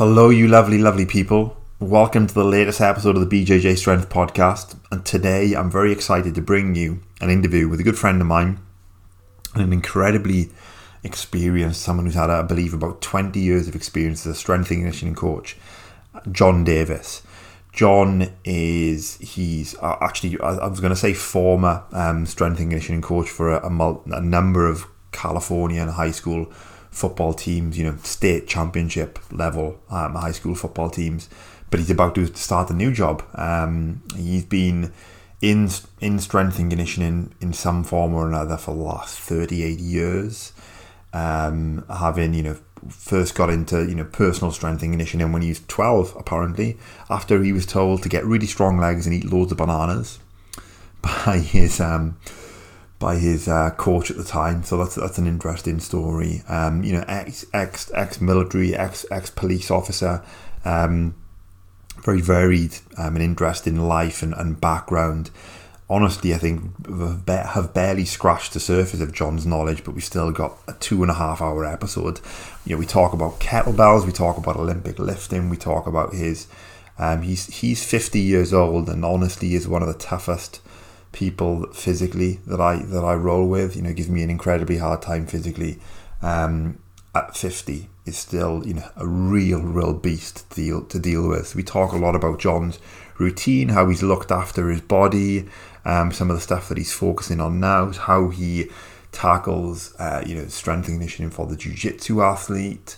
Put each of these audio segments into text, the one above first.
Hello, you lovely, lovely people. Welcome to the latest episode of the BJJ Strength Podcast. And today I'm very excited to bring you an interview with a good friend of mine and an incredibly experienced, someone who's had, I believe, about 20 years of experience as a strength and conditioning coach, John Davis. John is, he's uh, actually, I was going to say former um, strength and conditioning coach for a, a, a number of California and high school football teams, you know, state championship level um, high school football teams. But he's about to start a new job. Um, he's been in in strength and conditioning in some form or another for the last 38 years. Um, having, you know, first got into, you know, personal strength and conditioning when he was 12, apparently, after he was told to get really strong legs and eat loads of bananas by his um, by his uh, coach at the time. So that's that's an interesting story. Um, you know, ex ex ex military, ex ex police officer, um, very varied um, and interesting life and, and background. Honestly, I think have barely scratched the surface of John's knowledge, but we've still got a two and a half hour episode. You know, we talk about kettlebells, we talk about Olympic lifting, we talk about his. Um, he's he's 50 years old and honestly is one of the toughest people physically that I that I roll with. You know, gives me an incredibly hard time physically. Um, at 50 is still you know a real real beast to deal to deal with. We talk a lot about John's routine, how he's looked after his body, um, some of the stuff that he's focusing on now, how he tackles uh, you know strength conditioning for the jiu-jitsu athlete.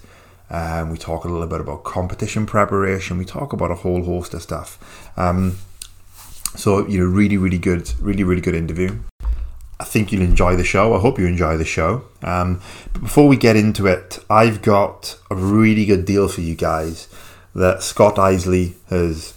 Um, we talk a little bit about competition preparation. We talk about a whole host of stuff. Um, so, you know, really, really good, really, really good interview. I think you'll enjoy the show. I hope you enjoy the show. Um, but before we get into it, I've got a really good deal for you guys that Scott Isley has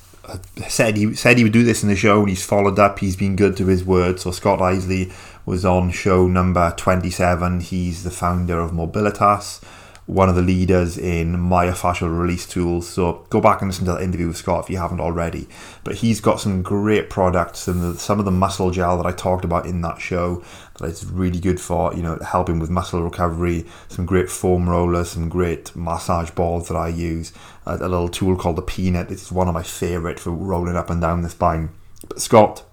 said he said he would do this in the show and he's followed up he's been good to his word so Scott Isley was on show number 27 he's the founder of Mobilitas one of the leaders in myofascial release tools. So go back and listen to that interview with Scott if you haven't already. But he's got some great products and some of the muscle gel that I talked about in that show that is really good for you know helping with muscle recovery. Some great foam rollers, some great massage balls that I use. A, a little tool called the Peanut. It's one of my favourite for rolling up and down the spine. But Scott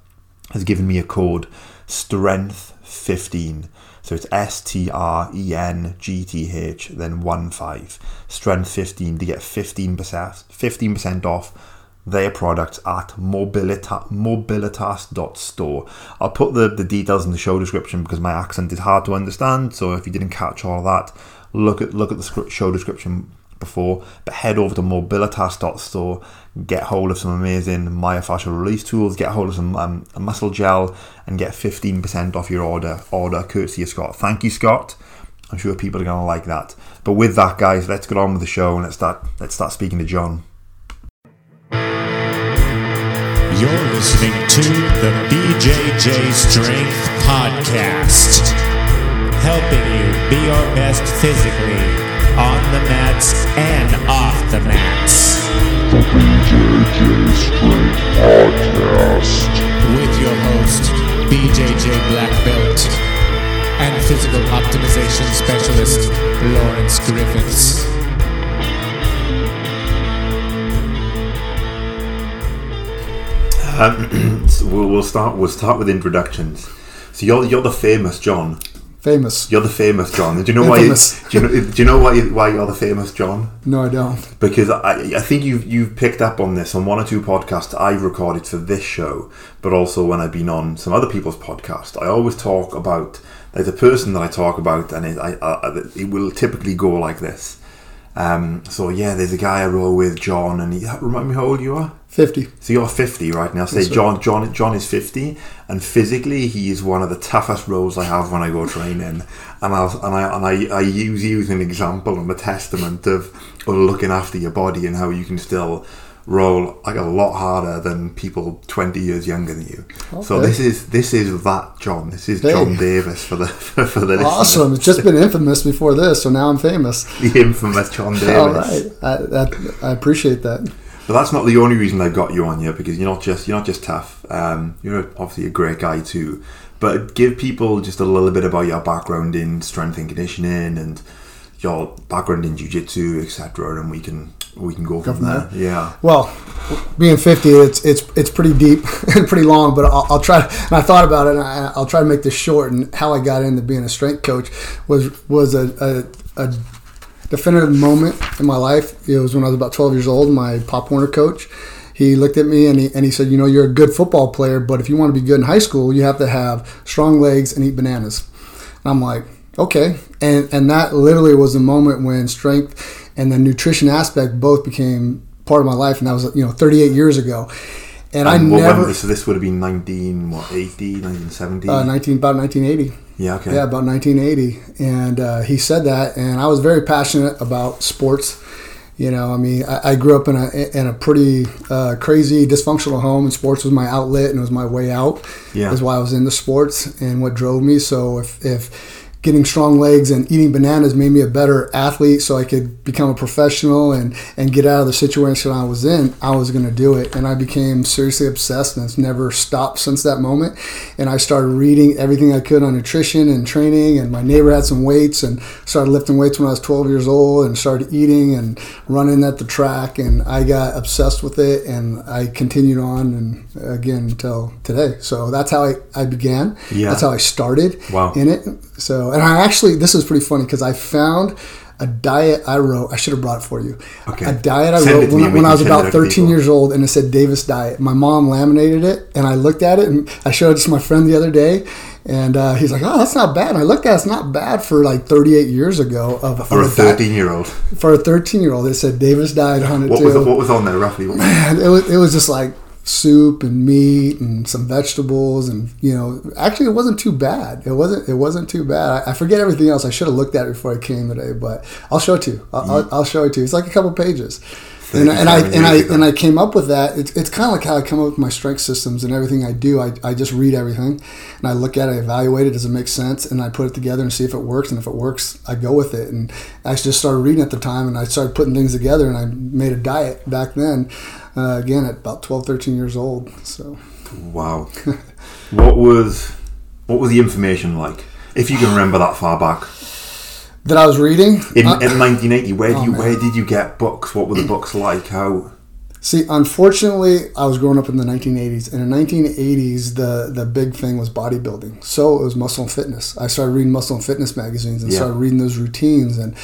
has given me a code Strength 15 so it's S T R E N G T H, then 1 5. Strength 15 to get 15%, 15% off their products at mobilita- mobilitas.store. I'll put the, the details in the show description because my accent is hard to understand. So if you didn't catch all that, look at look at the show description before, but head over to mobilitas.store, get hold of some amazing myofascial release tools, get hold of some um, muscle gel, and get 15% off your order, order courtesy of Scott. Thank you, Scott. I'm sure people are going to like that. But with that, guys, let's get on with the show and let's start. Let's start speaking to John. You're listening to the BJJ Strength Podcast, helping you be your best physically on the mats and off the mats. BJJ Strength Podcast. With your host, BJJ Black Belt and Physical Optimization Specialist, Lawrence Griffiths. Um, we'll, we'll start. We'll start with introductions. So you're you're the famous John Famous. You're the famous John. Do you know why? You, do you know? Do you know why? You, why you're the famous John? No, I don't. Because I, I think you've you've picked up on this on one or two podcasts I've recorded for this show, but also when I've been on some other people's podcast. I always talk about there's a person that I talk about, and it, I, I, it will typically go like this. Um, so yeah, there's a guy I roll with, John, and he remind me how old you are. 50. So you're 50 right now. Say John, John, John is 50, and physically he is one of the toughest roles I have when I go training. And I and I and I, I use you as an example and a testament of, of looking after your body and how you can still roll like a lot harder than people 20 years younger than you. Okay. So this is this is that John. This is hey. John Davis for the for, the awesome. It's just been infamous before this, so now I'm famous. The infamous John Davis. All right, I, that, I appreciate that. But that's not the only reason I got you on here because you're not just you're not just tough. Um, you're obviously a great guy too. But give people just a little bit about your background in strength and conditioning and your background in jiu-jitsu, etc. And we can we can go from, from there. Yeah. Well, being 50, it's it's it's pretty deep and pretty long, but I'll, I'll try. And I thought about it, and I, I'll try to make this short. And how I got into being a strength coach was was a, a, a definitive moment in my life. It was when I was about 12 years old. My Pop Warner coach, he looked at me and he, and he said, "You know, you're a good football player, but if you want to be good in high school, you have to have strong legs and eat bananas." And I'm like, okay. And and that literally was the moment when strength and the nutrition aspect both became part of my life, and that was you know 38 years ago. And, I And what- when never this, this would have been 19, what, 80, 1970? uh, 19 about 1980. yeah, okay. Yeah, about 1980, and uh, he said that, and I was very passionate about sports. You know, I mean, I, I grew up in a in a pretty uh, crazy dysfunctional home, and sports was my outlet and it was my way out. Yeah. is why I was into sports and what drove me. So if if getting strong legs and eating bananas made me a better athlete, so I could become a professional and and get out of the situation I was in, I was going to do it, and I became seriously obsessed, and it's never stopped since that moment. And I started reading everything I could on nutrition and training, and my neighbor had some weights, and started lifting weights when I was 12 years old, and started eating and running at the track, and I got obsessed with it, and I continued on, and again until today. So that's how I, I began. Yeah. That's how I started Wow. in it. So, and I actually, this is pretty funny because I found a diet I wrote. I should have brought it for you. Okay. A diet I Send wrote when, when I was about 13 people. years old, and it said Davis Diet. My mom laminated it, and I looked at it, and I showed it to my friend the other day, and uh, he's like, "Oh, that's not bad." And I looked at it, it's not bad for like 38 years ago of, For a of diet- 13 year old. for a 13 year old. It said Davis Diet on it What too. was, what was on there roughly? What- And it was, it was just like soup and meat and some vegetables and you know actually it wasn't too bad it wasn't it wasn't too bad i, I forget everything else i should have looked at it before i came today but i'll show it to you i'll, I'll, I'll show it to you it's like a couple pages and, and I and I ago. and I came up with that. It's, it's kind of like how I come up with my strength systems and everything I do. I, I just read everything and I look at it, I evaluate it, does it make sense, and I put it together and see if it works. And if it works, I go with it. And I just started reading at the time and I started putting things together and I made a diet back then. Uh, again, at about 12, 13 years old. So Wow. what was what was the information like? If you can remember that far back. that I was reading. In, uh, in 1980, where, do oh, you, man. where did you get books? What were the books like? How? See, unfortunately, I was growing up in the 1980s, and in the 1980s, the the big thing was bodybuilding. So it was muscle and fitness. I started reading muscle and fitness magazines and Yeah. started reading those routines, and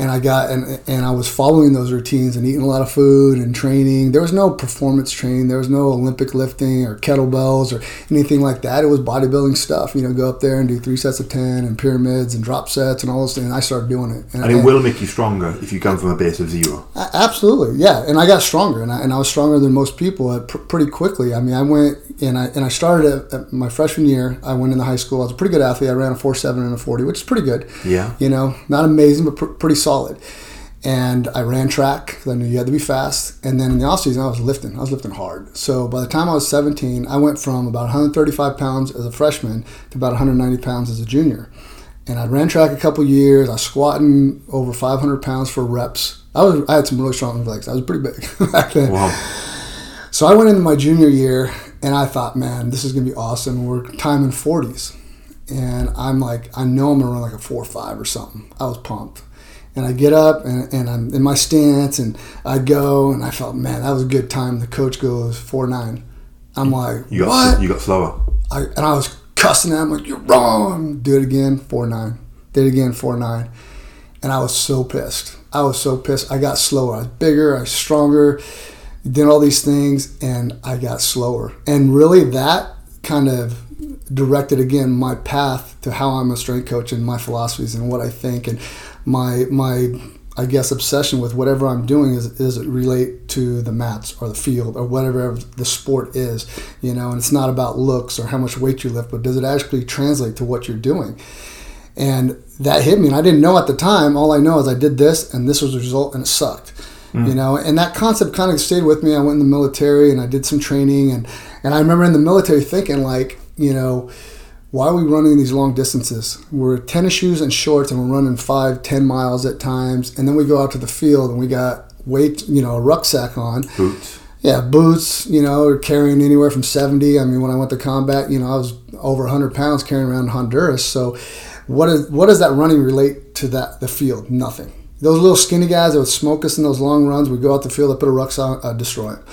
and I got and and I was following those routines and eating a lot of food and training. There was no performance training. There was no Olympic lifting or kettlebells or anything like that. It was bodybuilding stuff. You know, go up there and do three sets of ten and pyramids and drop sets and all those things. And I started doing it, And it will make you stronger if you come from a base of zero. Absolutely, yeah. And I got stronger, and I, and I was stronger than most people pr- pretty quickly. I mean, I went and I and I started at, at my freshman year. I went into high school. I was a pretty good athlete. I ran a four seven and a forty, which is pretty good. Yeah. You know, not amazing, but pr- pretty solid. And I ran track because I knew you had to be fast. And then in the off season, I was lifting. I was lifting hard. So by the time I was 17, I went from about 135 pounds as a freshman to about 190 pounds as a junior. And I ran track a couple years. I was squatting over 500 pounds for reps. I was I had some really strong legs. I was pretty big back then. Wow. So I went into my junior year and I thought, man, this is gonna be awesome. We're timing 40s. And I'm like, I know I'm gonna run like a four or five or something. I was pumped. And I get up and, and I'm in my stance and I go and I felt, man, that was a good time. The coach goes four nine. I'm like, You got what? you got slower. I, and I was cussing at him like, "You're wrong." Do it again, four nine. Did it again, four nine. And I was so pissed. I was so pissed. I got slower. I was bigger. I was stronger. Did all these things, and I got slower. And really, that kind of directed again my path to how I'm a strength coach and my philosophies and what I think and my my I guess obsession with whatever I'm doing is is it relate to the mats or the field or whatever the sport is, you know, and it's not about looks or how much weight you lift, but does it actually translate to what you're doing? And that hit me, and I didn't know at the time. All I know is I did this, and this was the result, and it sucked. Mm. You know, and that concept kind of stayed with me. I went in the military, and I did some training, and and I remember in the military thinking like, you know, why are we running these long distances? We're tennis shoes and shorts, and we're running five, ten miles at times, and then we go out to the field, and we got weight, you know, a rucksack on. Boots. Yeah, boots, you know, carrying anywhere from 70. I mean, when I went to combat, you know, I was over 100 pounds carrying around Honduras. So, what is what does that running relate to that the field? Nothing. Those little skinny guys that would smoke us in those long runs, we'd go out the field, I put a rucksack, I'd uh, destroy them.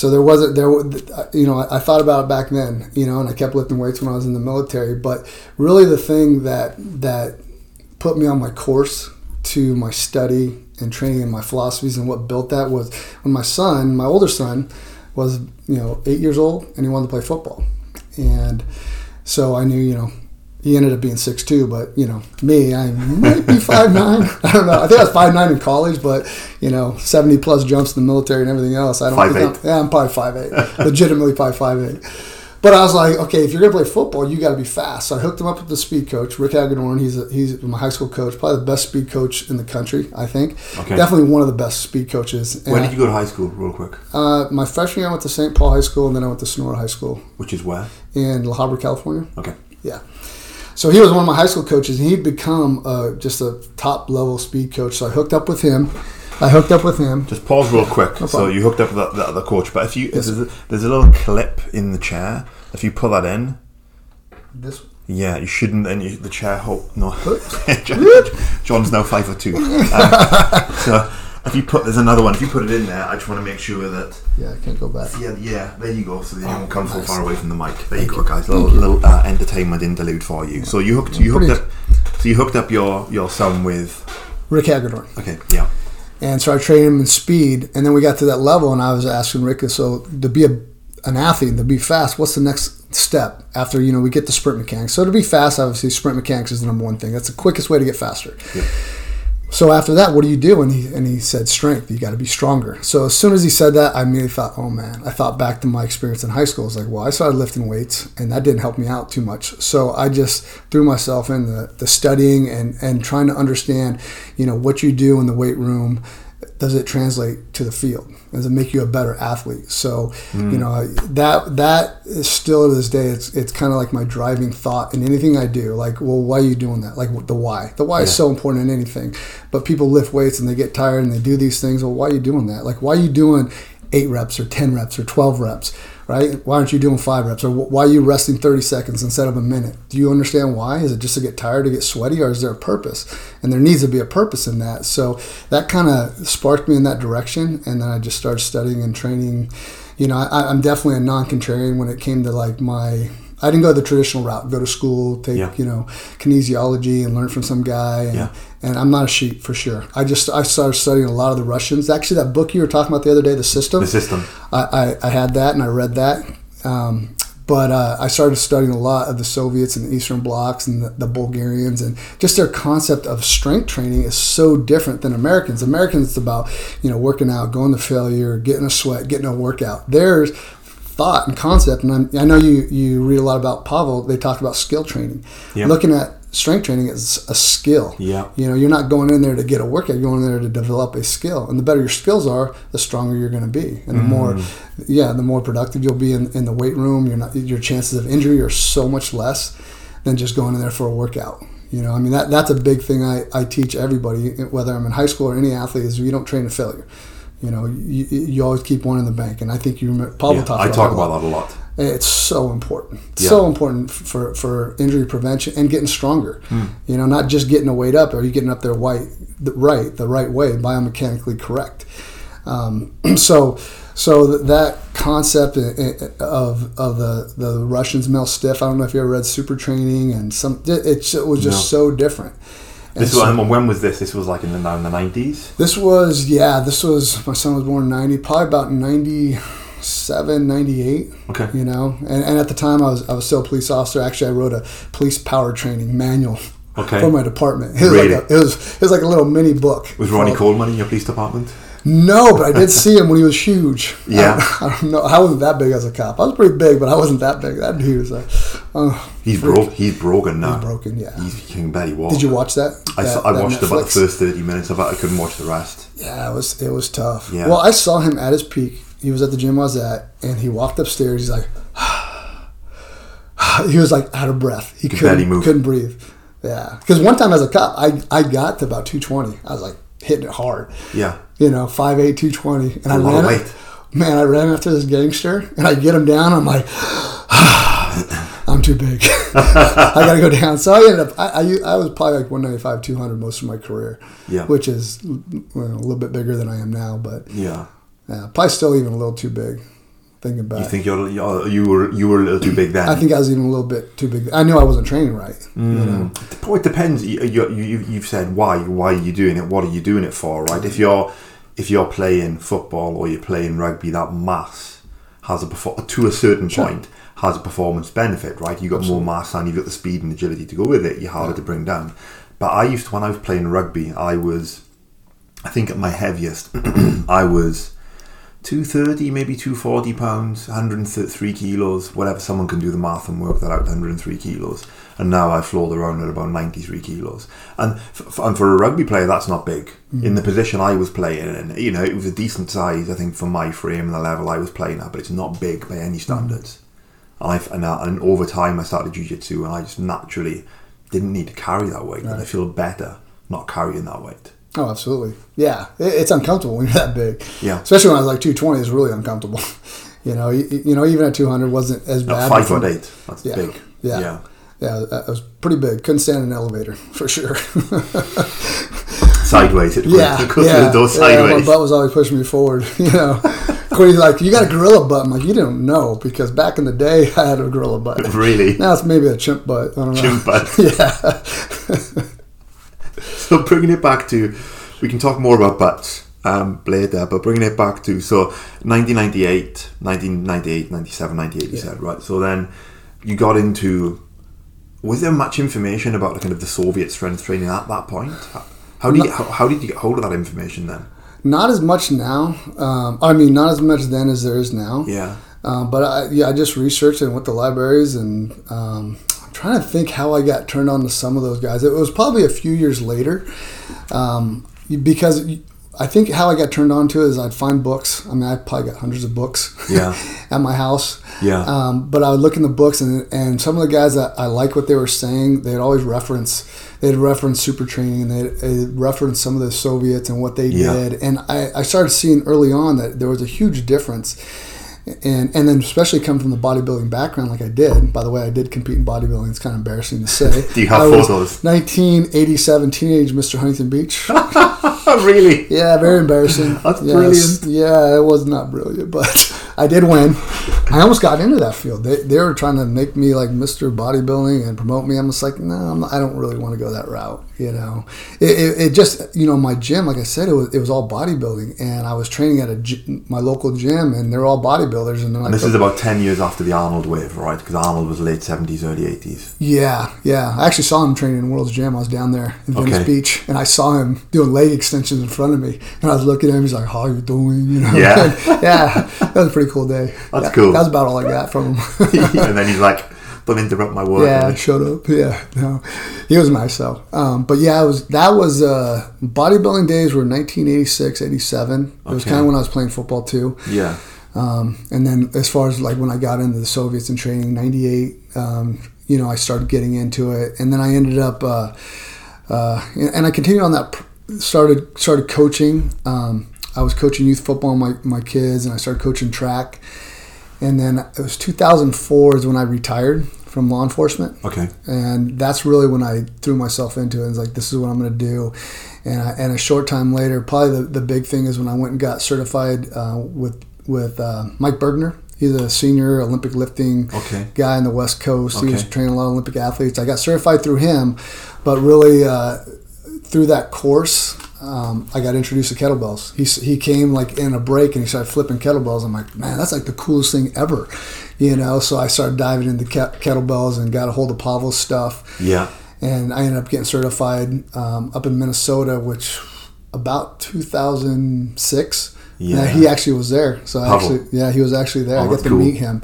So there wasn't there, uh, you know, I, I thought about it back then, you know, and I kept lifting weights when I was in the military. But really, the thing that that put me on my course to my study and training and my philosophies and what built that was when my son, my older son, was you know eight years old and he wanted to play football, and so I knew you know he ended up being six two, but you know me, I might be five nine. I don't know. I think I was five nine in college, but you know seventy plus jumps in the military and everything else. I don't Five think eight. I'm, yeah, I'm probably five eight, legitimately probably five eight. But I was like, okay, if you're gonna play football, you got to be fast. So I hooked him up with the speed coach, Rick Hagedorn. He's a, he's my high school coach, probably the best speed coach in the country. I think, Okay. definitely one of the best speed coaches. Where And, did you go to high school, real quick? Uh, my freshman year, I went to St. Paul High School, and then I went to Sonora High School Which is where? in La Habra, California. Okay. Yeah. So he was one of my high school coaches, and he'd become uh, just a top level speed coach. So I hooked up with him. I hooked up with him. Just pause real quick. so you hooked up with that, that other coach, but if you if there's, a, there's a little clip in the chair. If you pull that in, This yeah, you shouldn't. And you, the chair hold no. John's now five foot two. Um, so if you put there's another one. If you put it in there, I just want to make sure that yeah, I can't go back. yeah yeah there you go. So that you don't come so far away from the mic. There you go, guys. Little little uh, entertainment interlude for you. So you hooked you hooked up. So you hooked up your your son with Rick Hagedorn. okay yeah And so I trained him in speed, and then we got to that level, and I was asking Rick, so to be a, an athlete, to be fast, what's the next step after you know we get the sprint mechanics? So to be fast, obviously, sprint mechanics is the number one thing. That's the quickest way to get faster. So after that, what do you do? And he and he said strength. You got to be stronger. So as soon as he said that, I immediately thought, oh man. I thought back to my experience in high school. It's like, well, I started lifting weights, and that didn't help me out too much. So I just threw myself in the, the studying and and trying to understand, you know, what you do in the weight room. Does it translate to the field? Does it make you a better athlete? So, you mm. know, that that is still to this day. It's it's kind of like my driving thought in anything I do. Like, well, why are you doing that? Like the why. The why is so important in anything. But people lift weights and they get tired and they do these things. Well, why are you doing that? Like, why are you doing eight reps or ten reps or twelve reps? Right? Why aren't you doing five reps? Or why are you resting 30 seconds instead of a minute? Do you understand why? Is it just to get tired, to get sweaty, or is there a purpose? And there needs to be a purpose in that. So that kind of sparked me in that direction. And then I just started studying and training. You know, I, I'm definitely a non contrarian when it came to like my. I didn't go the traditional route, go to school, take, Yeah. you know, kinesiology and learn from some guy. And, Yeah. and I'm not a sheep for sure. I just, I started studying a lot of the Russians. Actually, that book you were talking about the other day, The System. the system. I, I, I had that and I read that. Um, but uh, I started studying a lot of the Soviets and the Eastern Blocs and the, the Bulgarians, and just their concept of strength training is so different than Americans. Americans, it's about you know working out, going to failure, getting a sweat, getting a workout. Theirs thought and concept, and I'm, I know you you read a lot about Pavel. They talked about skill training, Yeah. looking at strength training as a skill. Yeah. You know, you're not going in there to get a workout. You're going in there to develop a skill. And the better your skills are, the stronger you're going to be, and the more, mm-hmm. yeah, the more productive you'll be in, in the weight room. You're not your chances of injury are so much less than just going in there for a workout. You know, I mean that that's a big thing I, I teach everybody, whether I'm in high school or any athlete, is you don't train to failure. You know, you, you always keep one in the bank, and I think you remember Pavel Yeah, talks I about talk about that a lot. It's so important. It's Yeah. So important for, for injury prevention and getting stronger. Hmm. You know, not just getting a weight up. Are you getting up there white, the, right, the right way, biomechanically correct? Um, so, so that concept i- i- of of the the Russians Mel Siff. I don't know if you ever read Super Training and some. It, it, it was just so different. This so- was, when was this? This was like in the in the nineties. this was yeah. This was my son was born in ninety, probably about 97, 98. Okay. You know, and, and at the time I was I was still a police officer. Actually, I wrote a police power training manual Okay. for my department. It was Really? like a, it was it was like a little mini book. Was Ronnie Coleman in your police department? No, but I did see him when he was huge. Yeah. I, I don't know. I wasn't that big as a cop. I was pretty big, but I wasn't that big. That dude was like, oh, uh, He's broke. He's broken now. He's broken, yeah. He's, he can barely walk. Did you watch that? I, That- saw, I that watched about the first thirty minutes of it. I couldn't watch the rest. Yeah, it was it was tough. Yeah. Well, I saw him at his peak. He was at the gym I was at, and he walked upstairs. He's like, he was like out of breath. He Could couldn't move. couldn't breathe. Yeah, because one time as a cop, I I got to about two twenty. I was like hitting it hard. Yeah. You know, 5'8", 220. and I a lot ran weight. Man, I ran after this gangster, and I get him down. I'm like, I'm too big. I got to go down. So I ended up, I I was probably like 195, 200 most of my career, Yeah. which is well, a little bit bigger than I am now, but Yeah. yeah, probably still even a little too big. Thinking back, You think you're, you're you were you were a little too big then? I think I was even a little bit too big. I knew I wasn't training right. You hmm. know, Well, it depends. You, you, you, you've said why. Why are you doing it? What are you doing it for? Right? If you're if you're playing football or you're playing rugby, that mass has a perfor- to a certain point has a performance benefit. Right? You've got more mass and you've got the speed and agility to go with it. You're harder to bring down. But I used to when I was playing rugby, I was I think at my heaviest, I was. 230, maybe 240 pounds, 103 kilos, whatever. Someone can do the math and work that out, 103 kilos. And now I float around at about 93 kilos. And, f- and for a rugby player, that's not big. In the position I was playing in, you know, it was a decent size, I think, for my frame and the level I was playing at, but it's not big by any standards. And, I've, and, uh, and over time, I started jiu-jitsu and I just naturally didn't need to carry that weight. And I feel better not carrying that weight. Oh, absolutely. Yeah, it, it's uncomfortable when you're that big. Yeah. especially when I was like 220, it's really uncomfortable. you know, you, you know, even at 200 wasn't as bad. five foot eight, that's Yeah. big. Yeah. yeah. Yeah, that was pretty big. Couldn't stand an elevator for sure. sideways. It yeah, it yeah, the door yeah. My butt was always pushing me forward. You know, Cody's like, "You got a gorilla butt." I'm like, "You didn't know because back in the day, I had a gorilla butt. Really? Now it's maybe a chimp butt. I don't know. Chimp butt. yeah, So bringing it back to, we can talk more about butts um, later, but bringing it back to, so 1998, 1998, 97, 98, you said, right? So then you got into, was there much information about the kind of the Soviet strength training at that point? How, did you, how, how did you get hold of that information then? not as much now. Um, I mean, not as much then as there is now. Yeah. Um, but I, yeah, I just researched and went to libraries, and um, I'm trying to think how I got turned on to some of those guys. It was probably a few years later, um, because I think how I got turned on to it is I'd find books. I mean, I probably got hundreds of books. Yeah. at my house. Yeah. Um, but I would look in the books, and and some of the guys that I like what they were saying, they'd always reference. They'd reference super training, and they'd, they'd reference some of the Soviets and what they Yeah. did. And I, I started seeing early on that there was a huge difference. And and then especially coming from the bodybuilding background, like I did. By the way, I did compete in bodybuilding. It's kind of embarrassing to say. Do you have I photos? 1987 teenage Mr. Huntington Beach. Really? Yeah, very embarrassing. That's Yes. brilliant. Yeah, it was not brilliant, but I did win. I almost got into that field. They, they were trying to make me like Mr. Bodybuilding and promote me. I'm just like, no, I'm not, I don't really want to go that route. You know, it, it, it just, you know, my gym, like I said, it was, it was all bodybuilding, and I was training at a my local gym, and they're all bodybuilders, and they're like, And this is about 10 years after the Arnold wave, right? Because Arnold was late 70s, early 80s. Yeah, yeah. I actually saw him training in World's Gym. I was down there in Venice Okay. Beach, and I saw him doing leg extensions in front of me. And I was looking at him. He's like, "How are you doing?" You know. Yeah. yeah. That was a pretty cool day. That's Yeah, cool. That was about all I got from him. and then he's like, don't interrupt my work. yeah, shut up. Yeah, no, he was nice though. Um, but yeah, it was that was uh, bodybuilding days were 1986, 87. It was kind of when I was playing football too. Yeah. Um, and then as far as like when I got into the Soviets and training, 98, um, you know, I started getting into it. And then I ended up, uh, uh, and I continued on that, pr- started, started coaching. Um, I was coaching youth football, my, my kids, and I started coaching track. And then it was 2004 is when I retired from law enforcement Okay. and that's really when I threw myself into it. and was like, this is what I'm going to do. And, I, and a short time later, probably the, the big thing is when I went and got certified uh, with with uh, Mike Burgener. He's a senior Olympic lifting Okay. guy in the West Coast. Okay. He was training a lot of Olympic athletes. I got certified through him, but really uh, through that course, um, I got introduced to kettlebells. He, he came like in a break and he started flipping kettlebells. I'm like, man, that's like the coolest thing ever, you know. So I started diving into ke- kettlebells and got a hold of Pavel's stuff Yeah. and I ended up getting certified um, up in Minnesota, which about 2006. Yeah. He actually was there. So I actually, yeah, he was actually there. Oh, I got to cool. meet him,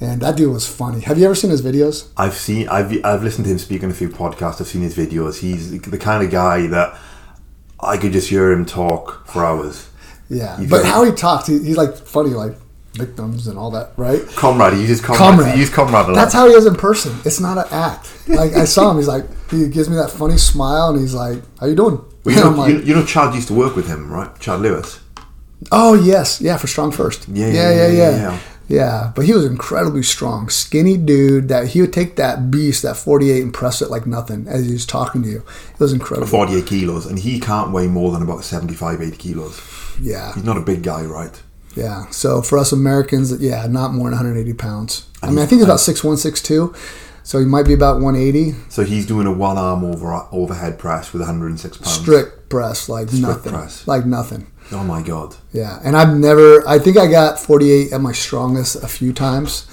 and that dude was funny. Have you ever seen his videos? I've seen, I've, I've listened to him speak on a few podcasts. I've seen his videos. He's the kind of guy that I could just hear him talk for hours. Yeah, You but how he talks, he, he's like funny, like victims and all that, right? Comrade, he uses comrade. Comrade. He uses comrade a lot. That's how he is in person. It's not an act. Like I saw him, he's like he gives me that funny smile, and he's like, "How you doing?" Well, you, know, like, you, you know, Chad used to work with him, right? Chad Lewis. Oh yes, yeah, for Strong First. Yeah, yeah, yeah, yeah. yeah. Yeah, but he was incredibly strong, skinny dude. That he would take that beast, that 48, and press it like nothing as he was talking to you. It was incredible. 48 kilos, and he can't weigh more than about 75, 80 kilos. Yeah, He's not a big guy, right? yeah. So for us Americans, yeah, not more than 180 pounds. I mean, I think he's about six one, six two. so he might be about 180. So he's doing a one arm over overhead press with 106 pounds. Strict press, like nothing, press. like nothing. Oh my god. Yeah, and I've never. I think I got 48 at my strongest a few times.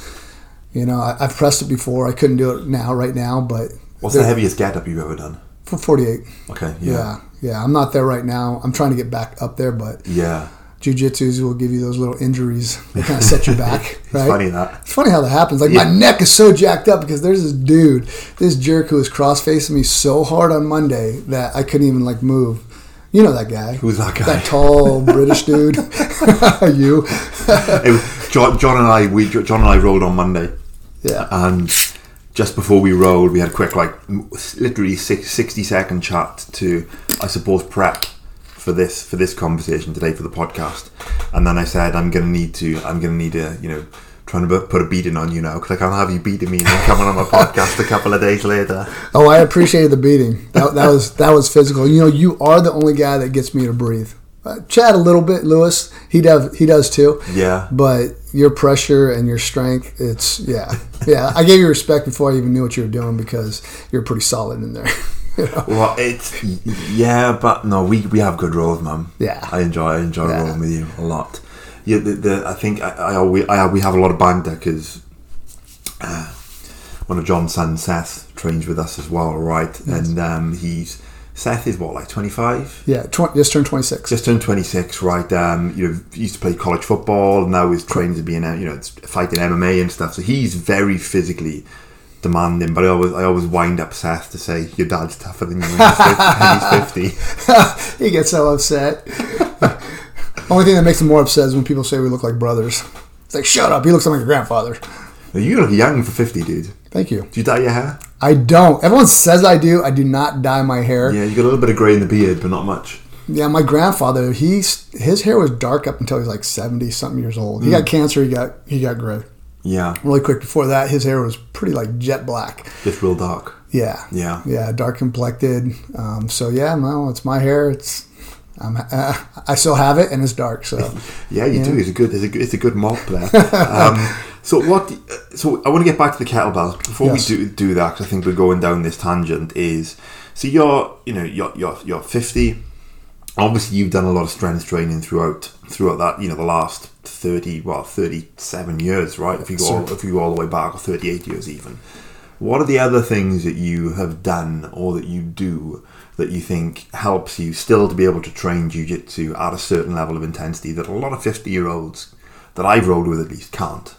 You know, I, I've pressed it before. I couldn't do it now, right now, but What's the heaviest get up you've ever done? for 48. Okay, Yeah. yeah. yeah, I'm not there right now. I'm trying to get back up there, but Yeah. jujitsu's will give you those little injuries. They kind of set you back, It's right? funny that. It's funny how that happens. Like Yeah. my neck is so jacked up because there's this dude, this jerk who was cross facing me so hard on Monday that I couldn't even like move. You know that guy. Who's that guy? That tall British dude. you. It was, John, John and I, we John and I rolled on Monday, Yeah. and just before we rolled, we had a quick, like, literally six, 60 second chat to, I suppose, prep for this for this conversation today for the podcast. And then I said, I'm gonna need to, I'm gonna need to, you know, trying to put a beating on you now because I can't have you beating me and then coming on my podcast a couple of days later. Oh, I appreciated the beating. That, that was that was physical. You know, you are the only guy that gets me to breathe. Uh, Chad a little bit, Lewis. He does he does too. Yeah. But your pressure and your strength, it's yeah, yeah. I gave you respect before I even knew what you were doing because you're pretty solid in there. You know? Well, it's yeah, but no, we, we have good roles, man. Yeah. I enjoy I enjoy Yeah. rolling with you a lot. Yeah, the, the I think I, I always I we have a lot of banter because uh, one of John's sons, Seth, trains with us as well, right? And um, he's Seth is what like twenty five. Yeah, tw- just turned 26. Just turned 26, right? Um, you know, used to play college football, and now he's trained to be in, a- you know, fighting MMA and stuff. So he's very physically demanding. But I always, I always wind up Seth to say, "Your dad's tougher than you." He's 50. When he's 50. he gets so upset. Only thing that makes him more upset is when people say we look like brothers. It's like, shut up, he looks like your grandfather. You look young for 50, dude. Thank you. Do you dye your hair? I don't. Everyone says I do. I do not dye my hair. Yeah, you got a little bit of grey in the beard, but not much. Yeah, my grandfather, he's his hair was dark up until he was like seventy something years old. He Hmm. got cancer. He got he got gray Yeah, really quick. Before that, his hair was pretty like jet black. just real dark. Yeah, Yeah. yeah, dark complected. Um, so yeah, no, it's my hair. It's I'm, uh, I still have it, and it's dark. So Yeah, you Yeah. do. It's a good. It's a, good- it's a good mop there. um, so what? So I want to get back to the kettlebells before Yes. we do do that because I think we're going down this tangent. Is so you're you know you're you're you're fifty. Obviously, you've done a lot of strength training throughout throughout that you know the last thirty well thirty seven years, right? If you go all, if you go all the way back or thirty eight years even. What are the other things that you have done or that you do that you think helps you still to be able to train jiu-jitsu at a certain level of intensity that a lot of 50 year olds that I've rolled with at least can't?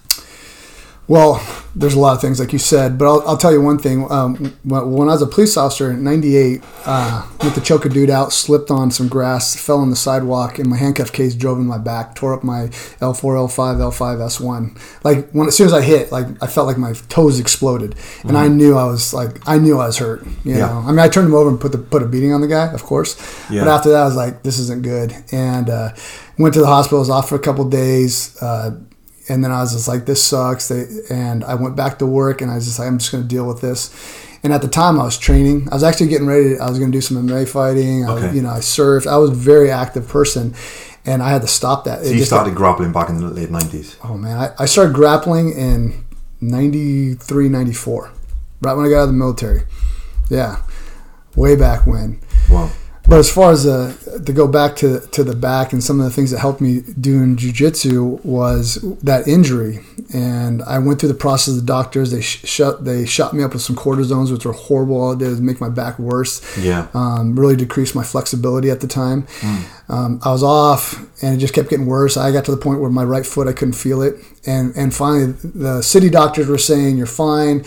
Well, there's a lot of things like you said, but I'll, I'll tell you one thing. Um, when, when I was a police officer in '98, uh, went to choke a dude out, slipped on some grass, fell on the sidewalk, and my handcuff case drove in my back, tore up my L4, L5, L5, S1. Like when as soon as I hit, like I felt like my toes exploded, and I knew I was like I knew I was hurt. You Yeah. know, I mean, I turned him over and put the put a beating on the guy, of course. Yeah. But after that, I was like, this isn't good, and uh, went to the hospital. Was off for a couple days. Uh, and then I was just like, this sucks. They, and I went back to work and I was just like, I'm just going to deal with this. And at the time I was training, I was actually getting ready. I was going to do some MMA fighting. I, Okay. you know, I surfed. I was a very active person and I had to stop that. So you started grappling back in the late 90s. oh man, I, I started grappling in 93, 94, right when I got out of the military. Yeah. Way back when. Well, But as far as uh, to go back to to the back and some of the things that helped me doing jujitsu was that injury, and I went through the process. of The doctors they sh- shut they shot me up with some cortisones, which were horrible. All it did was make my back worse. yeah. Um, really decreased my flexibility at the time. Um, I was off, and it just kept getting worse. I got to the point where my right foot I couldn't feel it, and and finally the city doctors were saying you're fine.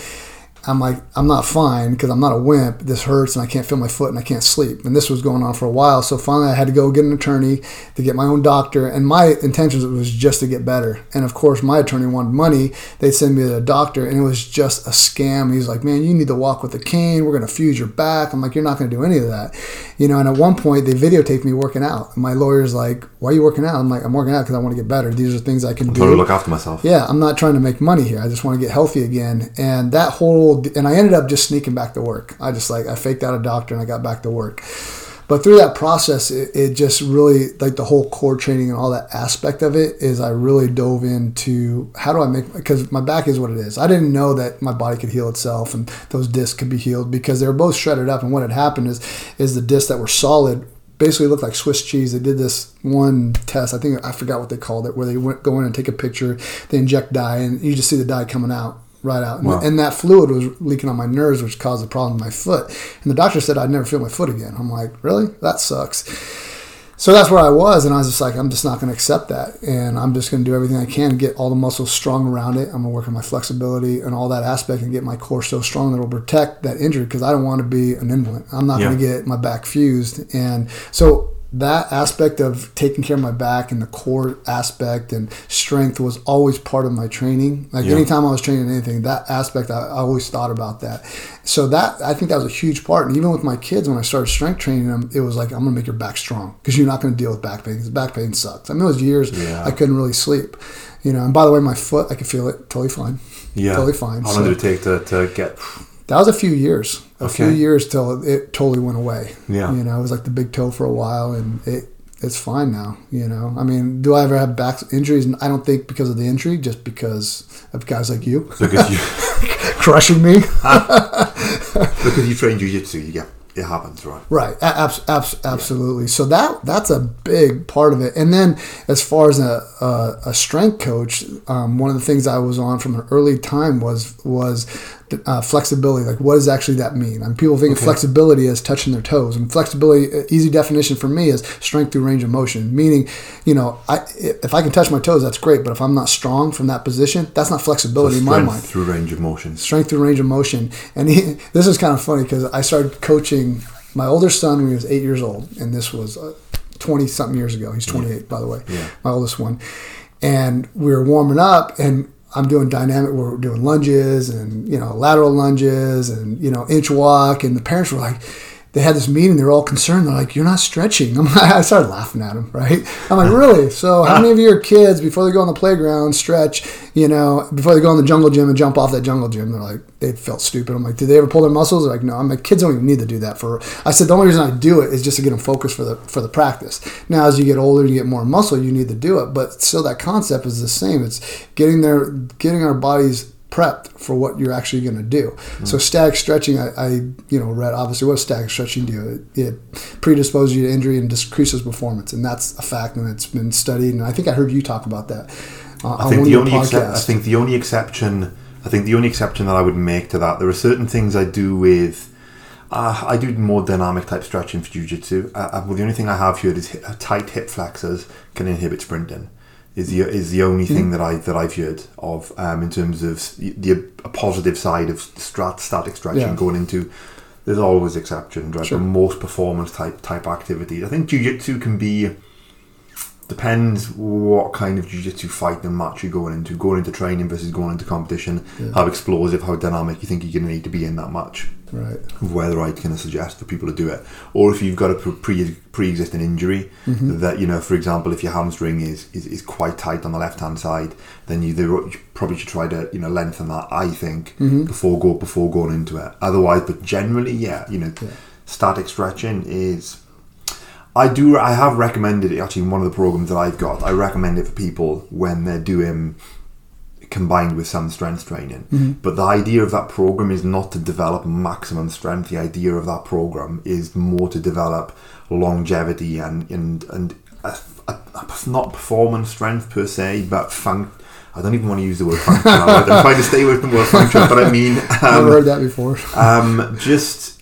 I'm like, I'm not fine because I'm not a wimp. This hurts and I can't feel my foot and I can't sleep. And this was going on for a while. So finally, I had to go get an attorney to get my own doctor. And my intentions was just to get better. And of course, my attorney wanted money. They'd send me to a doctor, and it was just a scam. He's like, man, you need to walk with a cane. We're going to fuse your back. I'm like, you're not going to do any of that. You know, and at one point, they videotaped me working out. And my lawyer's like, why are you working out? I'm like, I'm working out because I want to get better. These are things I can do. Trying to look after myself. Yeah, I'm not trying to make money here. I just want to get healthy again. And that whole, and I ended up just sneaking back to work. I just like, I faked out a doctor and I got back to work. But through that process, it, it just really, like the whole core training and all that aspect of it, is I really dove into how do I make, because my back is what it is. I didn't know that my body could heal itself and those discs could be healed because they were both shredded up. And what had happened is, is the discs that were solid basically looked like Swiss cheese. They did this one test. I think I forgot what they called it, where they went go in and take a picture. They inject dye, and you just see the dye coming out right out. And, Wow. and that fluid was leaking on my nerves, which caused a problem in my foot. And the doctor said I'd never feel my foot again. I'm like, really? That sucks. So that's where I was, and I was just like, I'm just not going to accept that, and I'm just going to do everything I can to get all the muscles strong around it. I'm going to work on my flexibility and all that aspect, and get my core so strong that it'll protect that injury because I don't want to be an invalid. I'm not going to get my back fused, and so that aspect of taking care of my back and the core aspect and strength was always part of my training. Like Yeah. anytime I was training anything, that aspect I, I always thought about that. So that I think that was a huge part. And even with my kids, when I started strength training them, it was like I'm gonna make your back strong because you're not gonna deal with back pain. 'cause back pain sucks. I mean, it was years Yeah. I couldn't really sleep. You know, and by the way, my foot, I could feel it totally fine. Yeah. Totally fine. How So- long did it take to, to get? that was a few years. A few years till it totally went away. Yeah. You know, it was like the big toe for a while, and it it's fine now. You know, I mean, do I ever have back injuries? I don't think because of the injury, just because of guys like you Because you crushing me. because you train jiu-jitsu, you get it happens, right? Right, a- abs- abs- absolutely. So that that's a big part of it. And then as far as a, a, a strength coach, um, one of the things I was on from an early time was was uh, flexibility. Like, what does actually that mean? I and people think of flexibility as touching their toes, and flexibility, uh, easy definition for me is strength through range of motion. Meaning, you know, I if I can touch my toes, that's great. But if I'm not strong from that position, that's not flexibility in my Strength mind through range of motion. strength through range of motion. And he, this is kind of funny because I started coaching my older son when he was eight years old, and this was twenty something years ago. He's twenty eight, by the way, Yeah. my oldest one. And we were warming up, and I'm doing dynamic. We're doing lunges and you know lateral lunges and you know inch walk, and the parents were like. They had this meeting. They were all concerned. They're like, "You're not stretching." I'm like, I started laughing at them. Right? I'm like, "Really? So, how uh-huh. many of your kids before they go on the playground stretch? You know, before they go on the jungle gym and jump off that jungle gym, they're like, they felt stupid. I'm like, did they ever pull their muscles? They're like, no. I'm like, kids don't even need to do that for. I said the only reason I do it is just to get them focused for the for the practice. Now, as you get older, you get more muscle, you need to do it. But still, that concept is the same. It's getting their getting our bodies prepped for what you're actually going to do. So static stretching, I, I you know read obviously what does static stretching do? It, it predisposes you to injury and decreases performance, and that's a fact, and it's been studied. And I think I heard you talk about that. Uh, I think one the only excep- I think the only exception I think the only exception that I would make to that there are certain things I do with uh, I do more dynamic type stretching for jiu-jitsu. Uh, uh, well, the only thing I have here is hi- tight hip flexors can inhibit sprinting. Is the is the only thing that I that I've heard of um, in terms of the, a positive side of strat, static stretching Yeah. going into. There's always exceptions, right? Sure. But most performance type type activities, I think jiu-jitsu can be depends what kind of jiu-jitsu fight and match you're going into going into training versus going into competition how explosive how dynamic you think you're going to need to be in that match right. whether I kind of suggest for people to do it or if you've got a pre pre-existing injury Mm-hmm. that you know for example if your hamstring is, is, is quite tight on the left hand side then you, you probably should try to you know lengthen that I think Mm-hmm. before go before going into it otherwise but generally yeah you know static stretching is I do. I have recommended it actually in one of the programs that I've got. I recommend it for people when they're doing combined with some strength training. But the idea of that program is not to develop maximum strength. The idea of that program is more to develop longevity and and and a, a, a- not performance strength per se, but fun. I don't even want to use the word function. I'm trying to stay away from the word function, but I mean Never um, heard that before. um, just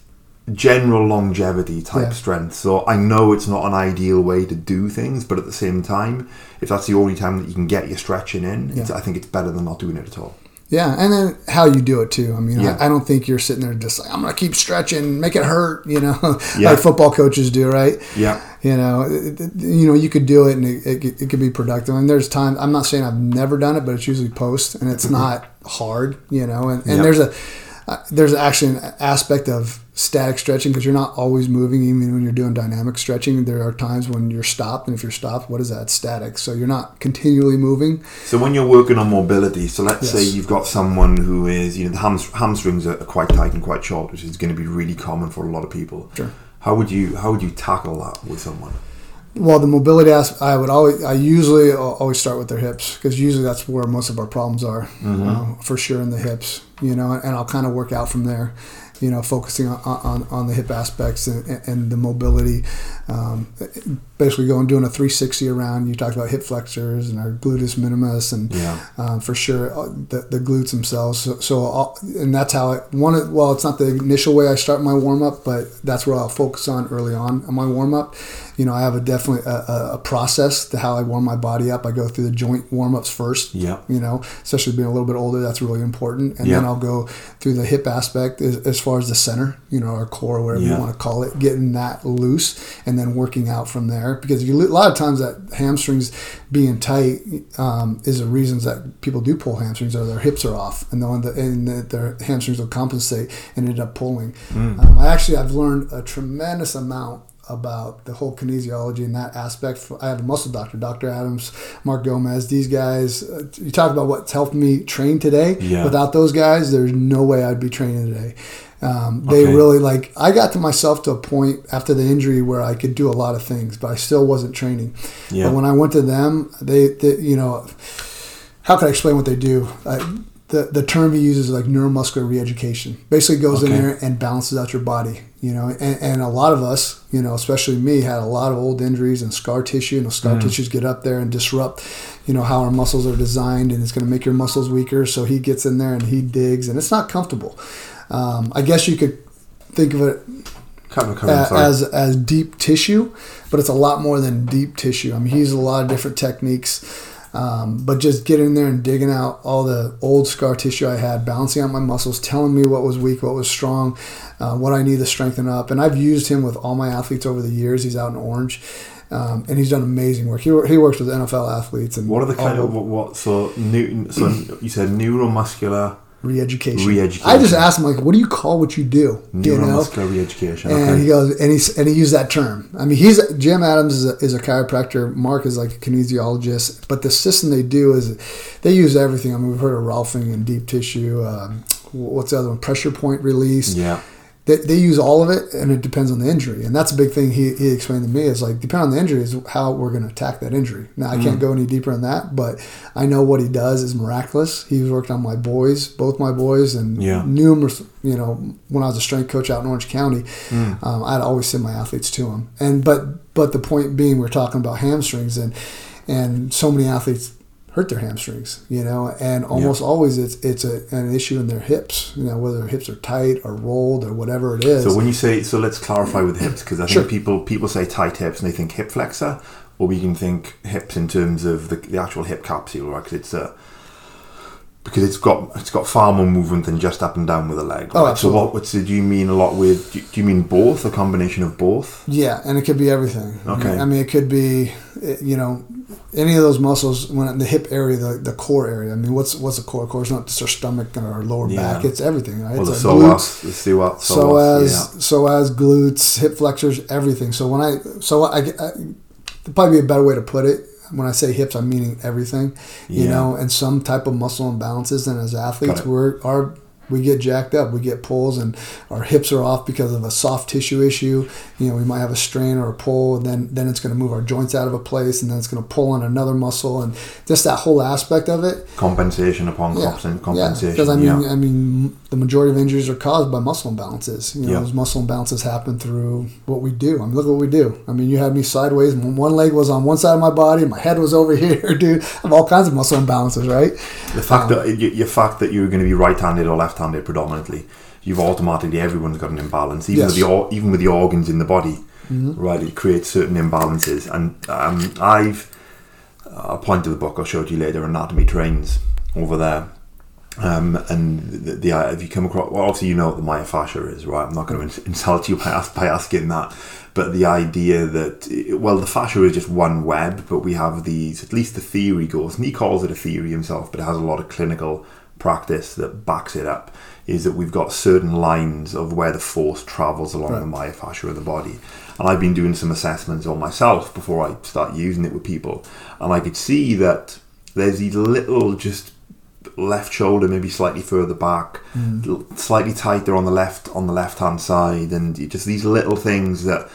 general longevity type Yeah. strength. So I know it's not an ideal way to do things, but at the same time, if that's the only time that you can get your stretching in, it's, Yeah. I think it's better than not doing it at all. Yeah, and then how you do it too. I mean, Yeah. I, I don't think you're sitting there just like I'm gonna keep stretching, make it hurt. You know, like football coaches do, right? Yeah. You know, it- it- you know, you could do it and it, it, it could be productive. And there's times I'm not saying I've never done it, but it's usually post and it's not hard. You know, and, and there's a there's actually an aspect of static stretching because you're not always moving even when you're doing dynamic stretching there are times when you're stopped and if you're stopped what is that static so you're not continually moving So when you're working on mobility, so let's say you've got someone who is, you know, the hams- hamstrings are quite tight and quite short, which is going to be really common for a lot of people. Sure. How would you how would you tackle that with someone? Well, the mobility aspect, I would always, I usually always start with their hips because usually that's where most of our problems are, uh, for sure in the hips, you know, and I'll kind of work out from there, you know, focusing on, on, on the hip aspects and, and the mobility. Um, basically going doing a 360 around. You talked about hip flexors and our gluteus minimus and Yeah. um, for sure uh, the, the glutes themselves. So, so I'll, and that's how I one. of- Well, it's not the initial way I start my warm up, but that's what I'll focus on early on on my warm up. You know, I have a definitely a, a, process to how I warm my body up. I go through the joint warm ups first. Yeah. You know, especially being a little bit older, that's really important. And then I'll go through the hip aspect as, as far as the center. You know, our core, whatever Yeah. you want to call it, getting that loose, and then working out from there. Because you, a lot of times that hamstrings being tight um, is the reasons that people do pull hamstrings or their hips are off, and, the, and the, their hamstrings will compensate and end up pulling. Um, I actually I've learned a tremendous amount about the whole kinesiology and that aspect. I have a muscle doctor, Dr. Adams, Mark Gomez. These guys, uh, you talk about what's helped me train today. Yeah. Without those guys, there's no way I'd be training today. Um, they Okay. really like. I got to myself to a point after the injury where I could do a lot of things, but I still wasn't training. Yeah. But when I went to them, they, they you know, how can I explain what they do? I, the, the term he uses is like neuromuscular reeducation. Basically, goes Okay. in there and balances out your body. You know, and, and a lot of us, you know, especially me, had a lot of old injuries and scar tissue. And the scar tissues get up there and disrupt, you know, how our muscles are designed, and it's going to make your muscles weaker. So he gets in there and he digs, and it's not comfortable. Um, I guess you could think of it Kind of, kind of, a- as as deep tissue, but it's a lot more than deep tissue. I mean, he uses a lot of different techniques, um, but just getting in there and digging out all the old scar tissue I had, balancing out my muscles, telling me what was weak, what was strong, uh, what I need to strengthen up. And I've used him with all my athletes over the years. He's out in Orange. Um, and he's done amazing work. He, he works with NFL athletes and what are the kind of what, what so new so you said neuromuscular re-education. Re-education. I just asked him like, "What do you call what you do?" You know, re-education? And Okay. he goes, and he and he used that term. I mean, he's Jim Adams is a, is a chiropractor. Mark is like a kinesiologist. But the system they do is they use everything. I mean, we've heard of Rolfing and deep tissue. Um, what's the other one? Pressure point release. yeah. They, they use all of it, and it depends on the injury. And that's a big thing he, he explained to me is like, depending on the injury, is how we're going to attack that injury. Now, I Mm. can't go any deeper in that, but I know what he does is miraculous. He's worked on my boys, both my boys, and Yeah. numerous, you know, when I was a strength coach out in Orange County, Mm. um, I'd always send my athletes to him. And, but, but the point being, we're talking about hamstrings, and, and so many athletes hurt their hamstrings, you know, and almost always it's it's a, an issue in their hips, you know, whether their hips are tight or rolled or whatever it is. So when you say so, let's clarify with hips because I think Sure. people people say tight hips and they think hip flexor, or we can think hips in terms of the, the actual hip capsule, right? 'Cause it's a because it's got it's got far more movement than just up and down with a leg. Oh, absolutely. So what, do you mean a lot with? Do, do you mean both? A combination of both? Yeah, and it could be everything. Okay. I mean, it could be, you know, any of those muscles when in the hip area, the, the core area. I mean, what's what's the core? Core is not just our stomach and our lower Yeah. back. It's everything, right? Well, the it's our psoas, the psoas, so as yeah. psoas glutes, hip flexors, everything. So when I so I, I there'd probably be a better way to put it. When I say hips, I'm meaning everything, you know, and some type of muscle imbalances. And as athletes, we're our we get jacked up, we get pulls, and our hips are off because of a soft tissue issue. You know, we might have a strain or a pull, and then then it's going to move our joints out of a place, and then it's going to pull on another muscle, and just that whole aspect of it. compensation upon Yeah, compen- yeah. compensation. Because I mean, yeah. I mean, the majority of injuries are caused by muscle imbalances. You know, Yeah. those muscle imbalances happen through what we do. I mean, look at what we do. I mean, you had me sideways, and one leg was on one side of my body, my head was over here, dude. I have all kinds of muscle imbalances, right? The fact um, that y- your fact that you're going to be right-handed or left-handed predominantly, you've automatically everyone's got an imbalance, even with the even with the organs in the body, mm-hmm. right? It creates certain imbalances, and um, I've uh, I'll point to the book I'll show you later, Anatomy Trains, over there, Um, and the, the if you come across, well, obviously you know what the myofascia is, right? I'm not going to insult you by, by asking that, but the idea that well, the fascia is just one web, but we have these. At least the theory goes, and he calls it a theory himself, but it has a lot of clinical practice that backs it up. Is that we've got certain lines of where the force travels along Right. the myofascia of the body, and I've been doing some assessments on myself before I start using it with people, and I could see that there's these little just left shoulder maybe slightly further back mm. l- slightly tighter on the left on the left hand side and just these little things that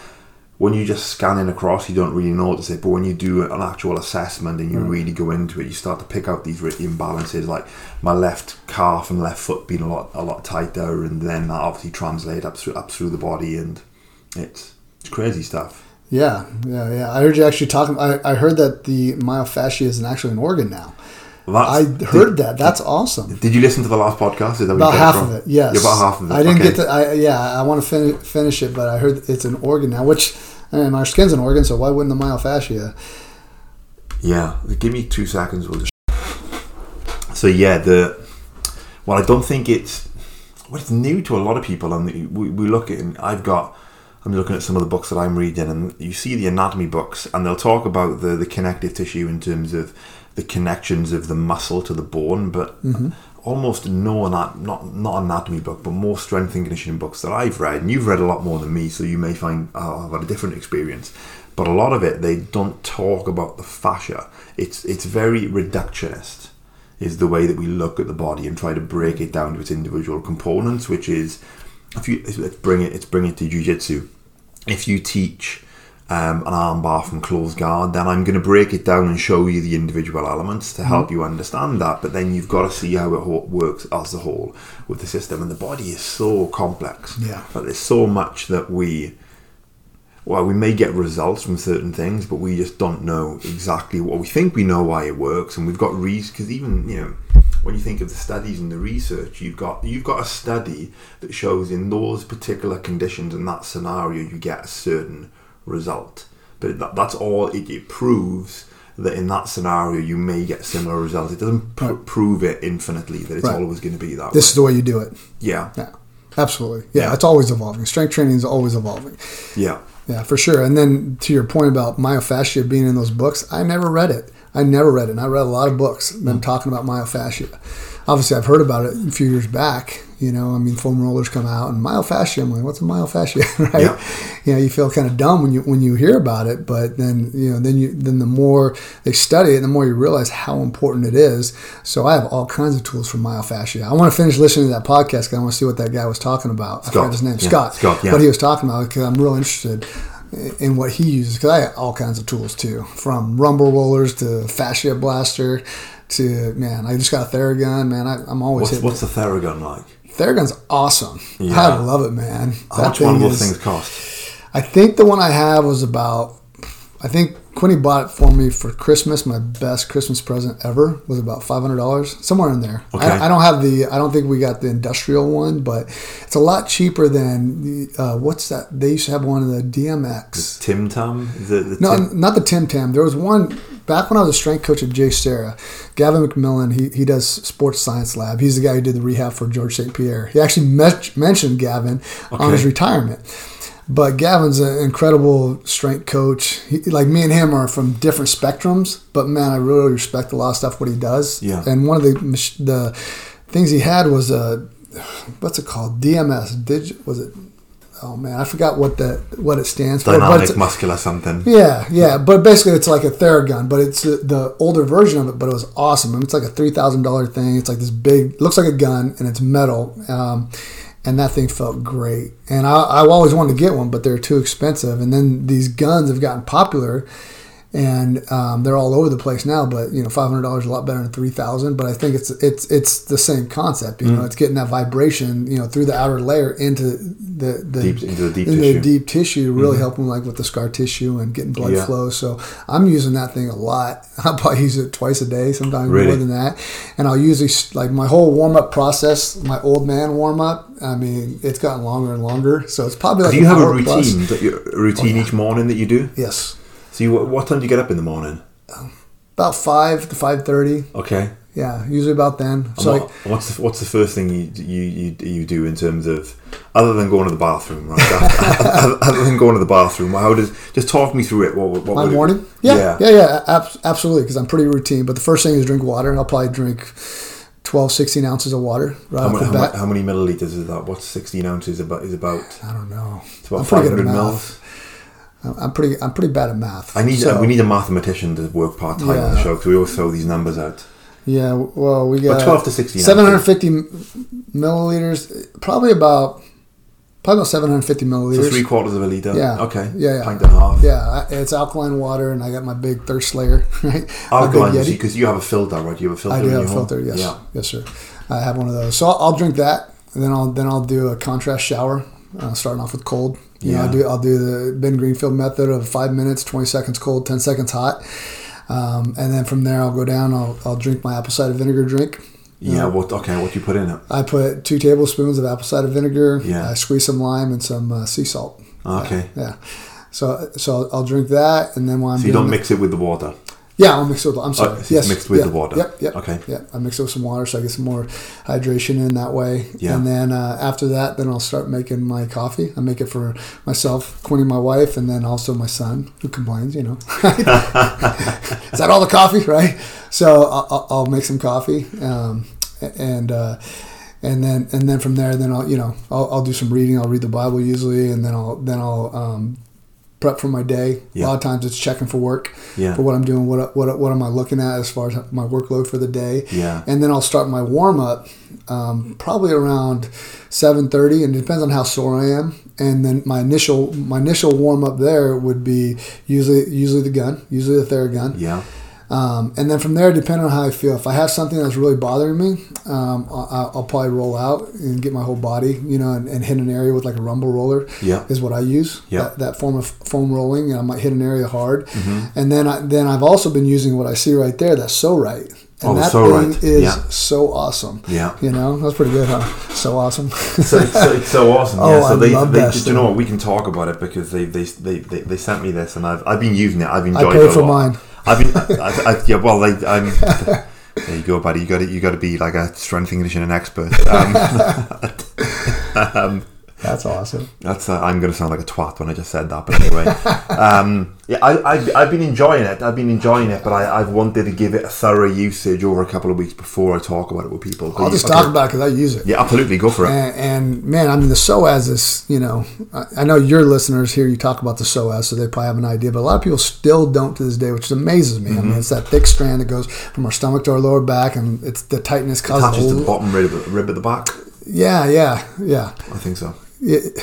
when you're just scanning across you don't really notice it but when you do an actual assessment and you really go into it you start to pick out these imbalances like my left calf and left foot being a lot a lot tighter and then that obviously translate up through up through the body and it's it's crazy stuff Yeah, yeah, yeah. I heard you actually talking. I, I heard that the myofascia is actually an organ now. I heard did, that. That's awesome. did you listen to the last podcast? About half from? of it, yes. Yeah, about half of it. I didn't okay. get to. I yeah, I want to fin- finish it, but I heard it's an organ now. Which mean, our skin's an organ, so why wouldn't the myofascia? Yeah, give me two seconds. We'll just. So yeah, the well, I don't think it's well, it's new to a lot of people, and we, we look at. And I've got. I'm looking at some of the books that I'm reading, and you see the anatomy books, and they'll talk about the the connective tissue in terms of the connections of the muscle to the bone, but mm-hmm. almost no not not anatomy book, but more strength and conditioning books that I've read, and you've read a lot more than me, so you may find oh, I've had a different experience. But a lot of it, they don't talk about the fascia. It's it's very reductionist, is the way that we look at the body and try to break it down to its individual components. Which is, if you let's bring it, let's bring it to jujitsu. If you teach um, an armbar from closed guard, then I'm going to break it down and show you the individual elements to help you understand that. But then you've got to see how it ho- works as a whole with the system. And the body is so complex. Yeah. But there's so much that we, well, we may get results from certain things, but we just don't know exactly what we think we know why it works. And we've got reasons because even you know when you think of the studies and the research, you've got you've got a study that shows in those particular conditions and that scenario you get a certain result. But that, that's all it, it proves that in that scenario you may get similar results. It doesn't pr- prove it infinitely that it's Right. always going to be that This way. is the way you do it. yeah, Yeah, absolutely. Yeah, Yeah. it's always evolving. Strength training is always evolving. yeah, Yeah, for sure. And then to your point about myofascia being in those books, I never read it. I never read it. And I read a lot of books Mm. been talking about myofascia. Obviously, I've heard about it a few years back. You know, I mean, foam rollers come out and myofascia. I'm like, what's a myofascia, right? Yeah. You know, you feel kind of dumb when you when you hear about it, but then you know, then you then the more they study it, the more you realize how important it is. So I have all kinds of tools for myofascia. I want to finish listening to that podcast because I want to see what that guy was talking about. I Scott. forgot his name, Yeah, Scott. Scott, yeah. What he was talking about because I'm real interested in what he uses because I have all kinds of tools too, from rumble rollers to fascia blaster to man. I just got a Theragun, man. I, I'm always What's, hitting. what's the Theragun like? Theragun's awesome. Yeah. I love it, man. How much one of those things cost? I think the one I have was about. I think Quinny bought it for me for Christmas. My best Christmas present ever was about five hundred dollars, somewhere in there. Okay. I, I don't have the. I don't think we got the industrial one, but it's a lot cheaper than the. Uh, what's that? They used to have one of the DMX. Tim Tam? The, the No, Tim- not the Tim Tam. There was one back when I was a strength coach at JSerra. Gavin MacMillan, he, he does sports science lab. He's the guy who did the rehab for George St. Pierre. He actually met, mentioned Gavin on his retirement. But Gavin's an incredible strength coach. He, like me and him are from different spectrums, but man, I really respect a lot of stuff what he does. Yeah. And one of the the things he had was a what's it called? DMS. Dig, was it? Oh man, I forgot what the what it stands for. Dynamic muscular something. yeah, yeah, but basically it's like a Theragun, but it's the, the older version of it. But it was awesome. I mean, it's like a three thousand dollar thing. It's like this big, looks like a gun, and it's metal. Um, and that thing felt great. And I, I always wanted to get one, but they're too expensive. And then these guns have gotten popular, and um, they're all over the place now. But you know, five hundred dollars is a lot better than three thousand. But I think it's it's it's the same concept. You know, it's getting that vibration, you know, through the outer layer into the the Deep- into the deep into tissue. the deep tissue to really help them like with the scar tissue and getting blood Yeah. flow. So I'm using that thing a lot. I probably use it twice a day, sometimes Really? more than that. And I'll usually like my whole warm up process, my old man warm up. I mean, it's gotten longer and longer. So it's probably like Do you have a hour plus. routine that you a routine each morning that you do? Yes, So you, what time do you get up in the morning? about five to five thirty. Okay. yeah. Usually about then. So what- like, what's the, what's the first thing you, you you you do in terms of other than going to the bathroom, right? other, other than going to the bathroom, how does just talk me through it? What, what my would it- morning. Yeah, yeah, yeah, yeah. ab- absolutely, because I'm pretty routine. But the first thing is drink water. And I'll probably drink 12, 16 ounces of water right How, many, how, how many milliliters is that? What's sixteen ounces about? Is about I don't know. it's about I'm five pretty good hundred at mils. I'm pretty. I'm pretty bad at math. I need So, we need a mathematician to work part time on the show because we always throw these numbers out. Yeah. Well, we got 12 to 16 750 milliliters. Probably about. Probably about 750 milliliters. So three quarters of a liter. Yeah. Okay. Yeah, yeah. Pint and a half. Yeah, it's alkaline water, and I got my big thirst slayer, right? Alkaline because you have a filter, right? You have a filter. I do have a your home? filter. Yes, Yeah. yes, sir. I have one of those. So I'll, I'll drink that, and then I'll then I'll do a contrast shower, uh, starting off with cold. You know, Yeah. I do I'll do the Ben Greenfield method of five minutes, twenty seconds cold, ten seconds hot, um, and then from there I'll go down. I'll, I'll drink my apple cider vinegar drink. Yeah. What? Okay. What do you put in it? I put two tablespoons of apple cider vinegar. Yeah. I squeeze some lime and some uh, sea salt. Okay. Yeah. So so I'll drink that, and then while I'm So you don't mix it with the water. Yeah, I'll mix it with. I'm sorry. Oh, yes, mixed with yeah, the water. Yep, yep. Okay. Yeah, I mix it with some water so I get some more hydration in that way. Yeah. And then uh, after that, then I'll start making my coffee. I make it for myself, Quinny, my wife, and then also my son, who complains. You know, is that all the coffee, right? So I'll, I'll- I'll make some coffee, um, and. Uh, and then, and then from there, then I'll, you know, I'll, I'll do some reading. I'll read the Bible usually, and then I'll, then I'll um, prep for my day. Yeah. A lot of times it's checking for work Yeah. for what I'm doing, what what what am I looking at as far as my workload for the day. Yeah. And then I'll start my warm up um, probably around 7:30, and it depends on how sore I am. And then my initial my initial warm up there would be usually usually the gun, usually the Theragun. Yeah. Um, and then from there, depending on how I feel, if I have something that's really bothering me, um, I'll, I'll probably roll out and get my whole body, you know, and, and hit an area with like a rumble roller. Yeah. is what I use. Yeah. that, that form of foam rolling. And I might hit an area hard, Mm-hmm. and then I, then I've also been using what I see right there. That's so right. And Oh, that So thing Right. is Yeah. so awesome. Yeah. You know, that's pretty good, huh? So awesome. so it's so, it's so awesome. Oh. So I they, love they that do you know what? We can talk about it because they they, they, they, they sent me this and I've, I've been using it. I've enjoyed paid it a for lot. mine. I've been I, I, yeah. Well, I'm. There you go, buddy. You got to you got to be like a strength an expert. Um, that's awesome. That's uh, I'm going to sound like a twat when I just said that, but anyway, um, yeah, I, I've, I've been enjoying it. I've been enjoying it, but I, I've wanted to give it a thorough usage over a couple of weeks before I talk about it with people. I'll just talk about it because I use it. Yeah, absolutely, go for it. And, and man, I mean, the psoas is, you know, I, I know your listeners here, you talk about the psoas, so they probably have an idea, but a lot of people still don't to this day, which amazes me. I Mm-hmm. mean, it's that thick strand that goes from our stomach to our lower back, and it's the tightness causes. Attaches to a the bottom rib, rib at the back. Yeah, yeah, yeah. I think so. It,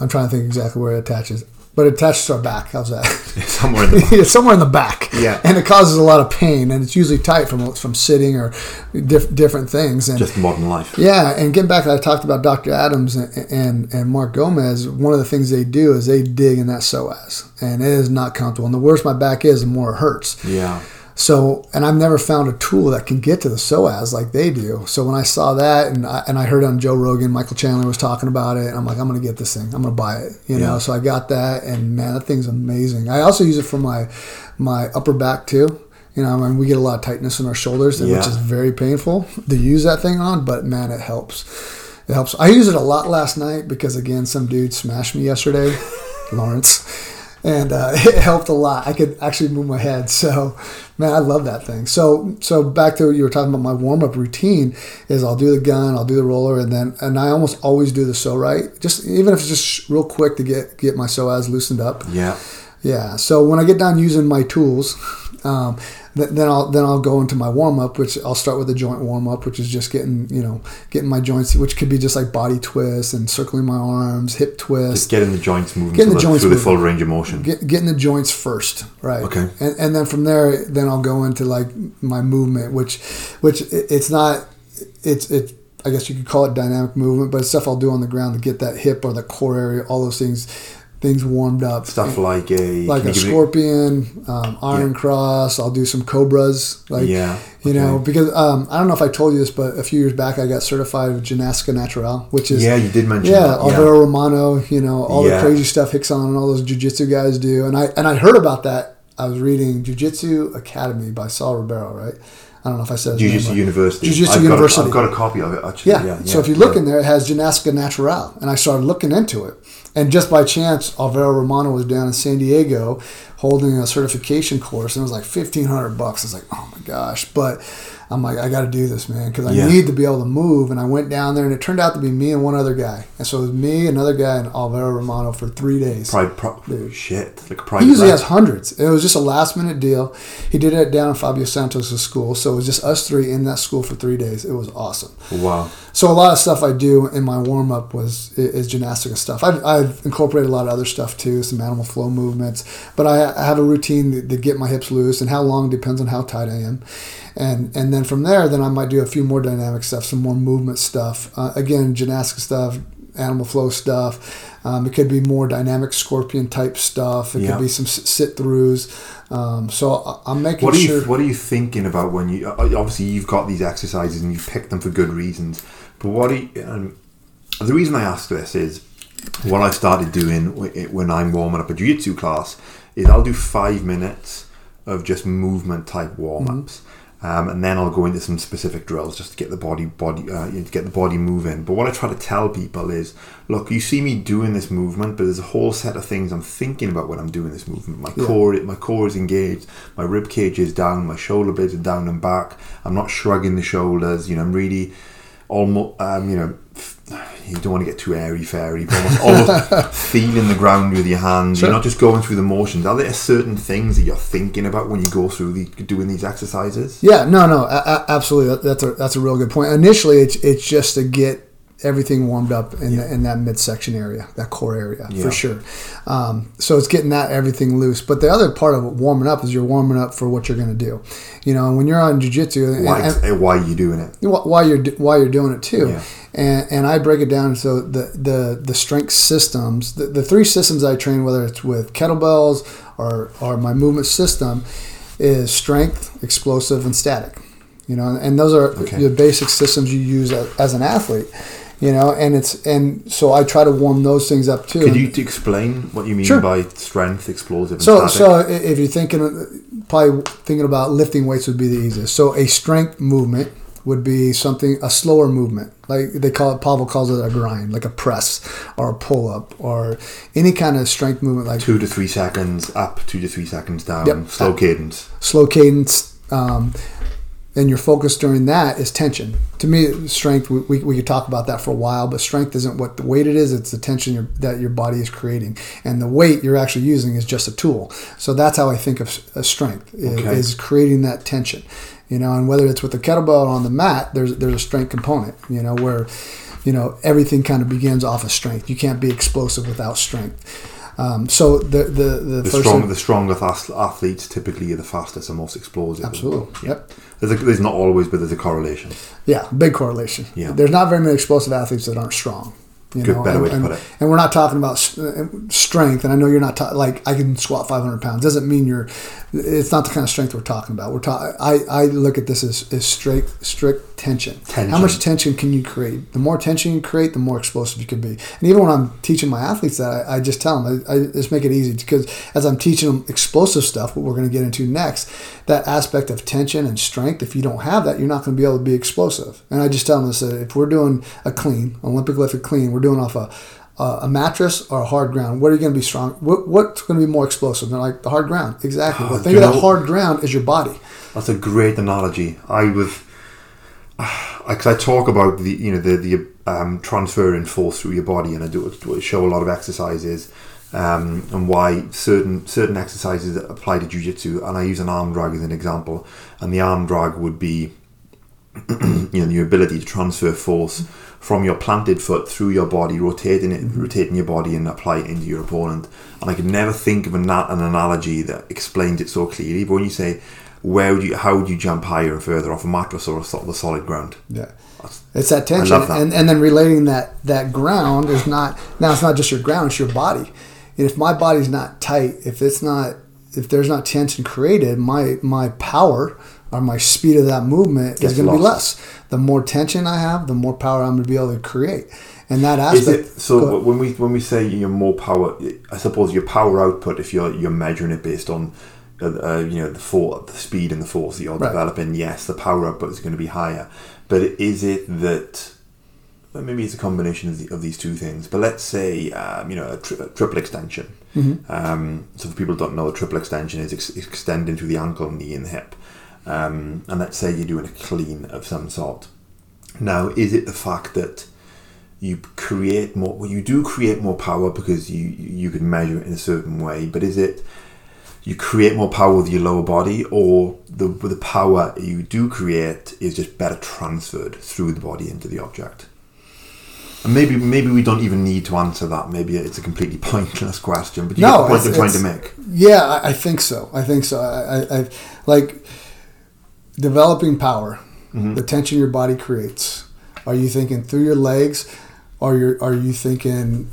I'm trying to think exactly where it attaches, but it attaches to our back. How's that? Somewhere in the back. it's somewhere in the back. Yeah. and it causes a lot of pain, and it's usually tight from from sitting or diff, different things. And Just modern life. Yeah, and getting back, I talked about Dr. Adams and, and and Mark Gomez. One of the things they do is they dig in that psoas, and it is not comfortable. And the worse my back is, the more it hurts. Yeah. So, and I've never found a tool that can get to the psoas like they do. So when I saw that, and I, and I heard on Joe Rogan, Michael Chandler was talking about it, and I'm like, I'm gonna get this thing. I'm gonna buy it. You know. So I got that, and man, that thing's amazing. I also use it for my my upper back too. You know, I mean, we get a lot of tightness in our shoulders, which is very painful to use that thing on. But man, it helps. It helps. I used it a lot last night because again, some dude smashed me yesterday, Lawrence, and uh, it helped a lot. I could actually move my head. So, man, I love that thing. So, so back to what you were talking about. My warm up routine is I'll do the gun, I'll do the roller, and then and I almost always do the Pso-Rite. Just even if it's just real quick to get get my psoas loosened up. Yeah. Yeah. So when I get done using my tools, um, then I'll then I'll go into my warm up, which I'll start with a joint warm up, which is just getting you know getting my joints, which could be just like body twists and circling my arms, hip twist, Just getting the joints moving Getting the the, joints through the full range of motion. get, getting the joints first, right? Okay. And, and then from there, then I'll go into like my movement, which, which it- it's not, it's it. I guess you could call it dynamic movement, but it's stuff I'll do on the ground to get that hip or the core area, all those things, things warmed up. Stuff like a like a you give me- scorpion, um, iron cross. I'll do some cobras. Like Yeah, you know, because um, I don't know if I told you this, but a few years back I got certified with Gymnastica Natural, which is Yeah, you did mention yeah, that. Alvaro Romano. You know, all Yeah. the crazy stuff Rickson and all those jujitsu guys do, and I and I heard about that. I was reading Jiu Jitsu Academy by Saul Ribeiro, right? I don't know if I said his Jiu name. University. Jiu-Jitsu I've University. Got a, I've got a copy of it actually. Yeah. Yeah. So if you look in there, it has Gymnastica Natural, and I started looking into it. And just by chance, Alvaro Romano was down in San Diego holding a certification course, and it was like fifteen hundred bucks. I was like, oh my gosh! But I'm like, I got to do this, man, because I Yeah. need to be able to move. And I went down there, and it turned out to be me and one other guy. And so it was me, another guy, and Alvaro Romano for three days. Private, pro- shit, like private. He usually class. has hundreds. It was just a last minute deal. He did it down in Fabio Santos' school, so it was just us three in that school for three days. It was awesome. Wow. So a lot of stuff I do in my warm up was is gymnastic stuff. I've, I've incorporated a lot of other stuff too, some animal flow movements. But I, I have a routine to, to get my hips loose, and how long depends on how tight I am. And and then from there, then I might do a few more dynamic stuff, some more movement stuff. Uh, again, gymnastic stuff, animal flow stuff. Um, it could be more dynamic scorpion type stuff. It could be some sit throughs. Um, so I- I'm making What are sure. you What are you thinking about when you? uh, Obviously, you've got these exercises and you've picked them for good reasons. But what are you, um, the reason I ask this is what I've started doing when I'm warming up a jiu-jitsu class is I'll do five minutes of just movement type warm-ups. Um, and then I'll go into some specific drills just to get the body body uh, you know, to get the body moving. But what I try to tell people is, look, you see me doing this movement, but there's a whole set of things I'm thinking about when I'm doing this movement. My Yeah. core, my core is engaged, my rib cage is down, my shoulder blades are down and back. I'm not shrugging the shoulders. You know, I'm really almost, um, you know, you don't want to get too airy fairy, but almost, almost feeling the ground with your hands. Sure. You're not just going through the motions. Are there certain things that you're thinking about when you go through the doing these exercises? Yeah, no, no, a- a- absolutely. That, that's a that's a real good point. Initially, it's it's just to get everything warmed up in the, in that midsection area, that core area Yeah. for sure. Um, so it's getting that everything loose. But the other part of warming up is you're warming up for what you're going to do. You know, and when you're on jujitsu, Why, and- why are you doing it? why you're why you're doing it too. Yeah. And and I break it down so the the the strength systems, the, the three systems I train, whether it's with kettlebells or or my movement system, is strength, explosive, and static. You know, and those are Okay. the basic systems you use as, as an athlete. You know, and it's and so I try to warm those things up too. Could you explain what you mean Sure. by strength, explosive, and So, static? so if you're thinking, probably thinking about lifting weights would be the easiest. So, a strength movement would be something a slower movement, like they call it. Pavel calls it a grind, like a press or a pull up or any kind of strength movement, like two to three seconds up, two to three seconds down, Yep. slow cadence. slow cadence. Um, and your focus during that is tension. To me, strength, we, we, we could talk about that for a while, but strength isn't what the weight it is, it's the tension your, that your body is creating. And the weight you're actually using is just a tool. So that's how I think of strength, okay. is creating that tension. You know, and whether it's with the kettlebell or on the mat, there's, there's a strength component, you know, where, you know, everything kind of begins off of strength. You can't be explosive without strength. Um, so the, the, the, The first strong, the strongest ath- athletes typically are the fastest and most explosive. Absolutely. Yep. There's, a, there's not always, but there's a correlation. Yeah, big correlation. Yeah. There's not very many explosive athletes that aren't strong. You Good, better and, way to and, put it. And we're not talking about uh, strength. And I know you're not ta- like I can squat 500 pounds. Doesn't mean you're. It's not the kind of strength we're talking about. We're talking. I, I look at this as, as strict strict tension. Tension. How much tension can you create? The more tension you create, the more explosive you can be. And even when I'm teaching my athletes that, I, I just tell them, I, I just make it easy because as I'm teaching them explosive stuff, what we're going to get into next, that aspect of tension and strength, if you don't have that, you're not going to be able to be explosive. And I just tell them this: if we're doing a clean, Olympic lifted clean, we're doing off a a mattress or a hard ground. What are you going to be strong? What, what's going to be more explosive? They're like the hard ground. Exactly. Oh, well, think of that hard ground as your body. That's a great analogy. I was, because I talk about the you know the the um, transferring force through your body, and I do, do show a lot of exercises, um, and why certain certain exercises apply to jujitsu, and I use an arm drag as an example, and the arm drag would be, you know, your ability to transfer force from your planted foot through your body, rotating it, mm-hmm. rotating your body, and apply it into your opponent. And I could never think of an, an analogy that explains it so clearly. But when you say, where would you, how would you jump higher and further off a mattress or a the solid ground? Yeah. It's that tension, that. and and then relating that that ground is not now. It's not just your ground; it's your body. And if my body's not tight, if it's not, if there's not tension created, my my power or my speed of that movement Gets is going to be less. The more tension I have, the more power I'm going to be able to create. And that Is aspect. it so? When we when we say you're more power, I suppose your power output, if you're you're measuring it based on uh, uh, you know the for the speed and the force that you're Right. developing. Yes, the power output is going to be higher, but is it that? Well, maybe it's a combination of, the, of these two things. But let's say um, you know a, tri- a triple extension. Um, so for people who don't know, a triple extension is ex- extending through the ankle, knee, and hip. Um, and let's say you're doing a clean of some sort. Now, is it the fact that you create more? Well, you do create more power because you you can measure it in a certain way. But is it you create more power with your lower body, or the the power you do create is just better transferred through the body into the object? And maybe maybe we don't even need to answer that. Maybe it's a completely pointless question. But you No, get the point I'm trying to make. Yeah, I, I think so. I think so. I, I, I like developing power, Mm-hmm. the tension your body creates. Are you thinking through your legs, or you are you thinking?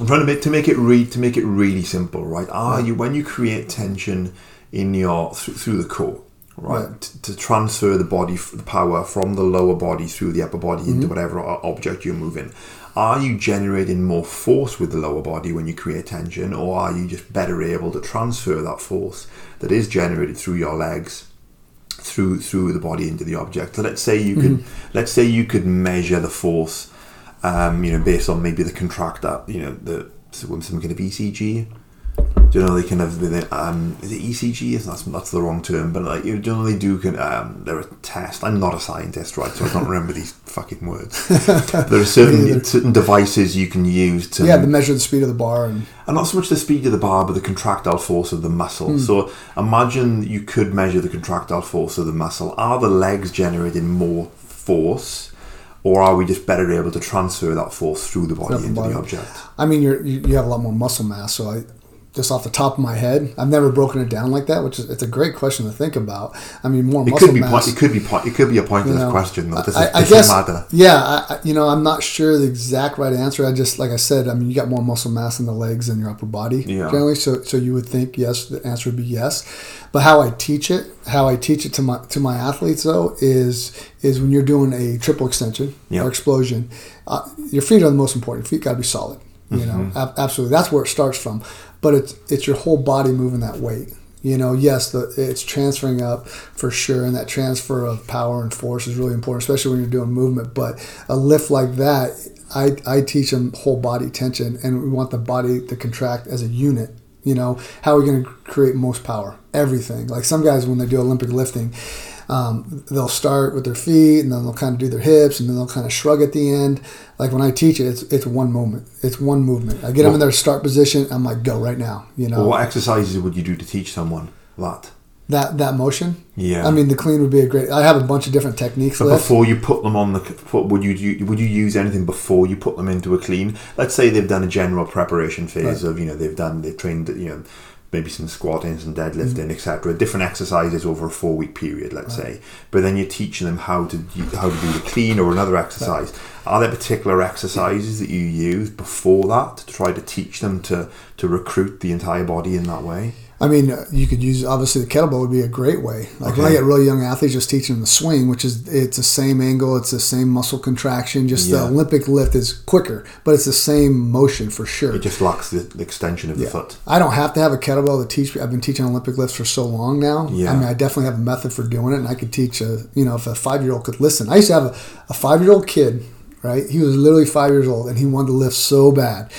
I'm trying to make to make it re, to make it really simple, right? Are you when you create tension in your through, through the core, right? Right. To, to transfer the body f- the power from the lower body through the upper body into whatever object you're moving. Are you generating more force with the lower body when you create tension, or are you just better able to transfer that force that is generated through your legs through through the body into the object. So let's say you could let's say you could measure the force, um, you know, based on maybe the contractor, you know, the so some kind of ECG. Do you know they kind of with it, um, is it ECG? Is that's that's the wrong term, but like you generally do can um, they're a test. I'm not a scientist, right? So I can't remember these fucking words. there are certain certain devices you can use to Yeah, to measure the speed of the bar and and not so much the speed of the bar, but the contractile force of the muscle. Hmm. So imagine you could measure the contractile force of the muscle. Are the legs generating more force, or are we just better able to transfer that force through the body into the object? I mean, you're, you you have a lot more muscle mass. So I, just off the top of my head, I've never broken it down like that, which is it's a great question to think about. I mean, more It muscle could be mass. point, it could be point, it could be a pointless you know, question though. This I, is I this guess, matter. yeah, I, you know, I'm not sure the exact right answer. I just, like I said, I mean, you got more muscle mass in the legs than your upper body Yeah. generally. So, so you would think yes, the answer would be yes. But how I teach it, how I teach it to my to my athletes though, is is when you're doing a triple extension Yeah. or explosion, uh, your feet are the most important. Your feet got to be solid. You Mm-hmm. know, Ab- absolutely. That's where it starts from. But it's it's your whole body moving that weight. You know, yes, the, it's transferring up for sure, and that transfer of power and force is really important, especially when you're doing movement. But a lift like that, I, I teach them whole body tension, and we want the body to contract as a unit. You know, how are we going to create most power? Everything. Like some guys, when they do Olympic lifting, um, they'll start with their feet, and then they'll kind of do their hips, and then they'll kind of shrug at the end. Like when I teach it, it's, it's one moment, it's one movement. I get them in their start position. I'm like, go right now. You know, Well, what exercises would you do to teach someone that? that that motion. Yeah. I mean, the clean would be a great. I have a bunch of different techniques. But before you put them on the, put- would you you- would you use anything before you put them into a clean? Let's say they've done a general preparation phase of you know they've done they've trained you know maybe some squatting, some deadlifting, Mm-hmm. etc. Different exercises over a four week period, let's say. But then you're teaching them how to how to do the clean or another exercise. Are there particular exercises that you use before that to try to teach them to to recruit the entire body in that way? I mean, uh, you could use obviously the kettlebell would be a great way. Like when I get really young athletes, just teaching them the swing, which is it's the same angle, it's the same muscle contraction. Just Yeah. the Olympic lift is quicker, but it's the same motion for sure. It just lacks the, extension of the foot. I don't have to have a kettlebell to teach. I've been teaching Olympic lifts for so long now. Yeah. I mean, I definitely have a method for doing it, and I could teach a you know if a five year old could listen. I used to have a, a five year old kid, right? He was literally five years old, and he wanted to lift so bad.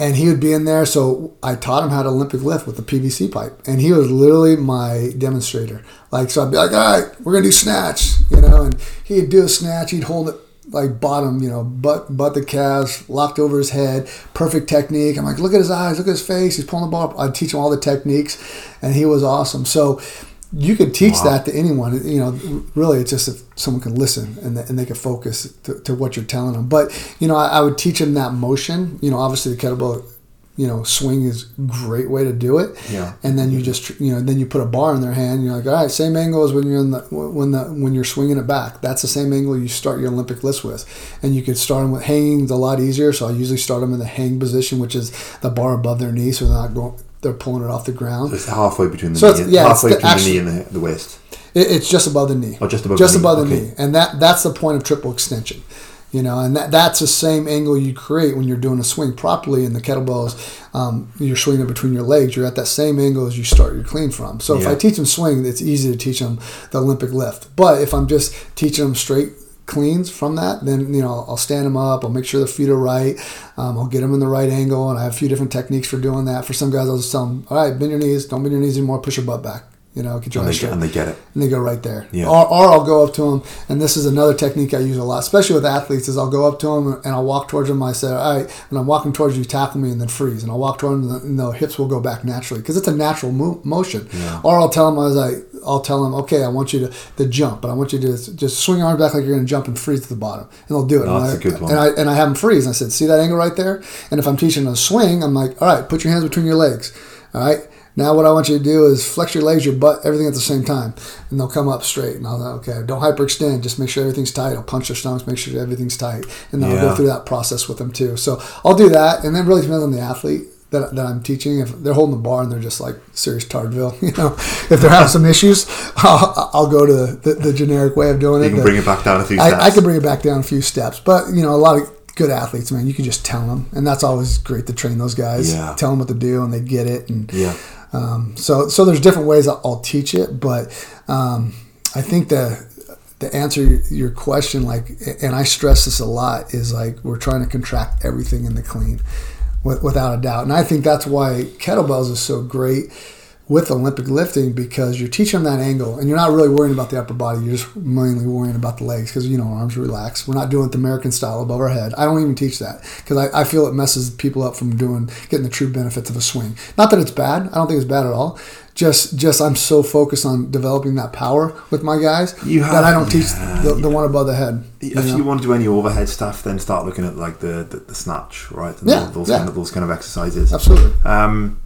And he would be in there, so I taught him how to Olympic lift with the PVC pipe, and he was literally my demonstrator. Like, so I'd be like, "All right, we're gonna do snatch," you know, and he'd do a snatch, he'd hold it like bottom, you know, butt butt the calves, locked over his head, perfect technique. I'm like, look at his eyes, look at his face. He's pulling the ball up. I'd teach him all the techniques, and he was awesome. So you could teach Wow. that to anyone. You know, really, it's just if someone can listen and they, and they can focus to, to what you're telling them. But you know, I, I would teach them that motion. You know, obviously the kettlebell. You know, swing is a great way to do it. Yeah. And then you just, you know, then you put a bar in their hand. And you're like, all right, same angle as when you're in the when the when you're swinging it back. That's the same angle you start your Olympic lifts with. And you could start them with hanging a lot easier. So I usually start them in the hang position, which is the bar above their knee, so they're not going, they're pulling it off the ground. It's halfway between the So knee, and, yeah, halfway the between actual- the knee and the, the waist. It, it's just above the knee. Oh, just above just the knee, Just above the okay. knee, and that that's the point of triple extension. You know, and that, that's the same angle you create when you're doing a swing properly in the kettlebells. Um, you're swinging it between your legs. You're at that same angle as you start your clean from. So if I teach them swing, it's easy to teach them the Olympic lift. But if I'm just teaching them straight cleans from that, then you know I'll stand them up. I'll make sure their feet are right. Um, I'll get them in the right angle, and I have a few different techniques for doing that. For some guys, I'll just tell them, "All right, bend your knees. Don't bend your knees anymore. Push your butt back. You know, get your And they, straight." get, and they get it. and they go right there. Yeah. Or, or I'll go up to them, and this is another technique I use a lot, especially with athletes. Is I'll go up to them and I'll walk towards them. I say, "All right," and I'm walking towards you, tackle me and then freeze, and I'll walk toward them, and the hips will go back naturally because it's a natural mo- motion. Or I'll tell them as I, I'll tell them, "Okay, I want you to, to jump, but I want you to just swing your arms back like you're going to jump and freeze to the bottom," and they'll do it. And that's I, a good one. And I and I have them freeze. And I said, "See that angle right there?" And if I'm teaching them a swing, I'm like, "All right, put your hands between your legs." All right. Now what I want you to do is flex your legs, your butt, everything at the same time, and they'll come up straight. And I'll okay, don't hyperextend. Just make sure everything's tight. I'll punch their stomachs, make sure everything's tight, and then I'll go through that process with them too. So I'll do that, and then really depends on the athlete that, that I'm teaching. If they're holding the bar and they're just like serious tardville, you know, if they're having some issues, I'll, I'll go to the, the, the generic way of doing You it. You can bring it back down a few I, steps. I can bring it back down a few steps, but you know, a lot of good athletes, man, you can just tell them, and that's always great to train those guys. Yeah. Tell them what to do, and they get it. And Yeah. Um, so, so there's different ways I'll, I'll teach it, but um, I think the the answer your question, like, and I stress this a lot, is like we're trying to contract everything in the clean, with, without a doubt. And I think that's why kettlebells is so great with Olympic lifting because you're teaching them that angle, and you're not really worrying about the upper body. You're just mainly worrying about the legs because you know arms relax. We're not doing it the American style above our head. I don't even teach that because I, I feel it messes people up from doing getting the true benefits of a swing. Not that it's bad. I don't think it's bad at all. Just just I'm so focused on developing that power with my guys You that I don't teach yeah, the, the one above the head. you If know? you want to do any overhead stuff, then start looking at like the the, the snatch, right? And Yeah, those yeah. kind of those kind of exercises. Absolutely. Um,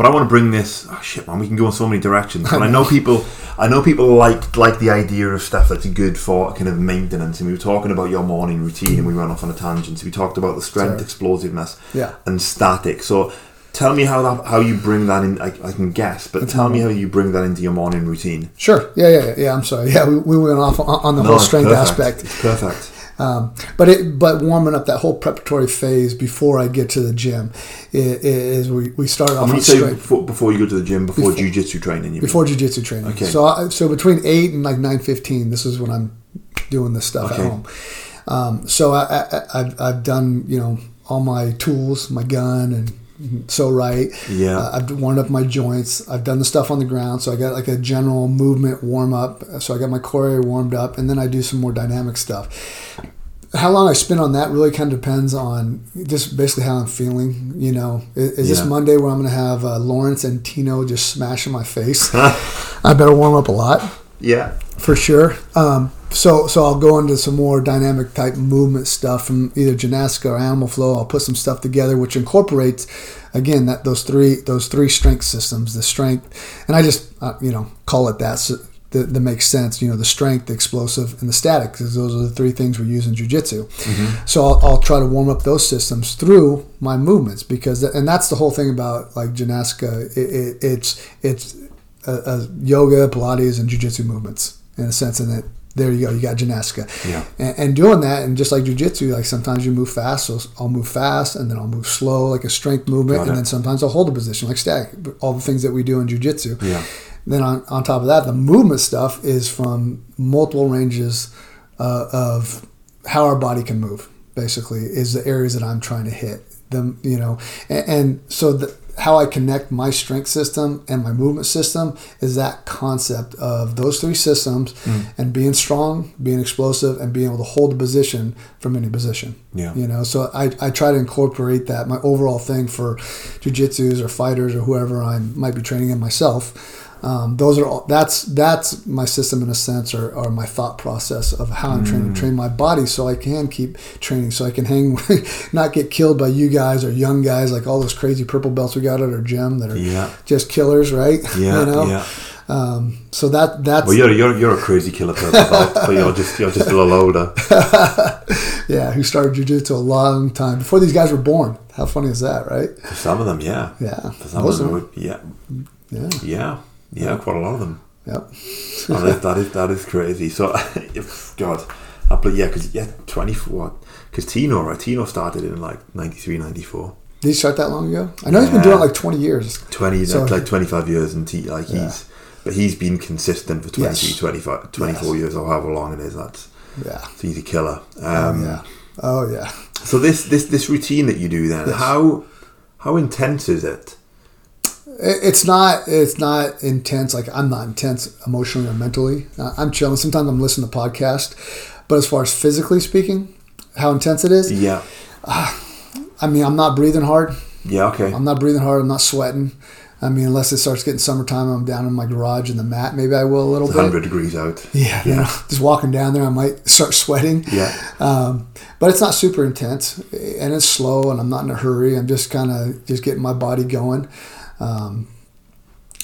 but I want to bring this. Oh shit, man! We can go in so many directions. But I know people. I know people like like the idea of stuff that's good for kind of maintenance. And we were talking about your morning routine, and we went off on a tangent. So we talked about the strength, Sorry. explosiveness, Yeah. and static. So tell me how that how you bring that in. I, I can guess, but tell me mm-hmm. how you bring that into your morning routine. Sure. Yeah, yeah, yeah. yeah I'm sorry. Yeah, we, we went off on, on the No, whole strength perfect. aspect. It's perfect. Um, but it, but warming up that whole preparatory phase before I get to the gym is we, we start off And when on you say before, before you go to the gym, before, Before- jujitsu training, you mean? before jujitsu training. Okay. So I, so between eight and like nine fifteen, this is when I'm doing this stuff Okay. at home. Um, so I, I, I've I've done you know all my tools, my gun, and Pso-Rite. Yeah. Uh, I've warmed up my joints. I've done the stuff on the ground, so I got like a general movement warm up. So I got my core warmed up, and then I do some more dynamic stuff. How long I spend on that really kind of depends on just basically how I'm feeling. You know, is, is this Monday where I'm going to have uh, Lawrence and Tino just smash in my face? I better warm up a lot yeah. for sure. Um, so so I'll go into some more dynamic type movement stuff from either Gymnastica or Animal Flow. I'll put some stuff together which incorporates again that those three those three strength systems, the strength, and I just uh, you know call it that. So, that, that makes sense, you know, the strength, the explosive, and the static, because those are the three things we use in jujitsu. So I'll, I'll try to warm up those systems through my movements, because, and that's the whole thing about like Gymnastica. It, it, it's it's uh, uh, yoga, Pilates, and jujitsu movements in a sense. And that there you go, you got Gymnastica. Yeah. And, and doing that, and just like jujitsu, like sometimes you move fast, so I'll move fast, and then I'll move slow, like a strength movement, and then sometimes I'll hold a position, like static. All the things that we do in jujitsu. Yeah. Then on, on top of that, the movement stuff is from multiple ranges uh, of how our body can move. Basically, is the areas that I'm trying to hit. Them, you know, and, and so the, how I connect my strength system and my movement system is that concept of those three systems mm. and being strong, being explosive, and being able to hold a position from any position. Yeah. You know, so I, I try to incorporate that my overall thing for jujitsus or fighters or whoever I might be training in myself. Um, those are all, that's that's my system in a sense, or, or my thought process of how I'm Mm. trying to train my body, so I can keep training, so I can hang, not get killed by you guys or young guys like all those crazy purple belts we got at our gym that are Yeah. just killers, right? Yeah. you know. Yeah. Um, so that that's Well, you're you're you're a crazy killer purple belt, but you're just you're just a little older. yeah, who started jujitsu a long time before these guys were born. How funny is that, right? For some of them, yeah. Yeah, For some most of them, them. would- yeah, Yeah, yeah, yeah. Quite a lot of them. yep. Oh, that, that is that is crazy. So, if, God, I, but yeah, because yeah, twenty four. Because Tino, right? Tino started in like 93, 94. Did he start that long ago? I know he's been doing it like 20 years. 20 So- like, like 25 years and he, like Yeah. he's but he's been consistent for 23 Yes. 25 24 years or however long it is that's Yeah. so he's a killer Oh, um, yeah. Oh, yeah. so this this this routine that you do then Yes. how how intense is It- It's not. It's not intense. Like I'm not intense emotionally or mentally. Uh, I'm chilling. Sometimes I'm listening to podcast, but as far as physically speaking, how intense it is. yeah I mean, I'm not breathing hard. yeah okay I'm not breathing hard. I'm not sweating. I mean, unless it starts getting summertime, I'm down in my garage in the mat. Maybe I will a little it's bit. 100 degrees out Yeah, you know, just walking down there, I might start sweating. yeah Um, but it's not super intense, and it's slow, and I'm not in a hurry. I'm just kind of just getting my body going. Um,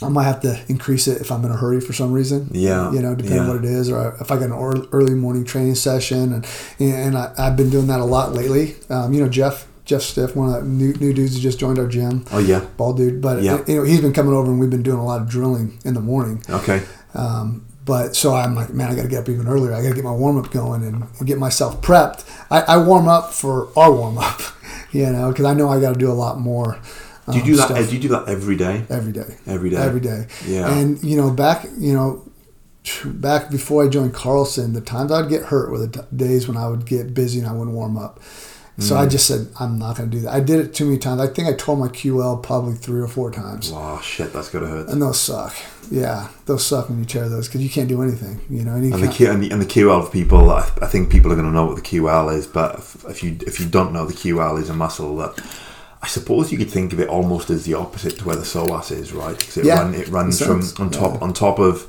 I might have to increase it if I'm in a hurry for some reason. Yeah, you know, depending yeah. what it is, or if I got an early morning training session, and and I, I've been doing that a lot lately. Um, you know, Jeff Jeff Stiff, one of the new, new dudes who just joined our gym, oh yeah bald dude. But Yeah. you know, he's been coming over, and we've been doing a lot of drilling in the morning. okay Um, but so I'm like, man, I got to get up even earlier. I got to get my warm up going and, and get myself prepped. I, I warm up for our warm up, you know, because I know I got to do a lot more. Do you um, do that stuff do you do that every day every day? every day Every day. Yeah. And you know, back you know, back before I joined Carlson, the times I'd get hurt were the t- days when I would get busy and I wouldn't warm up. So Mm. I just said I'm not going to do that. I did it too many times. I think I tore my QL probably three or four times. oh shit that's gotta hurt And those suck. Yeah, those suck when you tear those because you can't do anything. You know, and you and the, Q, and, the, and the QL for people, I, I think people are going to know what the QL is, but if, if you if you don't know, the QL is a muscle that I suppose you could think of it almost as the opposite to where the psoas is, right? 'Cause it, Yeah, run, it runs from on top yeah. on top of.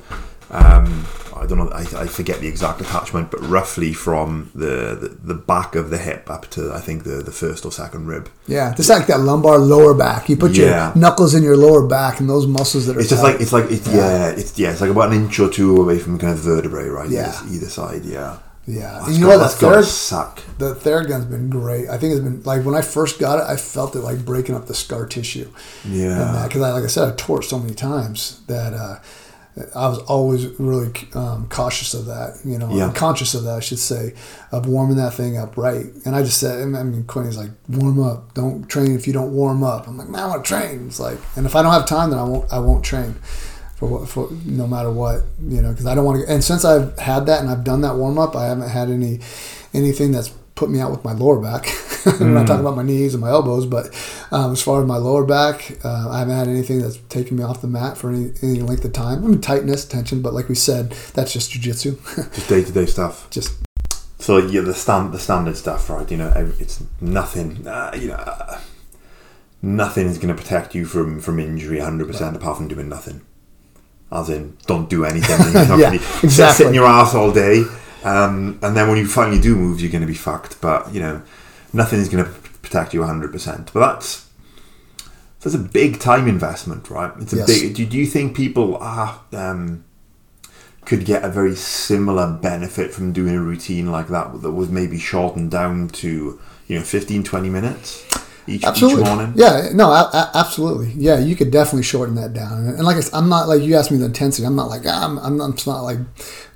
Um, I don't know. I, I forget the exact attachment, but roughly from the, the, the back of the hip up to I think the, the first or second rib. Yeah, it's like that lumbar lower back. You put Yeah. your knuckles in your lower back and those muscles that are. It's just tight. like it's like it's yeah. it's yeah it's like about an inch or two away from kind of vertebrae, right? Yeah. either, either side, yeah. Yeah. And you know what? The to third, suck. the Theragun's been great. I think it's been like when I first got it, I felt it like breaking up the scar tissue. Yeah. because I like I said, I tore it so many times that uh, I was always really um, cautious of that. You know, Yeah. conscious of that, I should say, of warming that thing up right. And I just said, I mean, Quinny's like, warm up. Don't train if you don't warm up. I'm like, man, I want to train. It's like, and if I don't have time, then I won't. I won't train. For what, for no matter what, you know, because I don't want to. And since I've had that and I've done that warm up, I haven't had any anything that's put me out with my lower back. I'm not talking about my knees and my elbows, but um, as far as my lower back, uh, I haven't had anything that's taken me off the mat for any, any length of time. I mean, tightness, tension, but like we said, that's just jujitsu. Just day to day stuff. just So yeah, the stand the standard stuff, right? You know, it's nothing. Uh, you know, uh, nothing is going to protect you from from injury 100 percent apart from doing nothing. As in, don't do anything. and you're not Yeah, gonna sit- Sit in your ass all day, um, and then when you finally do move, you're going to be fucked. But you know, nothing is going to protect you 100 percent. But that's that's a big time investment, right? It's a Yes. big. Do, do you think people are? Um, could get a very similar benefit from doing a routine like that that was maybe shortened down to you know 15 20 minutes each, absolutely, each morning yeah, no, a- a- absolutely, yeah. You could definitely shorten that down. And like I said, I'm not like you asked me the intensity. I'm not like ah, I'm, I'm, I'm not like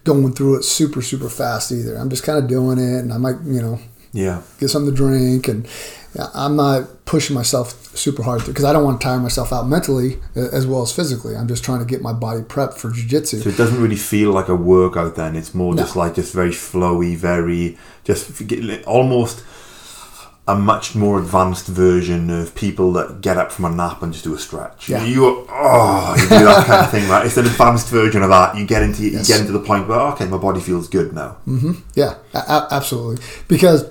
going through it super super fast either. I'm just kind of doing it, and I might you know yeah get something to drink, and I'm not pushing myself super hard because I don't want to tire myself out mentally as well as physically. I'm just trying to get my body prepped for jujitsu. so it doesn't really feel like a workout then it's more No. just like just very flowy very just almost a much more advanced version of people that get up from a nap and just do a stretch. Yeah. You oh, you do that kind of thing, right? It's an advanced version of that. You get into Yes. you get into the point where okay, my body feels good now. Yeah, a- a- absolutely. Because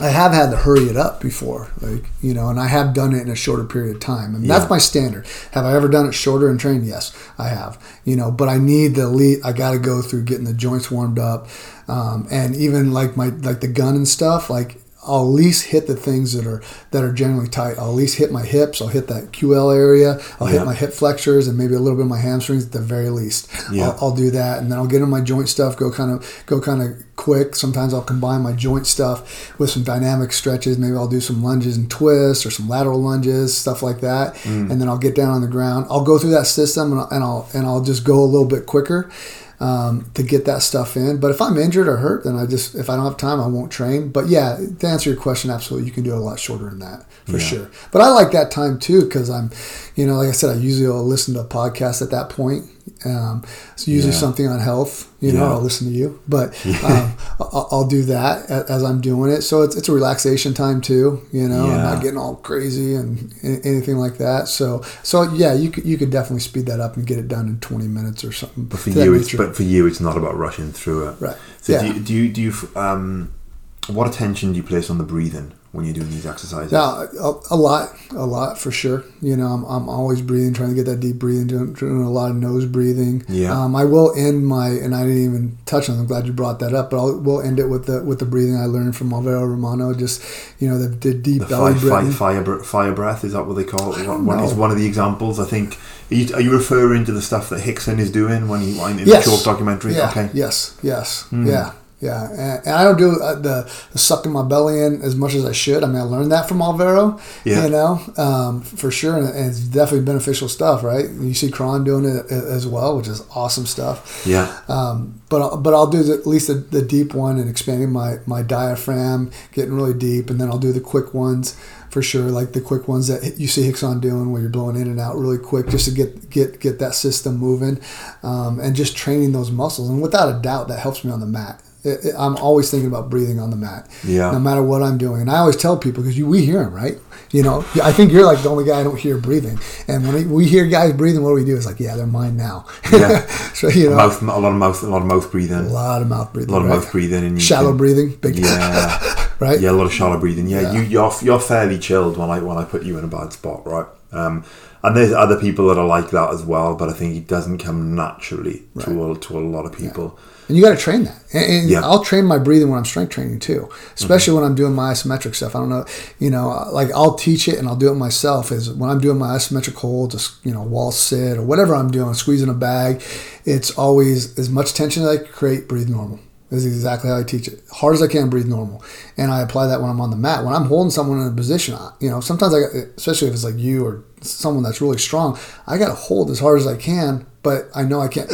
I have had to hurry it up before, like you know, and I have done it in a shorter period of time, and Yeah. that's my standard. Have I ever done it shorter and trained? Yes, I have. You know, but I need the elite. I got to go through getting the joints warmed up, um, and even like my like the gun and stuff. Like I'll at least hit the things that are that are generally tight. I'll at least hit my hips. I'll hit that QL area. I'll Yeah. hit my hip flexors and maybe a little bit of my hamstrings at the very least. Yeah. I'll, I'll do that, and then I'll get in my joint stuff. Go kind of go kind of quick. Sometimes I'll combine my joint stuff with some dynamic stretches. Maybe I'll do some lunges and twists or some lateral lunges, stuff like that. Mm. And then I'll get down on the ground. I'll go through that system and I'll and I'll, and I'll just go a little bit quicker. Um, to get that stuff in. But if I'm injured or hurt, then I just if I don't have time, I won't train. But yeah, to answer your question, absolutely, you can do it a lot shorter than that for Yeah. sure. But I like that time too because I'm, you know, like I said, I usually will listen to a podcast at that point. Um, it's usually Yeah. something on health. You know, Yeah. I'll listen to you, but um, I'll, I'll do that as I'm doing it. So it's, it's a relaxation time too. You know, I'm not getting all crazy and anything like that. So so yeah, you could you could definitely speed that up and get it done in 20 minutes or something. But for you, it's but for you, it's not about rushing through it. Right. So Yeah. do you, do you do you um, what attention do you place on the breathing when you're doing these exercises? Yeah, a, a lot, a lot for sure. You know, I'm, I'm always breathing, trying to get that deep breathing, doing, doing a lot of nose breathing. Yeah. Um, I will end my, and I didn't even touch on. I'm glad you brought that up, but I'll we'll end it with the with the breathing I learned from Alvaro Romano. Just you know, the, the deep The belly fire, fire, fire, br- fire breath is that what they call it? One, know. is one of the examples. I think. Are you, are you referring to the stuff that Rickson is doing when he in Yes. the short documentary? Yeah. Okay. Yes. Yes. Hmm. Yeah. Yeah, and, and I don't do uh, the, the sucking my belly in as much as I should. I mean, I learned that from Alvaro, Yeah. you know, um, for sure, and, and it's definitely beneficial stuff, right? You see Kron doing it as well, which is awesome stuff. Yeah. Um, but I'll- but I'll do the, at least the, the deep one and expanding my my diaphragm, getting really deep, and then I'll do the quick ones for sure, like the quick ones that you see Rickson doing, where you're blowing in and out really quick, just to get get get that system moving, um, and just training those muscles. And without a doubt, that helps me on the mat. It, it- I'm always thinking about breathing on the mat, Yeah. no matter what I'm doing. And I always tell people because we hear them, right? You know, I think you're like the only guy I don't hear breathing. And when we hear guys breathing, what do we do? It's like, yeah, they're mine now. Yeah. so you know, Mouth, a lot of mouth, a lot of mouth breathing. a lot of mouth breathing, A lot of right? mouth breathing and you Shallow can- breathing, big Yeah. right? Yeah, a lot of shallow breathing. Yeah, Yeah. you you're, you're fairly chilled when I when I put you in a bad spot, right? Um, and there's other people that are like that as well, but I think it doesn't come naturally to a, to a lot of people. And you got to train that. And, and Yeah. Mm-hmm. I'll train my breathing when I'm strength training too, especially when I'm doing my isometric stuff. I don't know, you know, like I'll teach it and I'll do it myself. Is when I'm doing my isometric hold, just you know, wall sit or whatever I'm doing, squeezing a bag. It's always as much tension as I can create. Breathe normal. This is exactly how I teach it. Hard as I can, breathe normal, and I apply that when I'm on the mat. When I'm holding someone in a position, I- you know, sometimes I, especially if it's like you or someone that's really strong, I got to hold as hard as I can, but I know I can't.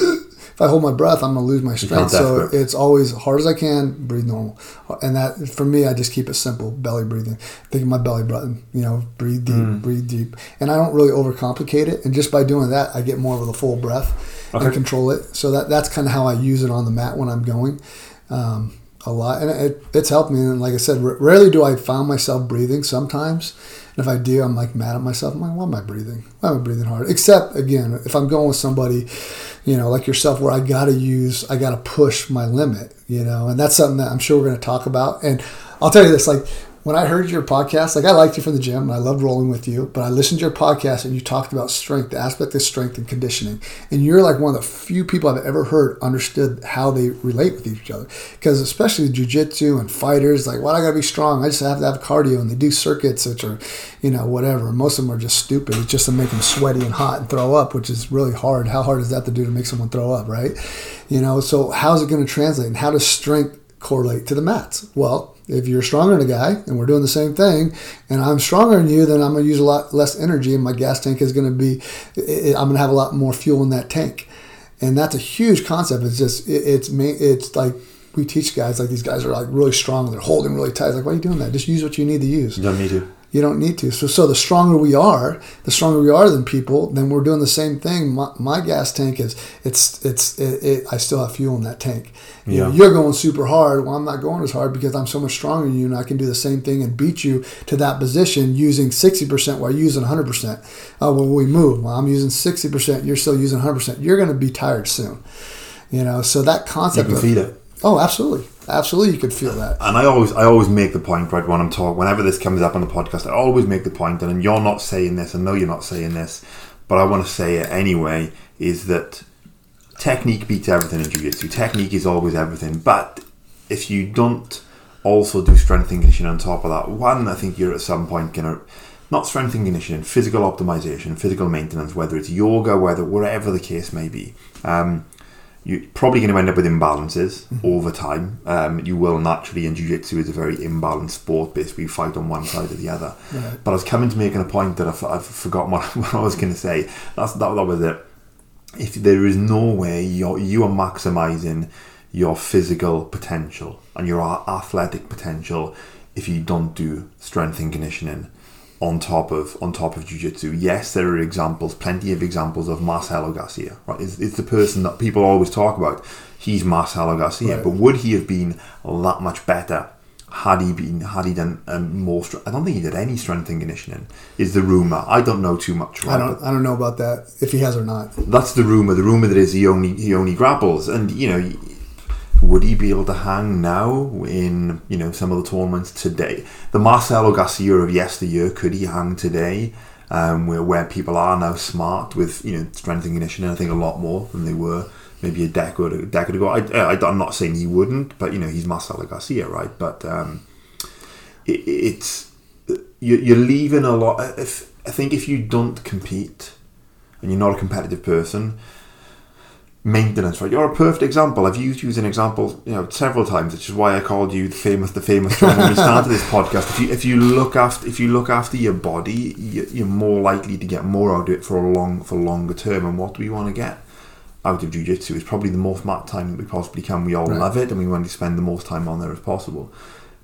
If I hold my breath, I'm gonna lose my strength. So it's always hard as I can, breathe normal, and that for me, I just keep it simple. Belly breathing. Think of my belly button. You know, breathe deep, Mm. breathe deep, and I don't really overcomplicate it. And just by doing that, I get more of the full breath Okay. and control it. So that that's kind of how I use it on the mat when I'm going. Um, a lot, and it, it's helped me. And like I said, r- rarely do I find myself breathing. Sometimes, and if I do, I'm like mad at myself. I'm like, why am I breathing? Why am I breathing hard? Except again, if I'm going with somebody, you know, like yourself, where I gotta use, I gotta push my limit, you know, and that's something that I'm sure we're gonna talk about. And I'll tell you this, like when I heard your podcast, like I liked you from the gym and I loved rolling with you, but I listened to your podcast and you talked about strength, the aspect of strength and conditioning. And you're like one of the few people I've ever heard understood how they relate with each other. Because especially jujitsu and fighters, like, why do I gotta be strong? I just have to have cardio and they do circuits which are, you know, whatever. Most of them are just stupid. It's just to make them sweaty and hot and throw up, which is really hard. How hard is that to do to make someone throw up, right? You know, so how's it gonna translate and how does strength correlate to the mats? Well, if you're stronger than a guy and we're doing the same thing and I'm stronger than you, then I'm going to use a lot less energy and my gas tank is going to be, I'm going to have a lot more fuel in that tank. And that's a huge concept. It's just it, it's it's like, we teach guys like these guys are like really strong they're holding really tight. It's like, why are you doing that? Just use what you need to use. You need to. You don't need to. So, so the stronger we are, the stronger we are than people, then we're doing the same thing. My, my gas tank is, it's, it's, it, it, I still have fuel in that tank. You know, you're going super hard. Well, I'm not going as hard because I'm so much stronger than you, and I can do the same thing and beat you to that position using 60% while you're using 100%. Uh, when we move, well, I'm using 60%, you're still using 100%. You're going to be tired soon. You know, so that You concept. can of- feel it. Oh, absolutely, absolutely, you could feel that. And I always, I always make the point, right, when I'm talking, whenever this comes up on the podcast, I always make the point, and you're not saying this, I know you're not saying this, but I want to say it anyway, is that technique beats everything in jiu-jitsu. Technique is always everything, but if you don't also do strength and conditioning on top of that, one, I think you're at some point gonna not strength and conditioning, physical optimization, physical maintenance, whether it's yoga, whether whatever the case may be. Um, you're probably going to end up with imbalances over time. Um, you will naturally, and jiu-jitsu is a very imbalanced sport. Basically, you fight on one side or the other. Right. But I was coming to making a point that I've, I've forgotten what, what I was going to say. That's that, that was it. if there is no way you're you are maximizing your physical potential and your athletic potential if you don't do strength and conditioning on top of on top of jiu-jitsu yes there are examples plenty of examples of Marcelo Garcia right it's, it's the person that people always talk about he's Marcelo Garcia Right. but would he have been that much better had he been had he done um, more stre- I don't think he did any strength and conditioning is the rumor I don't know too much I don't I don't know about that if he has or not. that's the rumor. The rumor that is he only he only grapples, and you know, would he be able to hang now in you know some of the tournaments today? The Marcelo Garcia of yesteryear could he hang today? Um, where where people are now smart with you know strength and conditioning, I think a lot more than they were maybe a decade a decade ago. I, I I'm not saying he wouldn't, but you know he's Marcelo Garcia, right? But um, it, it's you- you're leaving a lot. If I think if you don't compete and you're not a competitive person, maintenance, right? You're a perfect example. I've used you as an example, you know, several times, which is why I called you the famous, the famous when we started this podcast. If you if you look after if you look after your body, you- you're more likely to get more out of it for a long for longer term. And what do we want to get? Out of jiu-jitsu is probably the most of time that we possibly can. We all Right. love it, and we want to spend the most time on there as possible.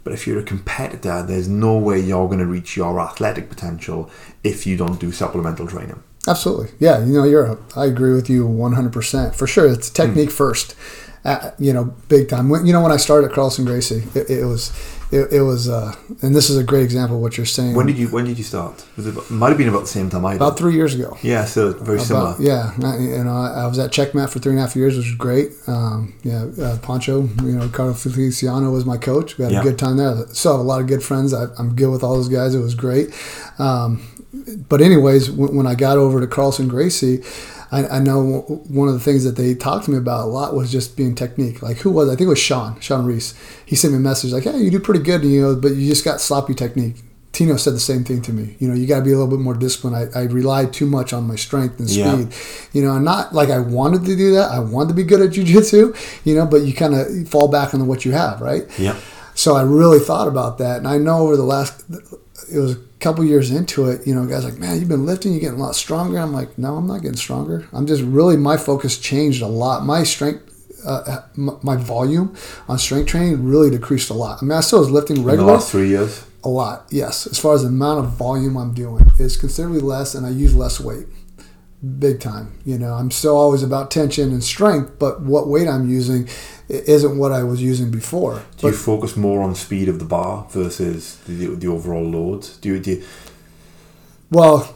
But if you're a competitor, there's no way you're going to reach your athletic potential if you don't do supplemental training. Absolutely. Yeah, you know, you're I agree with you 100%. For sure, it's technique first. Uh, you know, big time. When, you know, when I started at Carlson Gracie, it, it was it, it was uh, and this is a great example of what you're saying. When did you When did you start? Was it about- might have been about the same time I did. about 3 years ago. Yeah, so very similar. About, yeah, I- you know, I I was at Checkmat for three and a half years, which was great. Um, yeah, uh, Poncho, you know, Carlo Feliciano was my coach. We had Yeah. a good time there. So a lot of good friends. I, I'm good with all those guys. It was great. Um, but anyways, when, when I got over to Carlson Gracie, I, I know one of the things that they talked to me about a lot was just being technique. Like who was? I think it was Sean, Sean Reese. He sent me a message like, "Hey, you do pretty good, you know, but you just got sloppy technique." Tino said the same thing to me. You know, you got to be a little bit more disciplined. I, I relied too much on my strength and Yeah. speed. You know, and not like I wanted to do that. I wanted to be good at jujitsu. You know, but you kind of fall back on what you have, right? Yeah. So I really thought about that, and I know over the last, it was a couple years into it. You know, guys like, man, you've been lifting, you're getting a lot stronger. I'm like, no, I'm not getting stronger. I'm just really my focus changed a lot. My strength. Uh, my volume on strength training really decreased a lot. I mean, I still was lifting In the regularly, last three years. a lot, yes. As far as the amount of volume I'm doing, it's considerably less, and I use less weight, big time. You know, I'm still always about tension and strength, but what weight I'm using isn't what I was using before. Do you focus more on speed of the bar versus the, the overall load? Do you, do you, well,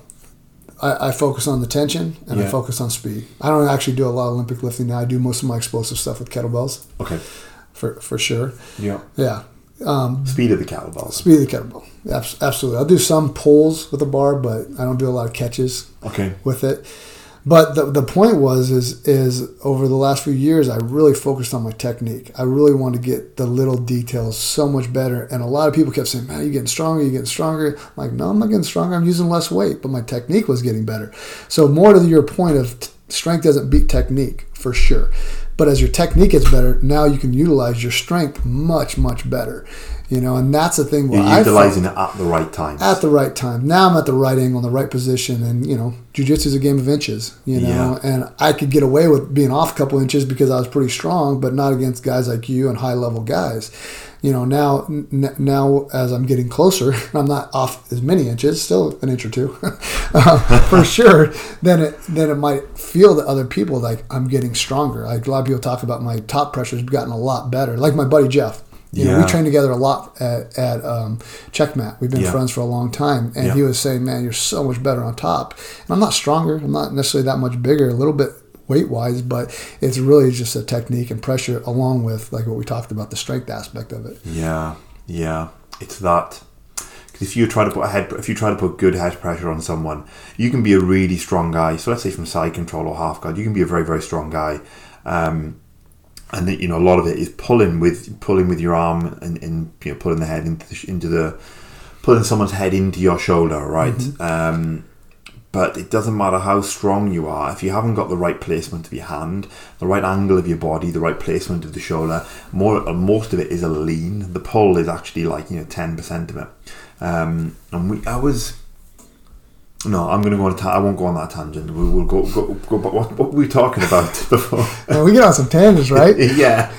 I, I focus on the tension and I focus on speed. I don't actually do a lot of Olympic lifting now. I do most of my explosive stuff with kettlebells, okay? for for sure. Yeah. Yeah. Um, Speed of the kettlebell. speed of the kettlebell, absolutely. I'll do some pulls with a bar, but I don't do a lot of catches. Okay. with it. But the, the point was is is over the last few years I really focused on my technique. I really wanted to get the little details so much better. And a lot of people kept saying, "Man, you're getting stronger. You're getting stronger." I'm like, no, I'm not getting stronger. I'm using less weight, but my technique was getting better. So more to your point of t- strength doesn't beat technique for sure. But as your technique gets better, now you can utilize your strength much much better. You know, and that's the thing. Where You're utilizing it at the right time. at the right time. Now I'm at the right angle, in the right position, and you know, jujitsu is a game of inches. You know, Yeah. and I could get away with being off a couple inches because I was pretty strong, but not against guys like you and high level guys. You know, now n- now as I'm getting closer, I'm not off as many inches, still an inch or two, uh, for sure. Then it then it might feel to other people like I'm getting stronger. Like a lot of people talk about my top pressure's gotten a lot better. Like my buddy Jeff. You know, Yeah. we trained together a lot at, at um, Checkmat. We've been Yeah. friends for a long time, and Yeah. he was saying, "Man, you're so much better on top." And I'm not stronger. I'm not necessarily that much bigger. A little bit weight wise, but it's really just a technique and pressure, along with like what we talked about, the strength aspect of it. Yeah, yeah. It's that. Because if you try to put a head, if you try to put good head pressure on someone, you can be a really strong guy. So let's say from side control or half guard, you can be a very very strong guy. Um, and you know a lot of it is pulling with pulling with your arm and, and you know pulling the head into the, into the pulling someone's head into your shoulder, right? Um, but it doesn't matter how strong you are if you haven't got the right placement of your hand, the right angle of your body, the right placement of the shoulder. More, most of it is a lean. The pull is actually like you know ten percent of it. Um, and we, I was No, I'm going to go on a ta- I won't go on that tangent. We'll, we'll go, go, go. But what, what were we talking about before? Well, we get on some tangents, right? yeah.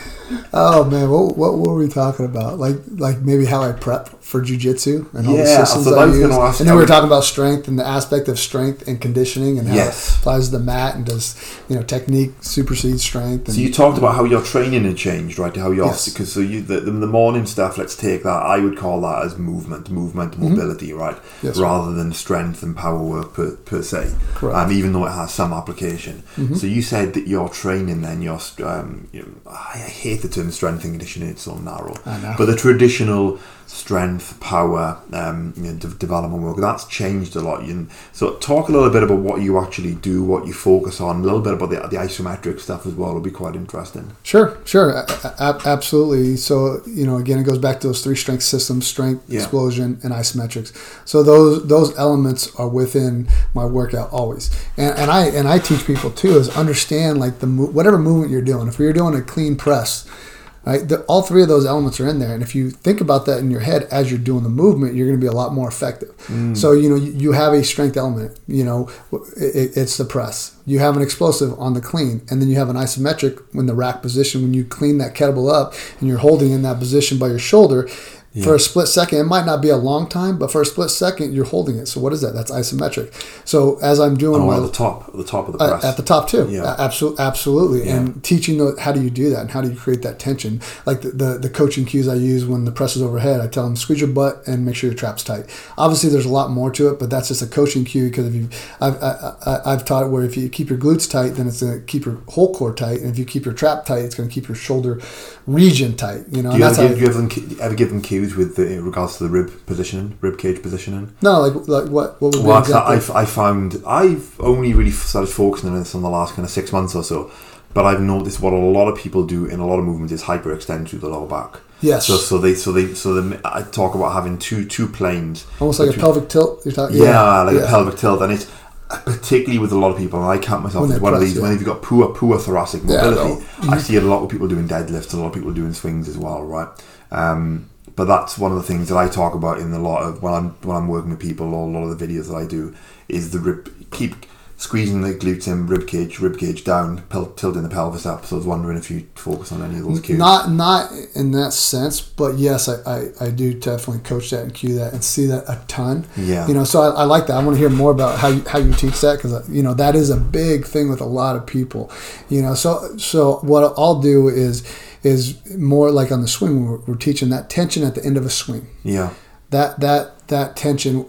Oh man, what, what were we talking about? Like like maybe how I prep for jujitsu and all the systems so I use. and then we were talking about strength and the aspect of strength and conditioning and how Yes. it applies to the mat and does you know technique supersedes strength. And So you talked about how your training had changed, right? How your Yes. because so you the, the, the morning stuff. Let's take that. I would call that as movement, movement, mobility, right? Mm-hmm. Yes, sir. Rather than strength and power work per, per se. Correct. Mm-hmm. Um, even though it has some application. So you said that your training then your um, you know, I hate the term strength and conditioning. It's so narrow. I know. But the traditional strength, power, um, you know, de- development work that's changed a lot. You, so talk a little bit about what you actually do, what you focus on, a little bit about the, the isometric stuff as well. It'll be quite interesting. Sure, sure, a- a- absolutely. So you know, again, it goes back to those three strength systems: strength, Yeah. explosion, and isometrics. So those those elements are within my workout always, and, and I and I teach people too is understand like the whatever movement you're doing. If you're doing a clean press. Right, the, all three of those elements are in there, and if you think about that in your head as you're doing the movement, you're going to be a lot more effective. Mm. So you know you, you have a strength element. You know, it, it's the press. You have an explosive on the clean, and then you have an isometric when the rack position when you clean that kettlebell up and you're holding in that position by your shoulder. For a split second, it might not be a long time, but for a split second, you're holding it. So what is that? That's isometric. So as I'm doing Oh, my at the top, at the top of the uh, press. at the top too. Yeah. absolutely, absolutely. Yeah. And teaching the, how do you do that and how do you create that tension? Like the, the the coaching cues I use when the press is overhead, I tell them squeeze your butt and make sure your trap's tight. Obviously, there's a lot more to it, but that's just a coaching cue because if you, I've I, I, I've taught where if you keep your glutes tight, then it's to keep your whole core tight, and if you keep your trap tight, it's going to keep your shoulder region tight. You know, do you that's ever, how give, do you ever, give them, ever give them cues with the, in regards to the rib positioning, rib cage positioning? no, like like what what would Well, example? I've, I found I've only really started focusing on this in the last kind of six months or so, but I've noticed what a lot of people do in a lot of movements is hyperextend through the lower back. Yes. So so they so they so they, I talk about having two two planes. Almost like a pelvic tilt. You're talking, Yeah, like yeah. a pelvic tilt, and it's particularly with a lot of people. And I count myself as one of these. yeah. When you've got poor poor thoracic Yeah, I mobility. I see a lot of people doing deadlifts, a lot of people doing swings as well, right? Um, but that's one of the things that I talk about in a lot of when I'm when I'm working with people or a lot of the videos that I do is the rib keep squeezing the glutes in, rib cage, rib cage down, pel- tilting the pelvis up. So I was wondering if you focus on any of those cues. Not not in that sense, but yes, I, I, I do definitely coach that and cue that and see that a ton. Yeah. You know, so I, I like that. I want to hear more about how you, how you teach that because you know that is a big thing with a lot of people. You know, so so what I'll do is is more like on the swing. We're, we're teaching that tension at the end of a swing. yeah, That that that tension.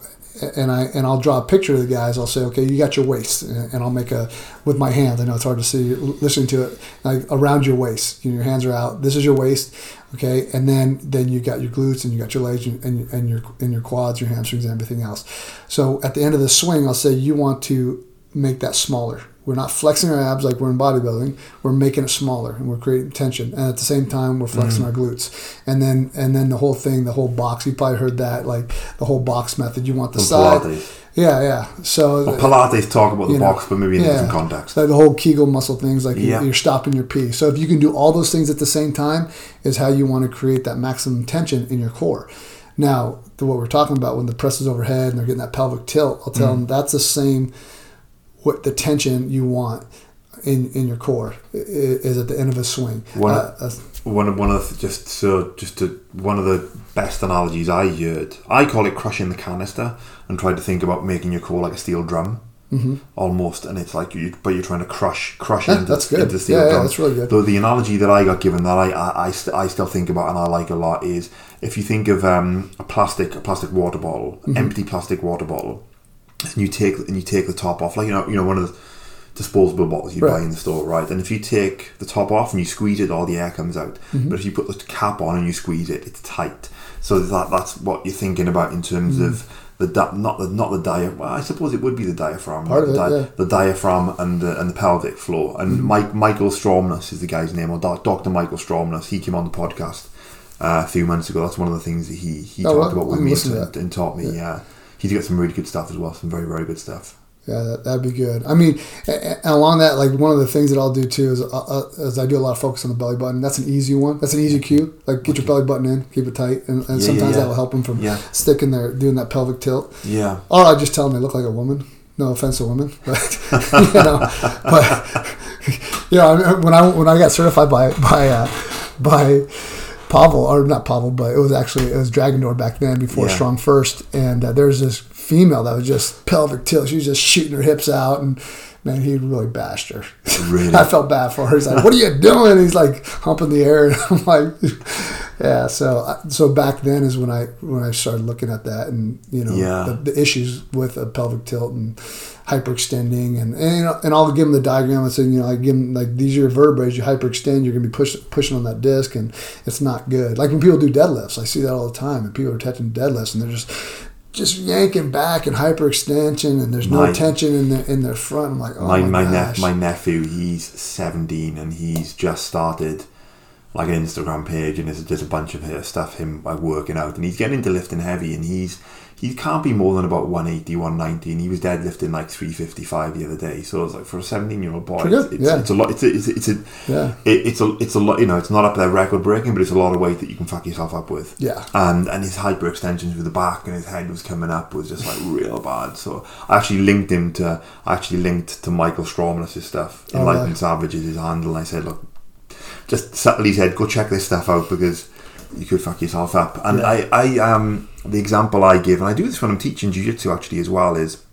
And I and I'll draw a picture of the guys. I'll say, okay, you got your waist, and I'll make a with my hands. I know it's hard to see listening to it, like around your waist. You know, your hands are out. This is your waist, okay, and then then you got your glutes and you got your legs and, and, and your and your quads, your hamstrings, and everything else. So at the end of the swing, I'll say you want to make that smaller. We're not flexing our abs like we're in bodybuilding. We're making it smaller and we're creating tension. And at the same time, we're flexing mm. our glutes. And then and then the whole thing, the whole box. You probably heard that, like the whole box method. You want the From side. Pilates. Yeah, yeah. So Well, Pilates talk about the know, box, but maybe in a different context. like the whole Kegel muscle things, like Yeah. you're stopping your pee. So if you can do all those things at the same time, is how you want to create that maximum tension in your core. Now, the, what we're talking about when the press is overhead and they're getting that pelvic tilt, I'll tell mm. them that's the same. What the tension you want in in your core is at the end of a swing. One- Uh, uh, one of one of the, just so just to one of the best analogies I heard. I call it crushing the canister and try to think about making your core like a steel drum. Mm-hmm. Almost, and it's like you, but you're trying to crush, crush Yeah, into, that's good. into steel Yeah, yeah, that's really good. The, the analogy that I got given that I, I, I, st- I still think about and I like a lot is if you think of um, a plastic, a plastic water bottle, Mm-hmm. empty plastic water bottle, and you take and you take the top off, like you know, you know, one of the disposable bottles you Right. buy in the store, right? And if you take the top off and you squeeze it, all the air comes out. Mm-hmm. But if you put the cap on and you squeeze it, it's tight. So that that's what you're thinking about in terms Mm-hmm. of the di- not the not the diaphragm. Well, I suppose it would be the diaphragm, Part of the, it, di- yeah. the diaphragm and the and the pelvic floor. And Mm-hmm. Mike Michael Stromness is the guy's name, or Doctor Michael Stromness. He came on the podcast uh, a few months ago. That's one of the things that he he Oh, talked well, about with I'm me and, and taught me. Yeah. He's got some really good stuff as well. Some very very good stuff. Yeah, that, that'd be good. I mean, and along that, like one of the things that I'll do too is, uh, uh, is I do a lot of focus on the belly button. That's an easy one. That's an easy cue. Like get your belly button in, keep it tight, and, and Yeah, sometimes yeah, yeah. that will help them from sticking there, doing that pelvic tilt. Yeah. Or I just tell them they look like a woman. No offense to women, but you know, but you know, when I when I got certified by by uh, by Pavel or not Pavel, but it was actually it was Dragon Door back then before Yeah. Strong First, and uh, there's this female that was just pelvic tilt. She was just shooting her hips out, and man, he really bashed her. Really? I felt bad for her. He's like, "What are you doing?" He's like humping the air, and I'm like, "Yeah." So uh, so back then is when I when I started looking at that, and you know Yeah. the, the issues with a pelvic tilt and hyperextending, and and, you know, and I'll give him the diagram and say, you know, I give them like these are your vertebrae. You hyperextend, you're gonna be push, pushing on that disc, and it's not good. Like when people do deadlifts, I see that all the time, and people are touching deadlifts, and they're just just yanking back and hyperextension, and there's no My- tension in their in their front. I'm like, oh my my, my, nep- my nephew, he's 17 and he's just started like an Instagram page and there's just a bunch of his stuff him like working out and he's getting into lifting heavy and he's he can't be more than about 180 190 and he was deadlifting like 355 the other day so it's like for a 17 year old boy it's, it's, yeah. it's a lot it's a, it's a, it's a Yeah. it, it's a it's a lot you know it's not up there record breaking but it's a lot of weight that you can fuck yourself up with Yeah. and and his hyperextensions with the back and his head was coming up was just like real bad. So I actually linked him to I actually linked to Michael Stromness' stuff. Oh, Enlightened right. Savage is his handle and I said, Look, just subtly said, Go check this stuff out because you could fuck yourself up. And I, I um the example I give, and I do this when I'm teaching jiu-jitsu actually as well, is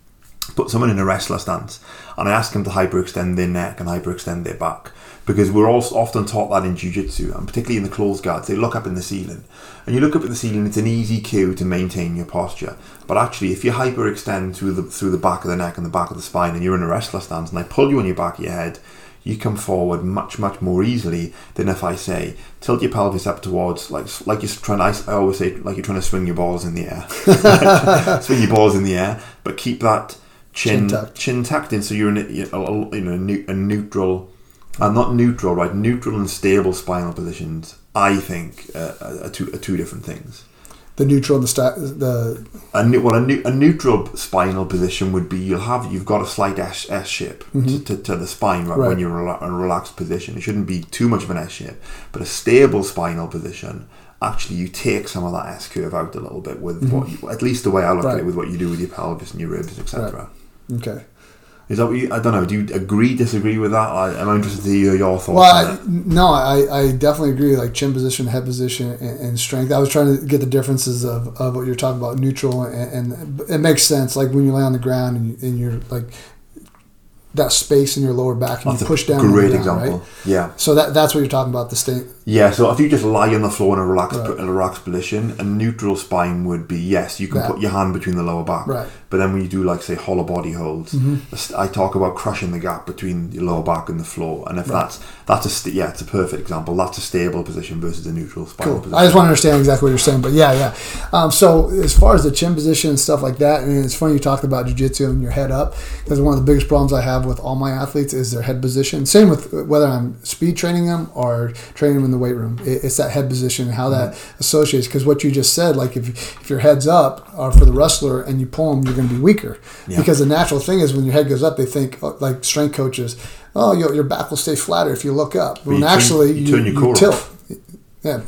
put someone in a wrestler stance and I ask them to hyperextend their neck and hyperextend their back because we're all often taught that in jiu-jitsu and particularly in the closed guards they look up in the ceiling. And you look up at the ceiling it's an easy cue to maintain your posture. But actually if you hyperextend through the through the back of the neck and the back of the spine and you're in a wrestler stance and I pull you on your back of your head you come forward much much more easily than if I say tilt your pelvis up towards like like you're trying I, I always say like you're trying to swing your balls in the air swing your balls in the air but keep that chin Chin tucked. chin tucked in so you're in a, you know, a neutral uh, not neutral right neutral and stable spinal positions I think uh, are, are, two, are two different things the neutral and the sta- the a, neu- well, a, neu- a neutral spinal position would be you'll have you've got a slight S, S shape to, to, to the spine right, Mm-hmm. Right. when you're in a rela- in a relaxed position. It shouldn't be too much of an S shape, but a stable spinal position. Actually, you take some of that S curve out a little bit with what, you, at least the way I look at Mm-hmm. It, with what you do with your pelvis and your ribs, etc. okay. Is that what you? I don't know. Do you agree, disagree with that? I, I'm interested to hear your thoughts. Well, I, no, I, I definitely agree. Like chin position, head position, and, and strength. I was trying to get the differences of, of what you're talking about, neutral, and, and it makes sense. Like when you lay on the ground and, and you're like that space in your lower back, and That's you push down. great down, example. Right? Yeah. So that that's what you're talking about. The state. Yeah, so if you just lie on the floor in a relaxed, Right. in a relaxed position, a neutral spine would be yes, you can That. put your hand between the lower back. Right. Mm-hmm. But then when you do like say hollow body holds, the- I talk about crushing the gap between your lower back and the floor, and if that's that's a st- yeah, it's a perfect example. That's a stable position versus a neutral spine Cool. position. I just want to understand exactly what you're saying, but yeah, yeah. Um, so as far as the chin position and stuff like that, and it's funny you talked about jujitsu and your head up, because one of the biggest problems I have with all my athletes is their head position. Same with whether I'm speed training them or training them in the weight room. It, it's that head position and how that associates. Because what you just said, like if if your head's up or for the wrestler and you pull them, you're going to be weaker. Yeah. Because the natural thing is when your head goes up, they think uh, like strength coaches, oh, your, your back will stay flatter if you look up. When you turn- actually you turn your core tilt. off. Yeah.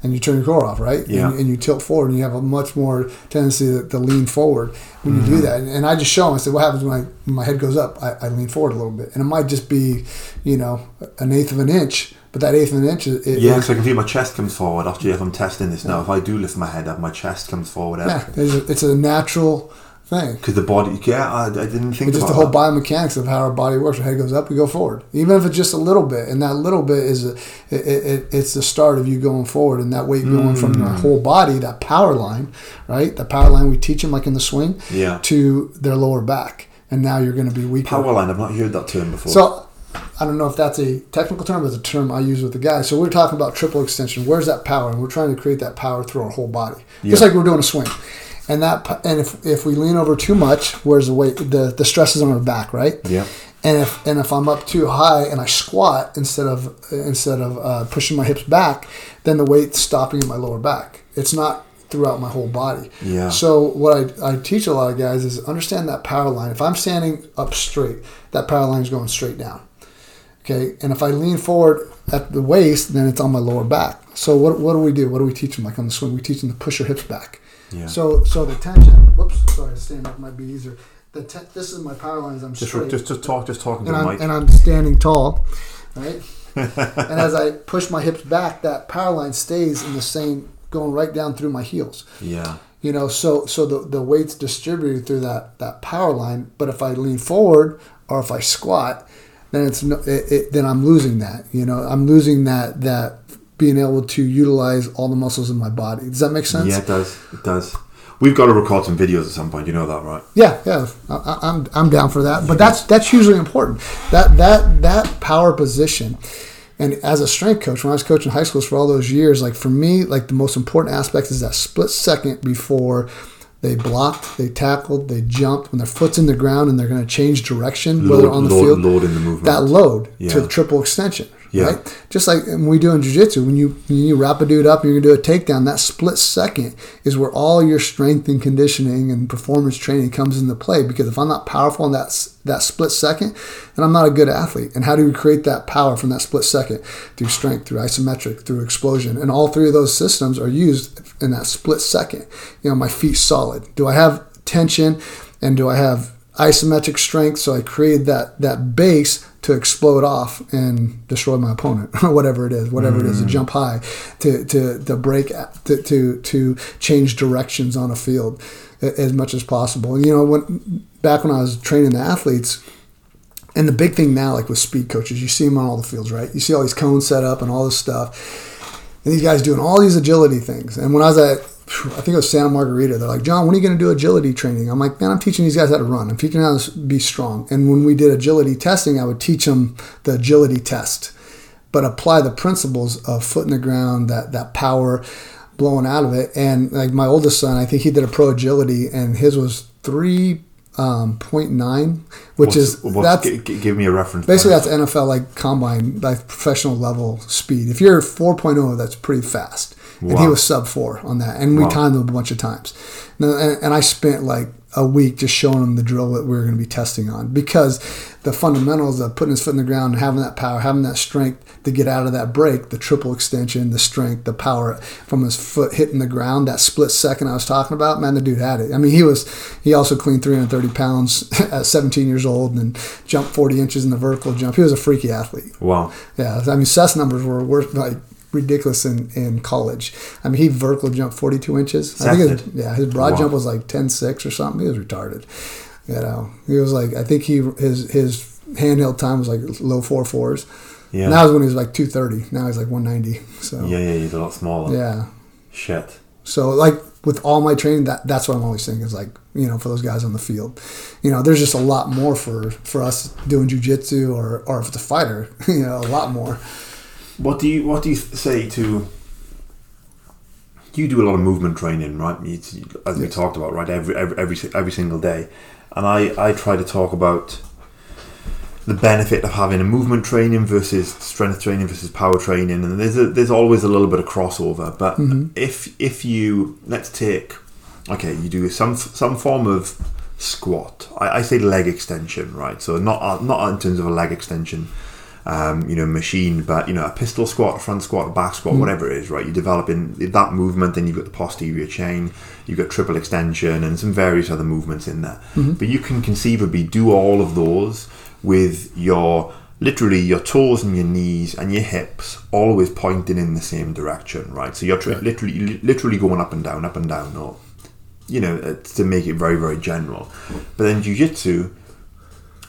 And you turn your core off, right? Yeah. And, and you tilt forward, and you have a much more tendency to, to lean forward when you Mm-hmm. do that. And, and I just show them. I said, "What happens when, I, when my head goes up? I, I lean forward a little bit, and it might just be, you know, an eighth of an inch, but that eighth of an inch is, yeah, because I can feel my chest comes forward after if I'm testing this now. If I do lift my head up, my chest comes forward. yeah, it's a, it's a natural thing. Because the body, yeah, I, I didn't think It's just the whole that. biomechanics of how our body works. Our head goes up, we go forward, even if it's just a little bit. And that little bit is a, it, it, it's the start of you going forward, and that weight going from your Mm. whole body, that power line, right? The power line we teach them, like in the swing, Yeah. to their lower back, and now you're going to be weaker. Power line, I've not heard that term before. So I don't know if that's a technical term, but it's a term I use with the guys. So we're talking about triple extension. Where's that power? And we're trying to create that power through our whole body, just like we're doing a swing. And that, and if, if we lean over too much, where's the weight? The the stress is on our back, right? Yeah. And if and if I'm up too high and I squat instead of instead of uh, pushing my hips back, then the weight's stopping in my lower back. It's not throughout my whole body. Yeah. So what I, I teach a lot of guys is understand that power line. If I'm standing up straight, that power line is going straight down. Okay, and if I lean forward at the waist, then it's on my lower back. So what, what do we do? What do we teach them? Like on the swing, we teach them to push your hips back. Yeah. So so the tension. Whoops, sorry, stand up might be easier. The te- this is my power lines. I'm Just, straight just, just talk, just talking to and the I'm, mic. and I'm standing tall, right? and as I push my hips back, that power line stays in the same, going right down through my heels. yeah. You know, so so the, the weight's distributed through that that power line. But if I lean forward or if I squat, then it's no, it, it, then I'm losing that. You know, I'm losing that that being able to utilize all the muscles in my body. Does that make sense? Yeah, it does. It does. We've got to record some videos at some point. You know that, right? Yeah, yeah, I, I- I'm I'm down for that. But that's that's hugely important. That that that power position. And as a strength coach, when I was coaching high schools for all those years, like for me, like the most important aspect is that split second before they blocked, they tackled, they jumped, when their foot's in the ground and they're going to change direction, whether Load- on the load- field, load in the movement. that load Yeah. to triple extension. Yeah. Right? Just like we do in jiu-jitsu, when you when you wrap a dude up and you're gonna do a takedown, that split second is where all your strength and conditioning and performance training comes into play. Because if I'm not powerful in that that split second, then I'm not a good athlete. And how do we create that power from that split second? Through strength, through isometric, through explosion. And all three of those systems are used in that split second. You know, my feet solid. Do I have tension and do I have isometric strength so I create that that base to explode off and destroy my opponent or whatever it is whatever it is to mm. jump high to to, to break to, to to change directions on a field as much as possible. And you know when back when I was training the athletes and the big thing now like with speed coaches you see them on all the fields right? You see all these cones set up and all this stuff. And these guys doing all these agility things. And when I was at, I think it was Santa Margarita, they're like, John, when are you going to do agility training? I'm like, man, I'm teaching these guys how to run. I'm teaching them how to be strong. And when we did agility testing, I would teach them the agility test, but apply the principles of foot in the ground, that that power blowing out of it. And like my oldest son, I think he did a pro agility, and his was three um, 0.9, which What's- is what's- that's gi- give me a reference. Basically, point. that's NFL like combine, like professional level speed. If you're 4.0, that's pretty fast. And he was sub four on that, and we Wow. timed him a bunch of times. And, and, and I spent like a week just showing him the drill that we were going to be testing on because the fundamentals of putting his foot in the ground and having that power, having that strength to get out of that break, the triple extension, the strength, the power from his foot hitting the ground, that split second I was talking about, man, the dude had it. I mean, he was, he also cleaned 330 pounds at 17 years old and jumped 40 inches in the vertical jump. He was a freaky athlete. wow. Yeah, I mean, Seth's numbers were worth like ridiculous in, in college. I mean, he vertical jumped 42 inches. I think his, yeah, his broad Wow. jump was like 10.6 or something. He was retarded. You know, he was like, I think he his his handheld time was like low four fours. Yeah. Now is when he was like 230. Now he's like 190. So yeah, yeah, he's a lot smaller. yeah. Shit. So like with all my training, that that's what I'm always saying is like you know for those guys on the field, you know, there's just a lot more for for us doing jujitsu or or if it's a fighter, you know, a lot more. What do you What do you say to? You do a lot of movement training, right? You, as we Yes. talked about, right? Every every every every single day, and I I try to talk about the benefit of having a movement training versus strength training versus power training, and there's a, there's always a little bit of crossover. But mm-hmm. if if you let's take okay, you do some some form of squat. I, I say leg extension, right? So not not in terms of a leg extension, um, you know, machine, but you know, a pistol squat, a front squat, a back squat, whatever it is, right? You're developing that movement, then you've got the posterior chain, you've got triple extension, and some various other movements in there. But you can conceivably do all of those with your literally your toes and your knees and your hips always pointing in the same direction, right? So you're tr- literally literally going up and down, up and down, or you know, uh, to make it very very general. But then jiu-jitsu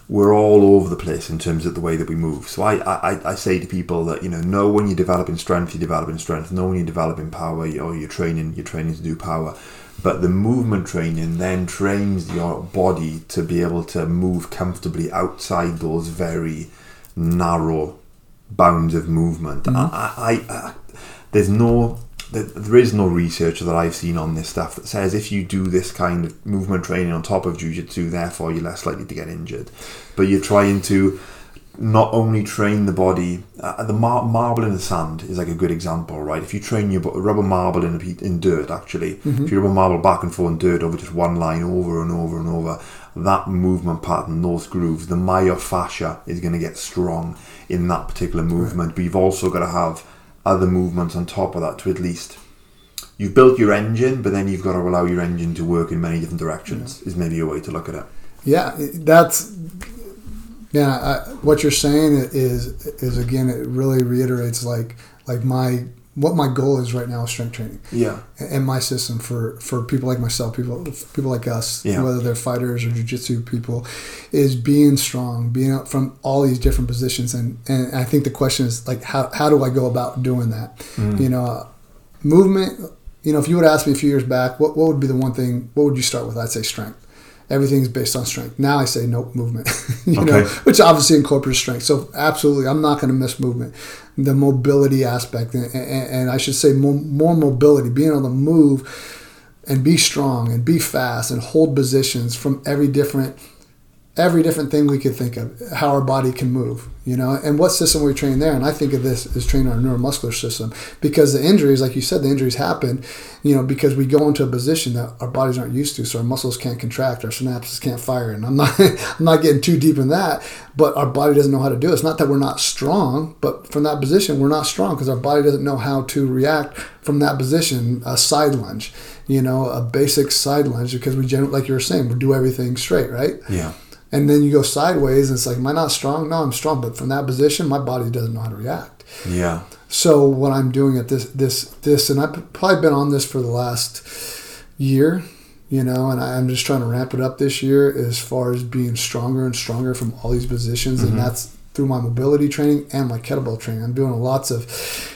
we're all over the place in terms of the way that we move. So I, I, I say to people that you know know when you're developing strength, you're developing strength. Know when you're developing power, or you're training, you're training to do power. But the movement training then trains your body to be able to move comfortably outside those very narrow bounds of movement. Mm-hmm. I, I, I, there's no there- there is no research that I've seen on this stuff that says if you do this kind of movement training on top of jujitsu, therefore you're less likely to get injured. But you're trying to not only train the body, uh, the mar- marble in the sand is like a good example, right? If you train your rubber marble in a, pe- in dirt, actually, Mm-hmm. if you rubber marble back and forth in dirt over just one line over and over and over, that movement pattern, those grooves, the myofascia is going to get strong in that particular movement. But you've also got to have other movements on top of that to at least. You've built your engine, but then you've got to allow your engine to work in many different directions. Is maybe a way to look at it. Yeah, that's yeah. I, what you're saying is is again, it really reiterates like like my what my goal is right now is strength training Yeah. and my system for for people like myself, people people like us, Yeah. whether they're fighters or jujitsu people, is being strong, being up from all these different positions, and and I think the question is like how how do I go about doing that? Mm. You know, uh, movement. You know, if you would ask me a few years back, what what would be the one thing? What would you start with? I'd say strength. Everything's based on strength. Now I say nope, movement. you know, which obviously incorporates strength. So absolutely, I'm not going to miss movement, the mobility aspect, and, and, and I should say more, more mobility, being able to move and be strong and be fast and hold positions from every different every different thing we could think of how our body can move you know? And what system we train there and i think of this as training our neuromuscular system because the injuries like you said the injuries happen you know because we go into a position that our bodies aren't used to so our muscles can't contract our synapses can't fire and i'm not i'm not getting too deep in that but our body doesn't know how to do it. It's not that we're not strong but from that position we're not strong because our body doesn't know how to react from that position a side lunge you know a basic side lunge because we generally like you were saying we do everything straight right? Yeah. And then you go sideways and it's like am i not strong? No i'm strong. But from that position my body doesn't know how to react. Yeah. so what i'm doing at this this this and i've probably been on this for the last year you know and I- i'm just trying to ramp it up this year as far as being stronger and stronger from all these positions. And mm-hmm. that's through my mobility training and my kettlebell training. I'm doing lots of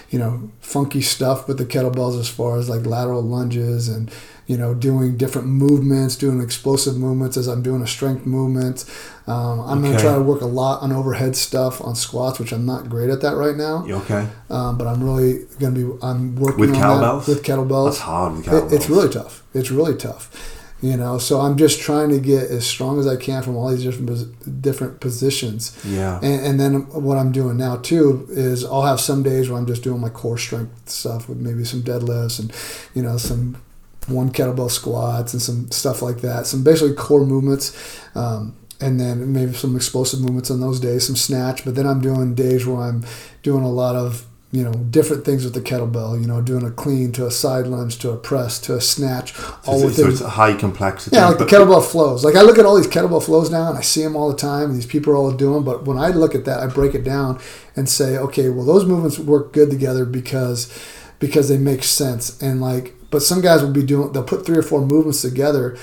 you know funky stuff with the kettlebells as far as like lateral lunges and you know doing different movements doing explosive movements as i'm doing a strength movement um, i'm going to try to work a lot on overhead stuff on squats which i'm not great at that right now okay? um, but i'm really going to be i'm working With on kettlebells? that with kettlebells That's hard with it, kettlebells. it's really tough. It's really tough. You know, so I'm just trying to get as strong as I can from all these different different positions. Yeah. And, and then what I'm doing now too is I'll have some days where I'm just doing my core strength stuff with maybe some deadlifts and you know some one kettlebell squats and some stuff like that. Some basically core movements. Um, and then maybe some explosive movements on those days, some snatch. But then I'm doing days where I'm doing a lot of you know different things with the kettlebell. You know, doing a clean to a side lunge to a press to a snatch, all so, within so it's a high complexity. yeah, like the kettlebell flows. Like I look at all these kettlebell flows now, and I see them all the time. And these people are all doing But when I look at that, I break it down and say, okay, well, those movements work good together because because they make sense. And like, but some guys will be doing. They'll put three or four movements together,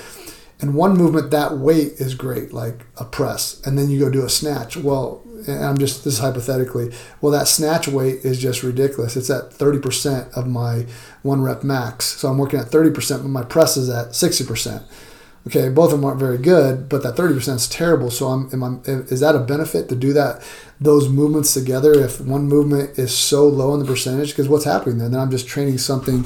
and one movement that weight is great, like a press, and then you go do a snatch. Well, and I'm just this is hypothetically. Well, that snatch weight is just ridiculous. It's at 30% of my one rep max. So I'm working at 30%, but my press is at 60%. Okay, both of them aren't very good, but that 30% is terrible. So I'm, am I, is that a benefit to do that, those movements together if one movement is so low in the percentage? Because what's happening then? Then I'm just training something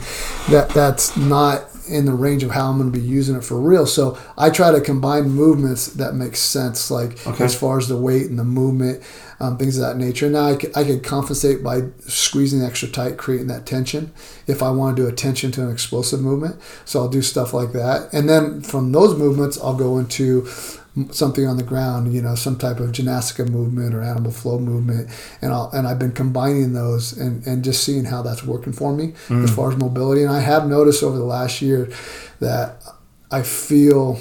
that that's not in the range of how I'm going to be using it for real. So I try to combine movements that make sense, like Okay. as far as the weight and the movement, um, things of that nature. Now I could, I could compensate by squeezing extra tight, creating that tension. If I want to do a tension to an explosive movement, so I'll do stuff like that. And then from those movements, I'll go into something on the ground, you know, some type of gymnastica movement or animal flow movement, and I'll and I've been combining those and and just seeing how that's working for me mm. as far as mobility. And I have noticed over the last year that I feel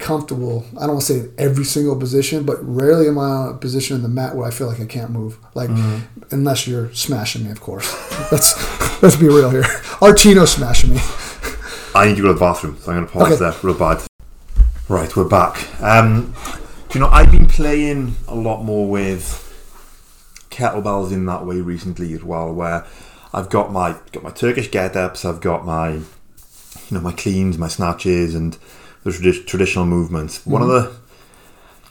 comfortable. I don't want to say in every single position, but rarely am I on a position in the mat where I feel like I can't move. Like mm-hmm. unless you're smashing me, of course. let's let's be real here. Artino smashing me. I need to go to the bathroom, so I'm going to pause Okay. there real bad. Right, we're back. Um, do you know, I've been playing a lot more with kettlebells in that way recently as well, where I've got my got my Turkish get-ups, I've got my you know my cleans, my snatches, and the tradi- traditional movements. One of the,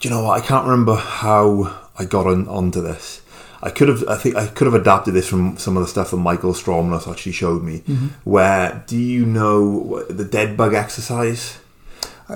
do you know what? I can't remember how I got on onto this. I could have, I think, I could have adapted this from some of the stuff that Michael Stromness actually showed me. Where do you know the dead bug exercise?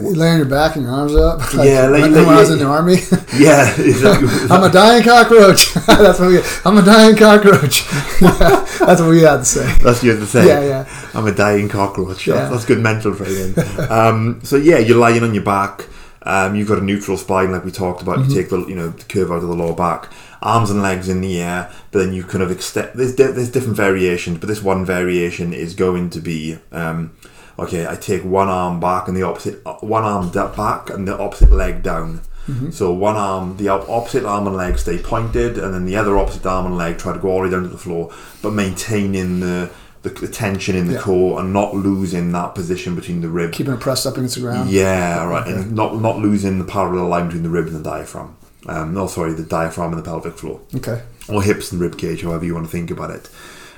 You lay on your back and your arms up. Yeah, like- when, like- when I was in the army. Yeah, exactly. I'm a dying cockroach. that's what we. I'm a dying cockroach. Yeah, that's what we had to say. That's what you have to say. Yeah, yeah. I'm a dying cockroach. Yeah. That's, that's good mental training. um, so yeah, you're lying on your back. Um, you've got a neutral spine, like we talked about. Mm-hmm. You take the you know the curve out of the lower back, arms and legs in the air. But then you kind of extend. There's di- there's different variations, but this one variation is going to be. Um, okay, I take one arm back and the opposite, uh, one arm back and the opposite leg down. Mm-hmm. So one arm, the opposite arm and leg stay pointed, and then the other opposite arm and leg try to go all the way down to the floor, but maintaining the the, the tension in the Yeah. core and not losing that position between the rib. Keeping it pressed up against the ground. Yeah, right, Okay. and not not losing the parallel line between the rib and the diaphragm. Um, no, sorry, the diaphragm and the pelvic floor Okay. or hips and rib cage, however you want to think about it.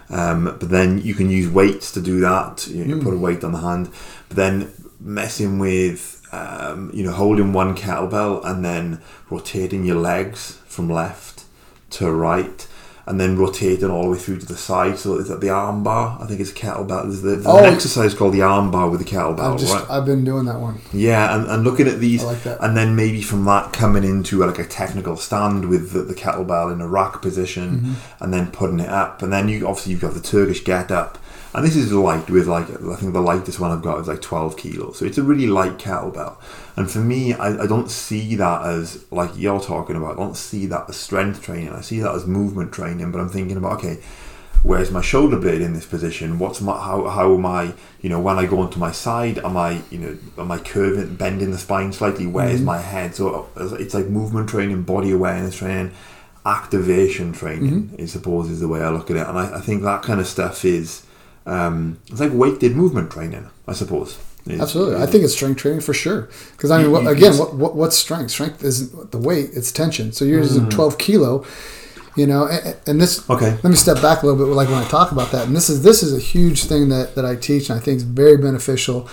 Um, but then you can use weights to do that. You, you put a weight on the hand. But then messing with, um, you know, holding one kettlebell and then rotating your legs from left to right. And then rotating all the way through to the side. So is that the arm bar? I think it's a kettlebell. There's, the, there's Oh. an exercise called the arm bar with the kettlebell, I've just right? I've been doing that one. Yeah, and, and looking at these, I like that. and then maybe from that coming into like a technical stand with the, the kettlebell in a rack position, Mm-hmm. and then putting it up, and then you obviously you've got the Turkish get up, and this is light with like I think the lightest one I've got is like twelve kilos, so it's a really light kettlebell, and for me I, I don't see that as like you're talking about, I don't see that as strength training, I see that as movement training, but I'm thinking about okay where's my shoulder blade in this position? What's my how, how am i you know when i go onto my side am i you know am i curving bending the spine slightly? Where's mm-hmm. my head? So it's like movement training body awareness training activation training mm-hmm. i suppose is the way i look at it. And i, I think that kind of stuff is um, it's like weighted movement training i suppose Is- Absolutely, I think it's strength training for sure. Because I mean, You- what, again, what, what what's strength? Strength isn't the weight; it's tension. So yours Mm. is twelve kilo. You know, and, and this. Okay. Let me step back a little bit. Like when I talk about that, and this is this is a huge thing that that I teach, and I think is very beneficial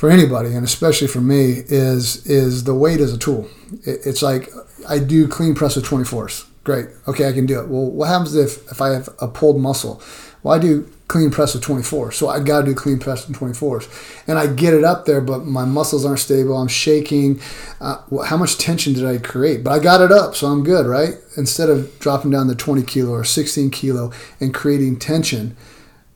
for anybody, and especially for me. Is is the weight as a tool? It, it's like I do clean press with twenty fours. Great. Okay, I can do it. Well, what happens if if I have a pulled muscle? Well, I do clean press with 24. So I got to do clean press with 24s. And I get it up there, but my muscles aren't stable. I'm shaking. Uh, how much tension did I create? But I got it up, so I'm good, right? Instead of dropping down to 20 kilo or 16 kilo and creating tension